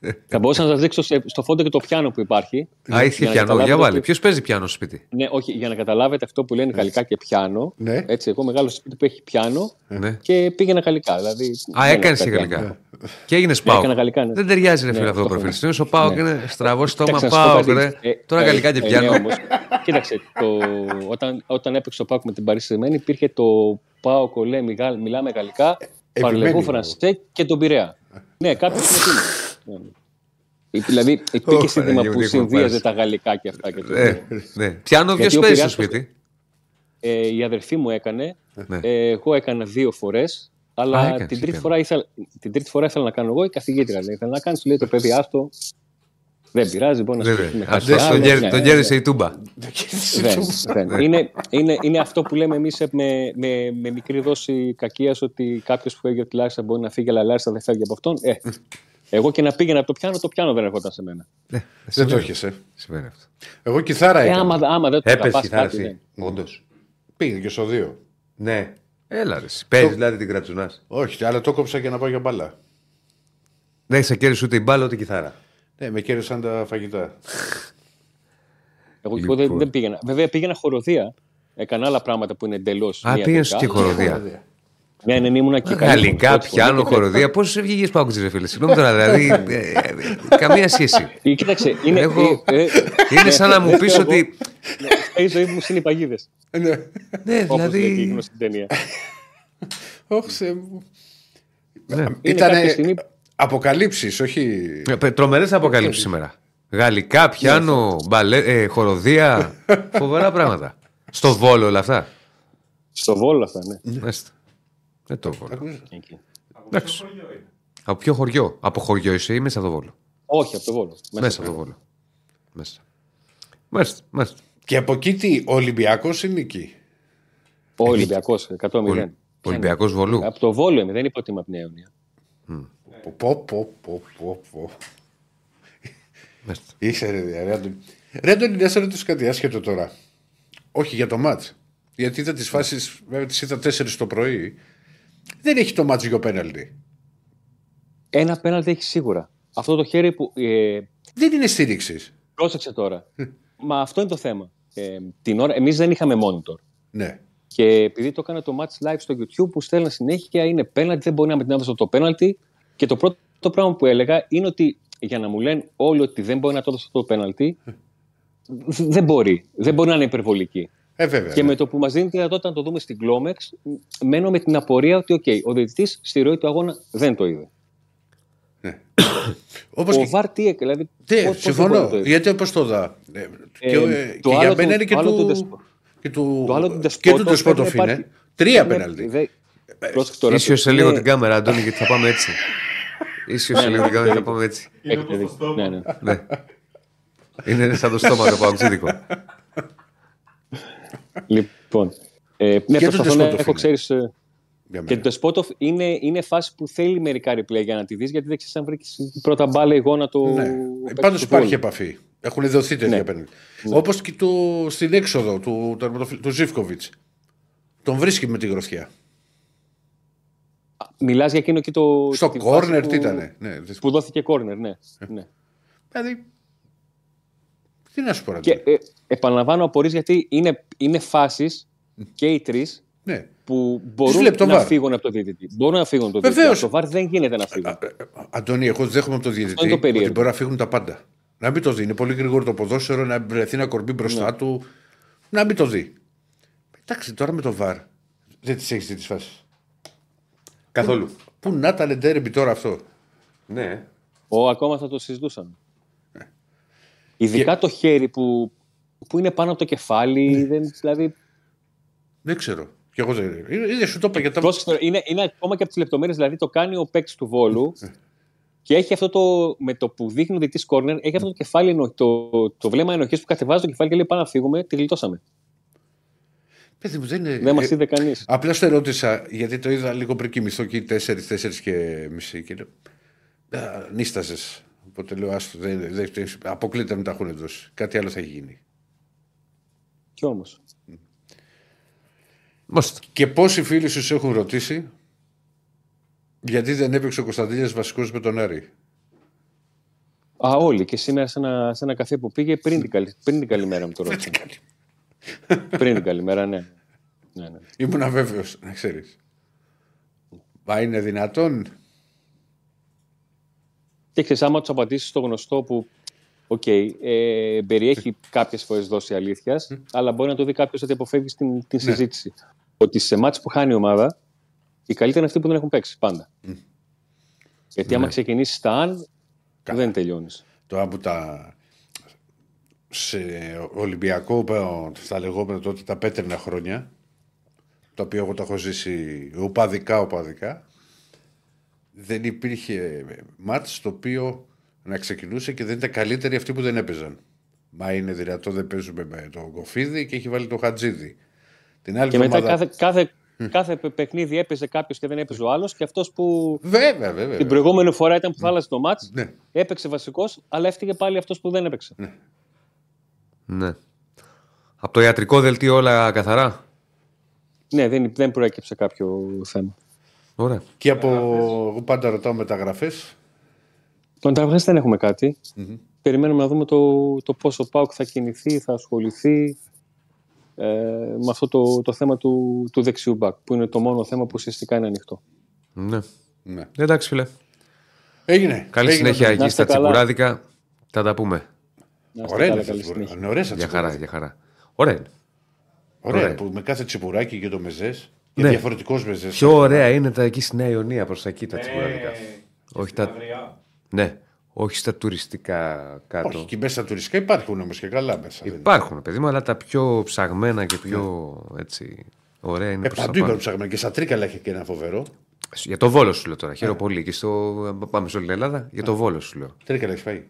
Ναι. Θα μπορούσα να σας δείξω σε- στο φόντο και το πιάνο που υπάρχει. Α, είχε για να πιάνο. Για καταλάβετε βάλει. ότι- Ποιος παίζει πιάνο στο σπίτι; Ναι, όχι, για να καταλάβετε αυτό που λένε γαλλικά και πιάνο. Ναι. Έτσι, εγώ μεγάλο σπίτι που έχει πιάνο Ναι. και πήγαινα γαλλικά. Δηλαδή, Α, δεν έκανες έχω και κάτι γαλλικά. άλλο. Και έγινες Έκανα πάω. γαλλικά, ναι. Δεν ταιριάζει, ρε Ναι, φίλε, αυτό το αυτό προφίλ. έχω. Στην ο Πάο Ναι. είναι στραβό στόμα. Κοίταξε, να σου πω Πάο, κάτι. ρε. Ε, Τώρα ε, γαλλικά ε, και ναι, πιάνω. όμως, κοίταξε, το, όταν, όταν έπαιξε ο Πάκου με την Παρίσι Σεμένη υπήρχε το Πάο Κολέ, μιγά- μιλάμε γαλλικά, Παρλεγού επιμένει. Φρανσέ και τον Πειραιά. ναι, κάποιος είναι τίμιος. Ε, Δηλαδή υπήρχε Ω, σύνθημα Παναγία μου, που τι έχουμε συνδύαζε πέρασει. τα γαλλικά και αυτά. Και το... Ε, ναι. Πιάνο Γιατί ποιο ο παίζει στο Πειραιάς- σπίτι. ε, η αδερφή μου έκανε. Ναι. Ε, εγώ έκανα δύο φορές. Αλλά Α, έκανες, την, τρίτη είπε. φορά ήθελα, την τρίτη φορά ήθελα να κάνω εγώ η καθηγήτρια. λέει, Ήθελα να κάνεις, λέει το παιδί άστο. Δεν πειράζει, μπορεί να Δεν- σκεφτούμε δεν- κάτι ας- άλλο. Τον κέρ- Ναι, τον ναι, κέρδισε η τούμπα. δεν, δεν. Είναι, είναι, είναι αυτό που λέμε εμείς με, με, με μικρή δόση κακίας ότι κάποιος που φεύγει από τη Λάρισα μπορεί να φύγει, αλλά η Λάρισα δεν φεύγει από αυτόν. Ε, εγώ και να πήγαινα από το πιάνο, το πιάνο δεν ερχόταν σε μένα. Δεν το έχεις, ε. Συμβαίνει αυτό. Εγώ κιθάρα Ε, έκανα. άμα, άμα δεν το Έπεσε αγαπάς η θάρα κάτι, εσύ. ναι. Όντως. Πήγε και στο δύο. Ναι. Έλα ρε. Παίζεις δηλαδή την κρατσουνάς. Όχι, αλλά το κόψα για να πάω για μπάλα. Δεν έχει κέρδισε ούτε η μπάλα ούτε η κιθάρα. Ναι, με κέρδισαν τα φαγητά. Εγώ Λοιπόν. δεν, δεν πήγαινα. Βέβαια πήγαινα χοροδία. Έκανα άλλα πράγματα που είναι εντελώς. Α, πήγες και χοροδία. Ναι, ναι, ήμουν εκεί. καλή Γαλλικά, φωνή, πρώτη πιάνω, φωνή και χοροδία. Πώς βγήκες πάω ρε φίλε. Συγγνώμη τώρα, δηλαδή. ε, ε, Καμία σχέση. Ε, Κοίταξε, είναι. Εγώ- ε, ε, Είναι σαν να μου ναι, πεις εγώ- ότι. ναι, Η ζωή μου είναι οι παγίδες. Ναι. Ναι, Όπως λέει και η δηλαδή. γνωστή ταινία. Όχι, σε μου. Ναι. Είναι Ήταν κάποια στιγμή- αποκαλύψεις, όχι... Τρομερές αποκαλύψεις σήμερα. Γαλλικά, πιάνω, μπαλέ, ε, χοροδία. Φοβερά πράγματα. Στο βόλο όλα αυτά. Στο βόλο αυτά, ναι. Μάλιστα. Δεν το βόλο. Εκεί. Εντάξει. Από ποιο χωριό; Από χωριό είσαι ή μέσα από το βόλο; Όχι, από το βόλο. Μέσα από το βόλο. Μέσα. Μάλιστα. μάλιστα. Και από εκεί τι, ο Ολυμπιακός είναι εκεί. Ο Ολυμπιακός, 100-0. Ολυμπιακός Βολού. Από το βόλο είμαι, δεν είπα ότι είμαι από την Αιώνια. Πω, πω, πω, πω, πω. Μάλιστα. Είσαι ρε, ρε, ρε, Άντωνη. Ρε, Άντωνη, να σε ρωτήσω κάτι άσχετο τώρα. Όχι για το μάτς. Γιατί είδα τις φάσεις, βέβαια τις είδα 4 το πρωί. Δεν έχει το μάτς για πέναλτι. Ένα πέναλτι έχει σίγουρα. Αυτό το χέρι που. Ε, Δεν είναι στήριξης. πρόσεξε τώρα. Μα αυτό είναι το θέμα. Ε, την ώρα, εμείς δεν είχαμε monitor. Ναι. Και επειδή το έκανα το match live στο YouTube που στέλνω συνέχεια είναι πέναλτι, δεν μπορεί να με την έβαζα το πέναλτι. Και το πρώτο πράγμα που έλεγα είναι ότι για να μου λένε όλοι ότι δεν μπορεί να το δώσω αυτό το πέναλτι, δ- δεν μπορεί. Δεν μπορεί να είναι υπερβολική. Ε, βέβαια. Και ναι. με το που μας δίνει τη δυνατότητα να το δούμε στην Glomex, μένω με την απορία ότι okay, ο διαιτητής στη ροή του αγώνα δεν το είδε. Όπως Ο και... Βαρ τι έκανε, δηλαδή. Ναι, πώς- πώς δεν συμφωνώ. μπορεί να το είδε. Γιατί όπως το δα. Ε, και, Ε, ε, το και άλλο για του- μένα είναι και το άλλο του του... Δεσπο- Και του, Το άλλο του και Ντεσπότοφ του Ντεσπότοφ πρέπει να είναι. υπάρχει- Τρία Ναι, πέναλτι. Δε- πρόσεξε τώρα, Ίσιο σε είναι- λίγο την κάμερα, Αντώνη, γιατί θα πάμε έτσι. Ίσιο σε λίγο την κάμερα, θα πάμε έτσι. έχετε δίκιο. Ναι, ναι. Ναι. Είναι σαν το στόμα το παγκοσμίδικο. Λοιπόν. Ε, ναι, Και του προσπαθώ να Ντεσπότοφ έχω, είναι. ξέρεις, ε, Για και μένα. το Ντεσπότοφ είναι, είναι φάση που θέλει μερικά replay για να τη δεις, γιατί δεν ξέρεις αν βρήκες πρώτα μπάλα η γόνα το... Ναι. παίκτη Πάντως του υπάρχει Βόλου. επαφή. Έχουν δοθεί τέτοια Ναι. πέναλτι. Όπως και το, στην έξοδο του, τερματοφυλ- του Ζήφκοβιτς. Τον βρίσκει με τη γροθιά. Μιλάς για εκείνο και το... Στο τη φάση κόρνερ που- τι ήταν. Ναι, δεν- Που δόθηκε κόρνερ, ναι. ναι. Δηλαδή. Τι να σου πω, ρε, Και ε, επαναλαμβάνω απορείς γιατί είναι, είναι φάσεις και οι τρεις Ναι. που βλέπει μπορούν το να VAR. φύγουν από το διαιτητή. Μπορούν να φύγουν από το διαιτητή. Βεβαίως. Από το VAR δεν γίνεται να φύγουν. Ε, Αντώνη, εγώ δέχομαι από το είναι διαιτητή το περίεργο. ότι μπορεί να φύγουν τα πάντα. Να μην το δει. Είναι πολύ γρήγορο το ποδόσφαιρο, να βρεθεί να κορμπεί μπροστά Ναι. του. Να μην το δει. Εντάξει, τώρα με το βαρ. Δεν τις έχεις δει τις φάσεις. Καθόλου. Πού να ήταν ντέρμπι τώρα αυτό. Ναι. Ο, ακόμα θα το συζητούσαμε. Ειδικά το χέρι που, που είναι πάνω από το κεφάλι. Δεν, δηλαδή, Δεν ξέρω. Και εγώ δεν. Είδε, σου το είπα για τα. Πρόσεξε τώρα, είναι, είναι ακόμα και από τις λεπτομέρειες. Δηλαδή το κάνει ο παίκτης του Βόλου και έχει αυτό το. Με το που δείχνει ο διετή κόρνερ, έχει αυτό το κεφάλι, ενο- το, το βλέμμα ενοχής που κατεβάζει το κεφάλι και λέει: Πάμε να φύγουμε, τη γλιτώσαμε. Παιδί μου, δεν είναι. Δεν μας ε, είδε κανείς. Απλά στο ρώτησα, γιατί το είδα λίγο πριν κοιμηθώ εκεί 4, 4 και μισή. Και λέω. Νίσταζες. Οπότε λέω, άστο, δεν, δεν, δεν, αποκλείται να μην τα έχουν δώσει. Κάτι άλλο θα έχει γίνει. Κι όμως. Μάλιστα. Και πόσοι φίλοι σου σε έχουν ρωτήσει γιατί δεν έπαιξε ο Κωνσταντίνιας βασικός με τον Άρη; Α, όλοι. Και σήμερα σε ένα, σε ένα καφέ που πήγε πριν την, καλη, πριν την καλημέρα μου το ρώτησε. Πριν την καλημέρα, ναι. ναι, ναι. Ήμουν αβέβαιο, να ξέρεις. Μα είναι δυνατόν; Και ξέρεις, άμα τους απαντήσεις το γνωστό που. Οκ, ε, περιέχει κάποιες φορές δόση αλήθειας, αλλά μπορεί να το δει κάποιος ότι αποφεύγει την, την συζήτηση. Ότι σε μάτς που χάνει η ομάδα, οι καλύτεροι είναι αυτοί που δεν έχουν παίξει πάντα. Γιατί άμα ξεκινήσεις τα αν, δεν τελειώνεις. Τώρα που τα. Σε Ολυμπιακό, στα λεγόμενα τότε τα πέτρινα χρόνια, τα οποία εγώ τα έχω ζήσει οπαδικά, οπαδικά, δεν υπήρχε μάτς το οποίο να ξεκινούσε και δεν ήταν καλύτεροι αυτοί που δεν έπαιζαν. Μα είναι δυνατό δεν παίζουμε με τον Κοφίδη και έχει βάλει τον Χατζίδη. Την άλλη Και μετά εβδομάδα- κάθε, κάθε, κάθε παι- παιχνίδι έπαιζε κάποιος και δεν έπαιζε ο άλλος. Και αυτός που Βέβαια, βέβαια. την προηγούμενη φορά ήταν που θα άλλαζε το μάτς, Ναι. έπαιξε βασικός, αλλά έφυγε πάλι αυτός που δεν έπαιξε. Ναι. Από το ιατρικό δελτίο όλα καθαρά; Ναι, δεν, δεν προέκυψε κάποιο θέμα. Ωραία. Και από. Εγώ πάντα ρωτάω μεταγραφές. Τον Τραυστέ δεν έχουμε κάτι. Περιμένουμε να δούμε το, το πόσο ο Πάουκ θα κινηθεί, θα ασχοληθεί ε, με αυτό το, το θέμα του, του δεξιού μπακ, που είναι το μόνο θέμα που ουσιαστικά είναι ανοιχτό. Ναι. Ναι. Εντάξει, φίλε. Έγινε. Καλή Έγινε. συνέχεια Να εκεί είστε στα καλά. τσιμπουράδικα. Θα τα πούμε. Να είστε Ωραία καλά, είναι καλή αυτά. συνέχεια. Είναι ωραία στα Για τσιπουράκια. χαρά, για χαρά. Ωραία είναι. Ωραία, Ωραία. που με κάθε τσιπουράκι και το μεζές. Και Ναι. διαφορετικός μεζές. Πιο ωραία είναι τα εκεί στη Νέα Ιωνία προς τα εκεί τα τσιμπουράδικα. Ε, Όχι στην τα- Αδριά. Ναι. Όχι στα τουριστικά κάτω. Όχι, και μέσα στα τουριστικά υπάρχουν όμως και καλά μέσα. δεν είναι. Υπάρχουν, παιδί μου, αλλά τα πιο ψαγμένα και πιο έτσι. Ωραία είναι Ε, προς τα παντού είπαμε πάνω. ψάχνουμε και στα τρίκαλα έχει και ένα φοβερό. Για το βόλο σου λέω τώρα. Χαίρομαι πολύ. Και στο... Πάμε σε όλη την Ελλάδα. Για το βόλο σου λέω. Τρίκαλα έχεις πάει.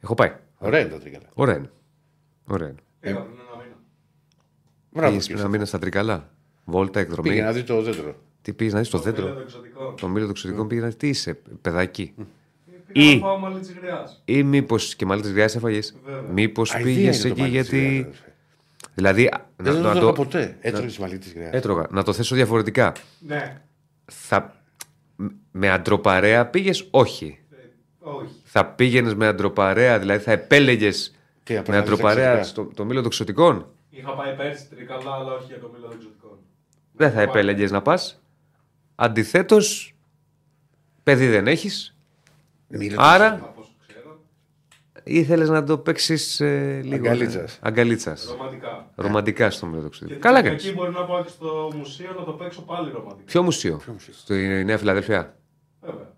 Έχω πάει. Ωραία είναι τα τρίκαλα. Ωραία είναι. Ωραία είναι. Πήγα πριν ένα μήνα. Μπράβο. Πήγες και πριν εσύ. ένα μήνα στα τρικαλά. Βόλτα, εκδρομή. Πήγε να δει το δέντρο. Τι πήγες να δεις το Φίλε το δέντρο; εξωτικό. Το μήλο των εξωτικών πήγε να δει. Τι είσαι, παιδάκι; Πήγα Ή- να φάω μαλλί της γριάς. Ή μήπως και μάλλον της γριάς έφαγες; Βέβαια. Μήπως Αηδία πήγες είναι το εκεί μαλλί της γιατί. γριάς, αδερφέ. Δηλαδή. να- Δεν να το το- έκανα ποτέ. Έτρωγες μαλλί της γριάς. Έτρωγα. Να το θέσω διαφορετικά. Ναι. Θα... Με αντροπαρέα πήγες, όχι. Ε, Όχι. Θα πήγαινες με αντροπαρέα, δηλαδή θα επέλεγες Τι, να με περνάς αντροπαρέα εξωτικά. στο, το μήλο των εξωτικών. Είχα πάει πέρσι τρικαλά, αλλά όχι για το μήλο των εξωτικών. Δεν θα επέλεγες να πας. Αντιθέτως, παιδί δεν έχεις. Μήλο του- Άρα Από όσο ξέρω. ήθελες να το παίξεις ε, λίγο. Αγκαλίτσας. Αγκαλίτσας. Ρομαντικά. Ρομαντικά στο μήλο των Και εξωτικών. Καλά Εκεί κάνεις. μπορεί να πάω και στο μουσείο να το παίξω πάλι ρομαντικά. Ποιο μουσείο, στη Νέα Φιλαδέλφια. Βέβαια.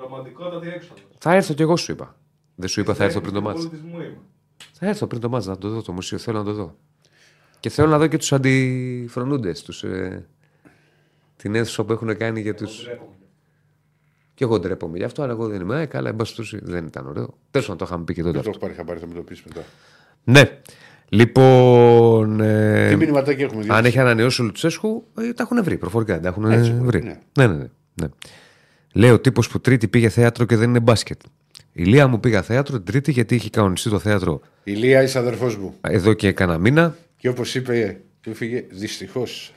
Ρομαντικότατη έξοδος. Θα έρθω κι εγώ σου είπα. Δεν σου είπα θα έρθω πριν το μάτς. Πολιτισμού είμαι. Θα έρθω πριν το μάτς να το δω το μουσείο. Θέλω να το δω. Και θέλω να δω και τους αντιφρονούντες. Τους, ε, την αίθουσα που έχουν κάνει για του. Ντρέπομαι. Και εγώ ντρέπομαι γι' αυτό, αλλά εγώ δεν είμαι. Ε, καλά, εν πάση περιπτώσει, δεν ήταν ωραίο. Τέλος να το είχαμε πει και τότε. Δεν το αυτό. έχω πάρει χαμπάρι, θα μου το πεις μετά. Ναι. Λοιπόν. Ε, Τι μηνυματάκι έχουμε δει. αν έχει ανανεώσει ο Λουτσέσχου, ε, τα έχουν βρει. Προφορικά δεν τα έχουν ε, Έτσι, μπορεί, βρει. ναι. Ναι, ναι, ναι. Ναι. Λέει ο τύπος που τρίτη πήγε θέατρο και δεν είναι μπάσκετ. Η Λία μου πήγα θέατρο την τρίτη γιατί είχε κανονιστεί το θέατρο Ηλία, είσαι αδερφός μου. εδώ και κανένα μήνα. Και όπως είπε, του έφυγε δυστυχώς.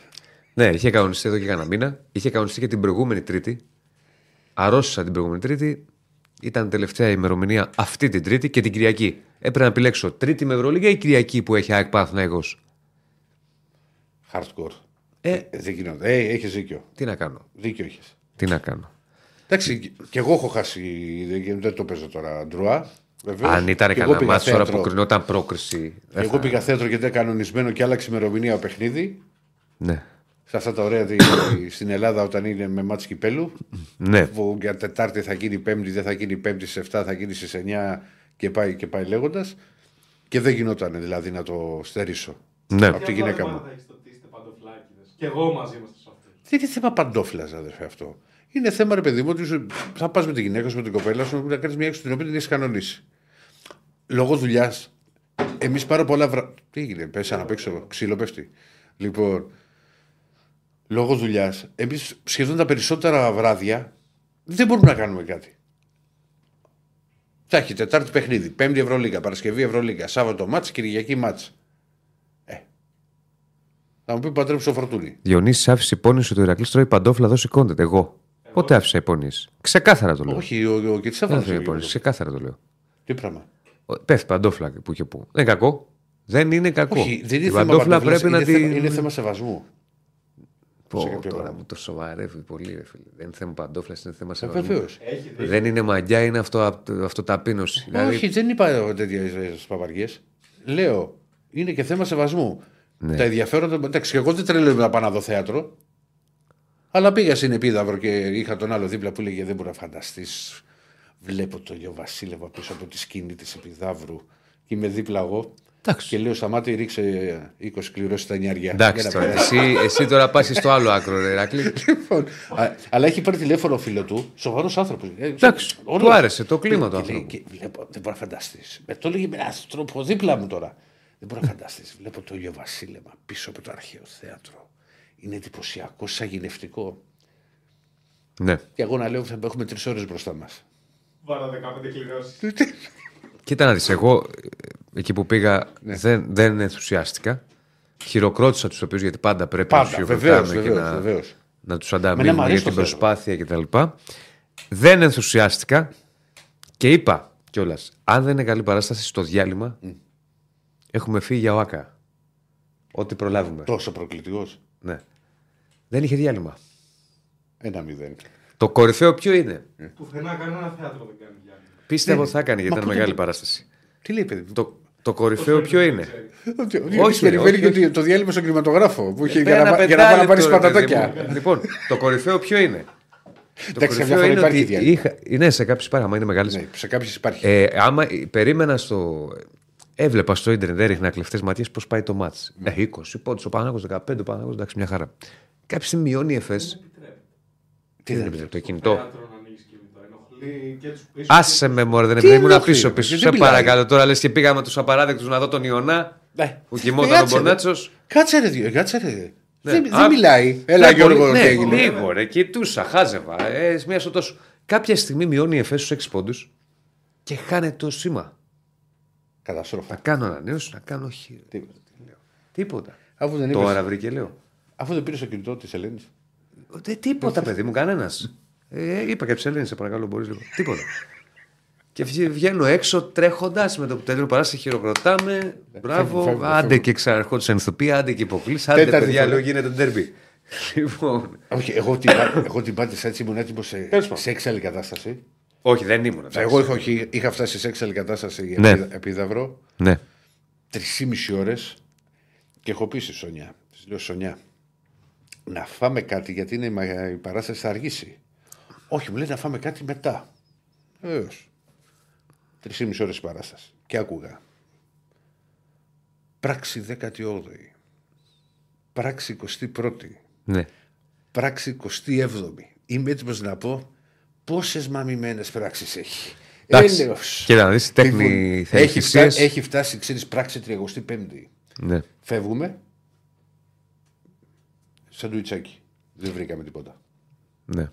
Ναι, είχε κανονιστεί εδώ και κανένα μήνα. Είχε κανονιστεί και την προηγούμενη Τρίτη. Αρρώστησα την προηγούμενη Τρίτη. Ήταν τελευταία ημερομηνία αυτή την Τρίτη και την Κυριακή. Έπρεπε να επιλέξω Τρίτη με Ευρωλίγα ή Κυριακή που έχει ΑΕΚ Παναθηναϊκός. Hardcore. Ε, Ε, δεν γινόταν. Ε, έχεις δίκιο. τι να κάνω. Δίκιο έχεις. Τι να κάνω. Εντάξει, και εγώ έχω χάσει. Δεν, δεν το παίζω τώρα. Ντρουά. Βεβαίως. Αν ήταν Και εγώ κανένα πήγα μάτσο τώρα θέατρο. που κρινόταν πρόκριση. δεν Εγώ θα- πήγα θέατρο γιατί ήταν κανονισμένο και άλλαξε ημερομηνία παιχνίδι. Ναι. Σε αυτά τα ωραία δι- στην Ελλάδα όταν είναι με μάτς κυπέλου. Ναι. Που για Τετάρτη θα γίνει Πέμπτη, δεν θα γίνει Πέμπτη σε 7, θα γίνει στι 9 και πάει, και πάει λέγοντας. Και δεν γινόταν δηλαδή να το στερήσω. ναι. Από τη γυναίκα μου. Θα έχεις το τι είστε παντοφλάκιδες. Και εγώ μαζί είμαστε σε αυτό. Δεν είναι θέμα παντόφλας, αδερφέ αυτό; Είναι θέμα, ρε παιδί μου, ότι σου- θα πας με τη γυναίκα σου, με την κοπέλα σου, να κάνεις μια έξω την οποία την έχεις κανονίσει. Λόγω δουλειάς. Εμείς πάρα πολλά βράδια. Τι έγινε, πέσα να παίξω, ξύλο πέφτει. Λοιπόν, λόγω δουλειάς, εμείς σχεδόν τα περισσότερα βράδια δεν μπορούμε να κάνουμε κάτι. Θα έχει Τετάρτη παιχνίδι, Πέμπτη Ευρωλίγα, Παρασκευή Ευρωλίγα, Σάββατο μάτς, Κυριακή μάτς. Ε. Θα μου πει παντρέψω φορτούνι. Διονύσης άφησε υπόνοιση ότι ο Ηρακλής τρώει παντόφλα δώσει κόντετ. Εγώ. Πότε άφησα υπόνοιση. Ξεκάθαρα το λέω. Όχι, ο, ο, ο Δεν Κιτσάφανος άφησα είναι υπόνοιση. Ξεκάθαρα το λέω. Τι πράγμα; Ο- Πέφτει παντόφλα που και που. Δεν είναι κακό. Δεν είναι κακό. Όχι, δεν είναι Η θέμα παντόφλα παντόφλας, πρέπει να είναι, θέμα, την. είναι θέμα σεβασμού. Πω, σε κάποιο τώρα πράγμα. μου το σοβαρεύει πολύ, ρε φίλε. Δεν είναι θέμα παντόφλα, είναι θέμα Ε, σεβασμού. Βεβαίως. Δεν είναι μαγιά, είναι αυτό, αυτοταπείνωση. Δηλαδή, Όχι, δεν είπα τέτοιε παπαριές. Λέω, είναι και θέμα σεβασμού. Ναι. Τα ενδιαφέροντα. Εντάξει, και εγώ δεν τρελαίνομαι να πάω να δω θέατρο. Αλλά πήγα στην Επίδαυρο και είχα τον άλλο δίπλα που έλεγε Δεν μπορεί να φανταστείς. Βλέπω τον Γιο Βασίλευα πίσω από τη σκηνή της Επιδαύρου και είμαι δίπλα εγώ. Εντάξει. Και λέω Σταμάτη, ρίξε 20 κληρώσεις τα νιάρια. Εντάξει Για να τώρα. περάσει. Εσύ, εσύ τώρα πας στο άλλο άκρο, ρε Ηρακλή. Λοιπόν, α, αλλά έχει πάρει τηλέφωνο ο φίλο του, σοβαρός άνθρωπος. Εντάξει, του άρεσε το κλίμα του Και λέει, άνθρωπου. και βλέπω, δεν μπορεί να φανταστείς. Με το έλεγε με έναν τρόπο δίπλα μου τώρα. Δεν μπορεί να φανταστείς. Βλέπω το Ήλιο Βασίλεμα πίσω από το αρχαίο θέατρο. Είναι εντυπωσιακό, σαγηνευτικό. Ναι. Και εγώ να λέω θα έχουμε τρεις ώρες μπροστά μας. Βάλα 15 κληρώσεις. Κοίτα να δεις, εγώ ε, εκεί που πήγα Ναι. δεν, δεν ενθουσιάστηκα. Χειροκρότησα τους οποίους γιατί πάντα πρέπει Πάντα, να τους βεβαίως, χειροκροτάμε και βεβαίως, να, βεβαίως. να τους Εμένα μου ανταμείνουμε αρέσει για το την θέατρο. προσπάθεια κτλ. Δεν ενθουσιάστηκα και είπα κιόλας, αν δεν είναι καλή παράσταση στο διάλειμμα, έχουμε φύγει για ΟΑΚΑ. Ό,τι προλάβουμε. Τόσο προκλητικός. Ναι. Δεν είχε διάλειμμα. Ένα μηδέν. Το κορυφαίο ποιο είναι; Πουθενά κανένα θέατρο δεν κάνει διάλειμμα. Πίστευα ότι θα έκανε γιατί Μα ήταν πού μεγάλη το- παράσταση. Τι λέει, παιδί μου; Το, το κορυφαίο ποιο είναι; Ότι- ότι όχι, περιμένει όχι, και όχι. ότι το διάλειμμα στον κινηματογράφο που είχε Ε, για ένα να, για να πάει να πάρεις πεντάλεπτο, ρε παιδί πατατάκια. μου. Λοιπόν, το κορυφαίο ποιο είναι; Το Εντάξει, καμιά κορυφαίο φορά είναι υπάρχει ότι διάλειμμα. είχα, ναι, σε κάποιες πάρα, άμα είναι μεγάλες. Ναι, σε κάποιες υπάρχει. Ε, άμα ε, περίμενα στο. Έβλεπα στο ίντερνετ, έριχνα κλεφτές ματιές πώς πάει το μάτς. Ναι. Ε, 20 πόντους, ο Πανάγο 15, ο Πανάγο εντάξει, μια χαρά. Κάποια στιγμή μειώνει η ΕΦΕΣ. Τι δεν επιτρέπει, το κινητό. Θέατρο να ανοίξεις κινητό. Ενοχλεί και τους πίσω. Άσε με μωρέ, δεν Τι επιτρέπει. Ήμουν ενοχλεί, πίσω ρε, πίσω. δεν Σε μιλάει; παρακαλώ τώρα λες και πήγαμε τους απαράδεκτους να δω τον Ιωνά Ναι. που κοιμόταν ο Κάτσε, ρε. Μπονάτσο. Κάτσε ρε, δύο, κάτσε ρε. Δεν, Ναι. δεν Α, μιλάει. Έλα Ναι, Γιώργο, πολύ- τι ναι, έγινε. Λίγο ρε, κοιτούσα, χάζευα. Ε, μία στο τόσο. Κάποια στιγμή μειώνει η ΕΦΕΣ στους 6 πόντους και χάνεται το σήμα. Να Καταστροφά. κάνω ανανέωση, να κάνω όχι. Τίποτα. Τίποτα. Αφού δεν, Τώρα είπες, βρήκε, λέω. αφού δεν πήρες το κινητό της Ελένης. Δεν τίποτα, παιδί μου, κανένας. Ε, είπα και ψελένη, σε παρακαλώ, μπορείς λίγο. Τίποτα. Και βγ- βγαίνω έξω τρέχοντας με το που τέλειω παράσταση, χειροκροτάμε. Μπράβο, φεύγω, άντε φεύγω. και ξαρχόντουσαν ηθοποιοί, άντε και υποκλήσει. Άντε, Τέταρτη παιδιά, φορά. λέω γίνεται ντέρμπι. Λοιπόν. Όχι, εγώ την, πά- εγώ την πάτησα έτσι, ήμουν έτοιμος σε, Τέλος πάντων. σε έξαλλη κατάσταση. Όχι, δεν ήμουν. εντάξει. Εγώ είχα, όχι, είχα φτάσει σε έξαλλη κατάσταση για Ναι. επίδα- επίδαυρο. Ναι. Τρεις ώρες και έχω πει στη Σονιά. Της λέω Σονιά, να φάμε κάτι γιατί είναι, η μα- η παράσταση θα αργήσει. Όχι, μου λέει να φάμε κάτι μετά. Βεβαίως. Τρεις μισή ώρες η παράσταση. Και άκουγα. Πράξη 18η. Πράξη 21η. ναι. Πράξη 27η. Είμαι έτοιμος να πω πόσες μαμημένες πράξεις έχει. Εντάξει. Έλεος. Κοίτα να δεις, τέχνη Λοιπόν, θέλει έχει, θυσίες. φτάσει, έχει φτάσει, ξέρεις, πράξη 35η. ναι. Φεύγουμε. Σαντουιτσάκι. Δεν βρήκαμε τίποτα. ναι.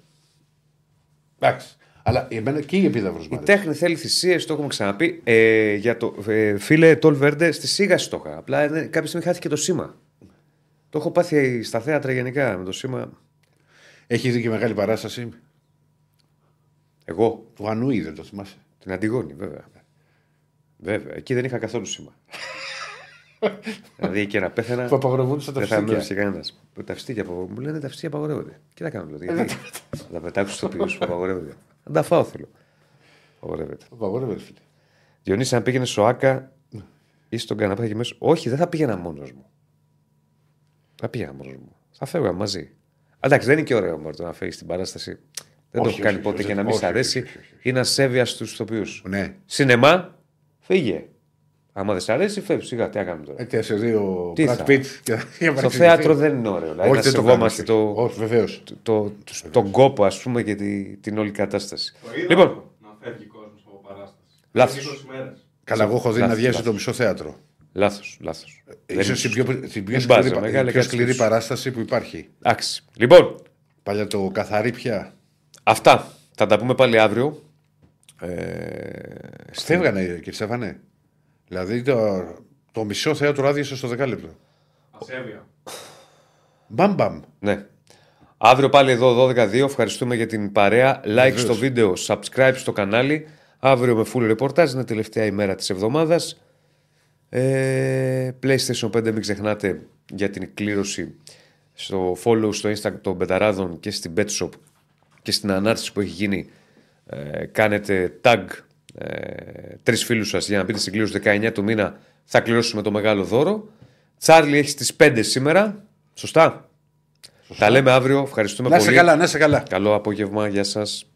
Εντάξει. Αλλά εμένα και η επίδαυρο Η τέχνη θέλει θυσίες, το έχουμε ξαναπεί. Ε, για το, ε, φίλε Τόλ Βέρντε, στη σίγαση το είχα. Απλά ε, κάποια στιγμή χάθηκε το σήμα. Το έχω πάθει στα θέατρα γενικά με το σήμα. Έχεις δει και μεγάλη παράσταση; Εγώ, του Ανούι, δεν το θυμάσαι; την Αντιγόνη, βέβαια. Βέβαια, εκεί δεν είχα καθόλου σήμα. δηλαδή εκεί να πέθαινα. Που απαγορευόντουσαν τα Δεν θα με φυσικά. έδωσε κανένας. Τα φυστίκια απαγορεύονται. Μου λένε τα φυστίκια απαγορεύονται. Τι να κάνω δηλαδή. Γιατί θα τα πετάξω στο ποιού που απαγορεύονται. Να τα φάω θέλω. Απαγορεύεται. Απαγορεύεται, φίλε. Διονύση, αν πήγαινε στο ΑΚΑ ή στον καναπέ εκεί μέσα. Όχι, δεν θα πήγαινα μόνος μου. Θα πήγαινα μόνος μου. Θα φεύγα μαζί. Εντάξει, δεν είναι και ωραίο μόνο το να φεύγεις στην παράσταση. Δεν το Όχι, έχω κάνει όχι, ποτέ όχι, και να μην όχι, σ' όχι, αρέσει όχι, όχι, όχι. ή να σέβεια στου ηθοποιού. Ναι. Σινεμά, φύγε. Άμα δεν σ' αρέσει, φεύγεις σιγά. Τι να κάνουμε τώρα. Ε, και σε δύο Τι Brad θα- Pitt και- και Στο παρεξηγηθεί. θέατρο δεν είναι ωραίο. Δηλαδή, Όχι, να δεν το σεβόμαστε κάνουμε. το, Όχι, βεβαίως. το, το, τον κόπο, ας πούμε, και τη, την όλη κατάσταση. Το είδα Λοιπόν, αυτό, να φεύγει κόσμος από παράσταση. Λάθος. 20 μέρες. Καλά, εγώ έχω δει να Λάθος, διέσει λάθος. το μισό θέατρο. λάθος, λάθος. Ίσως την πιο, την πιο Δεν σκληρή, μπάζω, πα- μεγάλη η πιο κάτι σκληρή τους. παράσταση που υπάρχει. Εντάξει. Λοιπόν, Παλιά το καθαρί πια. Αυτά. Θα τα πούμε πάλι αύριο. Ε, Φεύγανε, κύριε Στέφανε. Δηλαδή το, το μισό θέατρο άδειασε στο δεκάλεπτο. Ασέβεια. Μπαμ μπαμ. ναι. Αύριο πάλι εδώ 12-2. Ευχαριστούμε για την παρέα. Like Βεβαίως. στο βίντεο, subscribe στο κανάλι. Αύριο με full reportage. Είναι τελευταία ημέρα της εβδομάδας. Ε, PlayStation 5 μην ξεχνάτε για την κλήρωση στο follow στο Instagram των Μπεταράδων και στην BetShop και στην ανάρτηση που έχει γίνει ε, κάνετε tag ε, τρεις φίλους σας για να μπείτε στην κλήρωση 19 του μήνα θα κληρώσουμε το μεγάλο δώρο. Τσάρλι έχεις στις 5 σήμερα. Σωστά, Τα λέμε αύριο. Ευχαριστούμε Να είσαι πολύ. καλά, να είσαι καλά. Καλό απόγευμα, γεια σας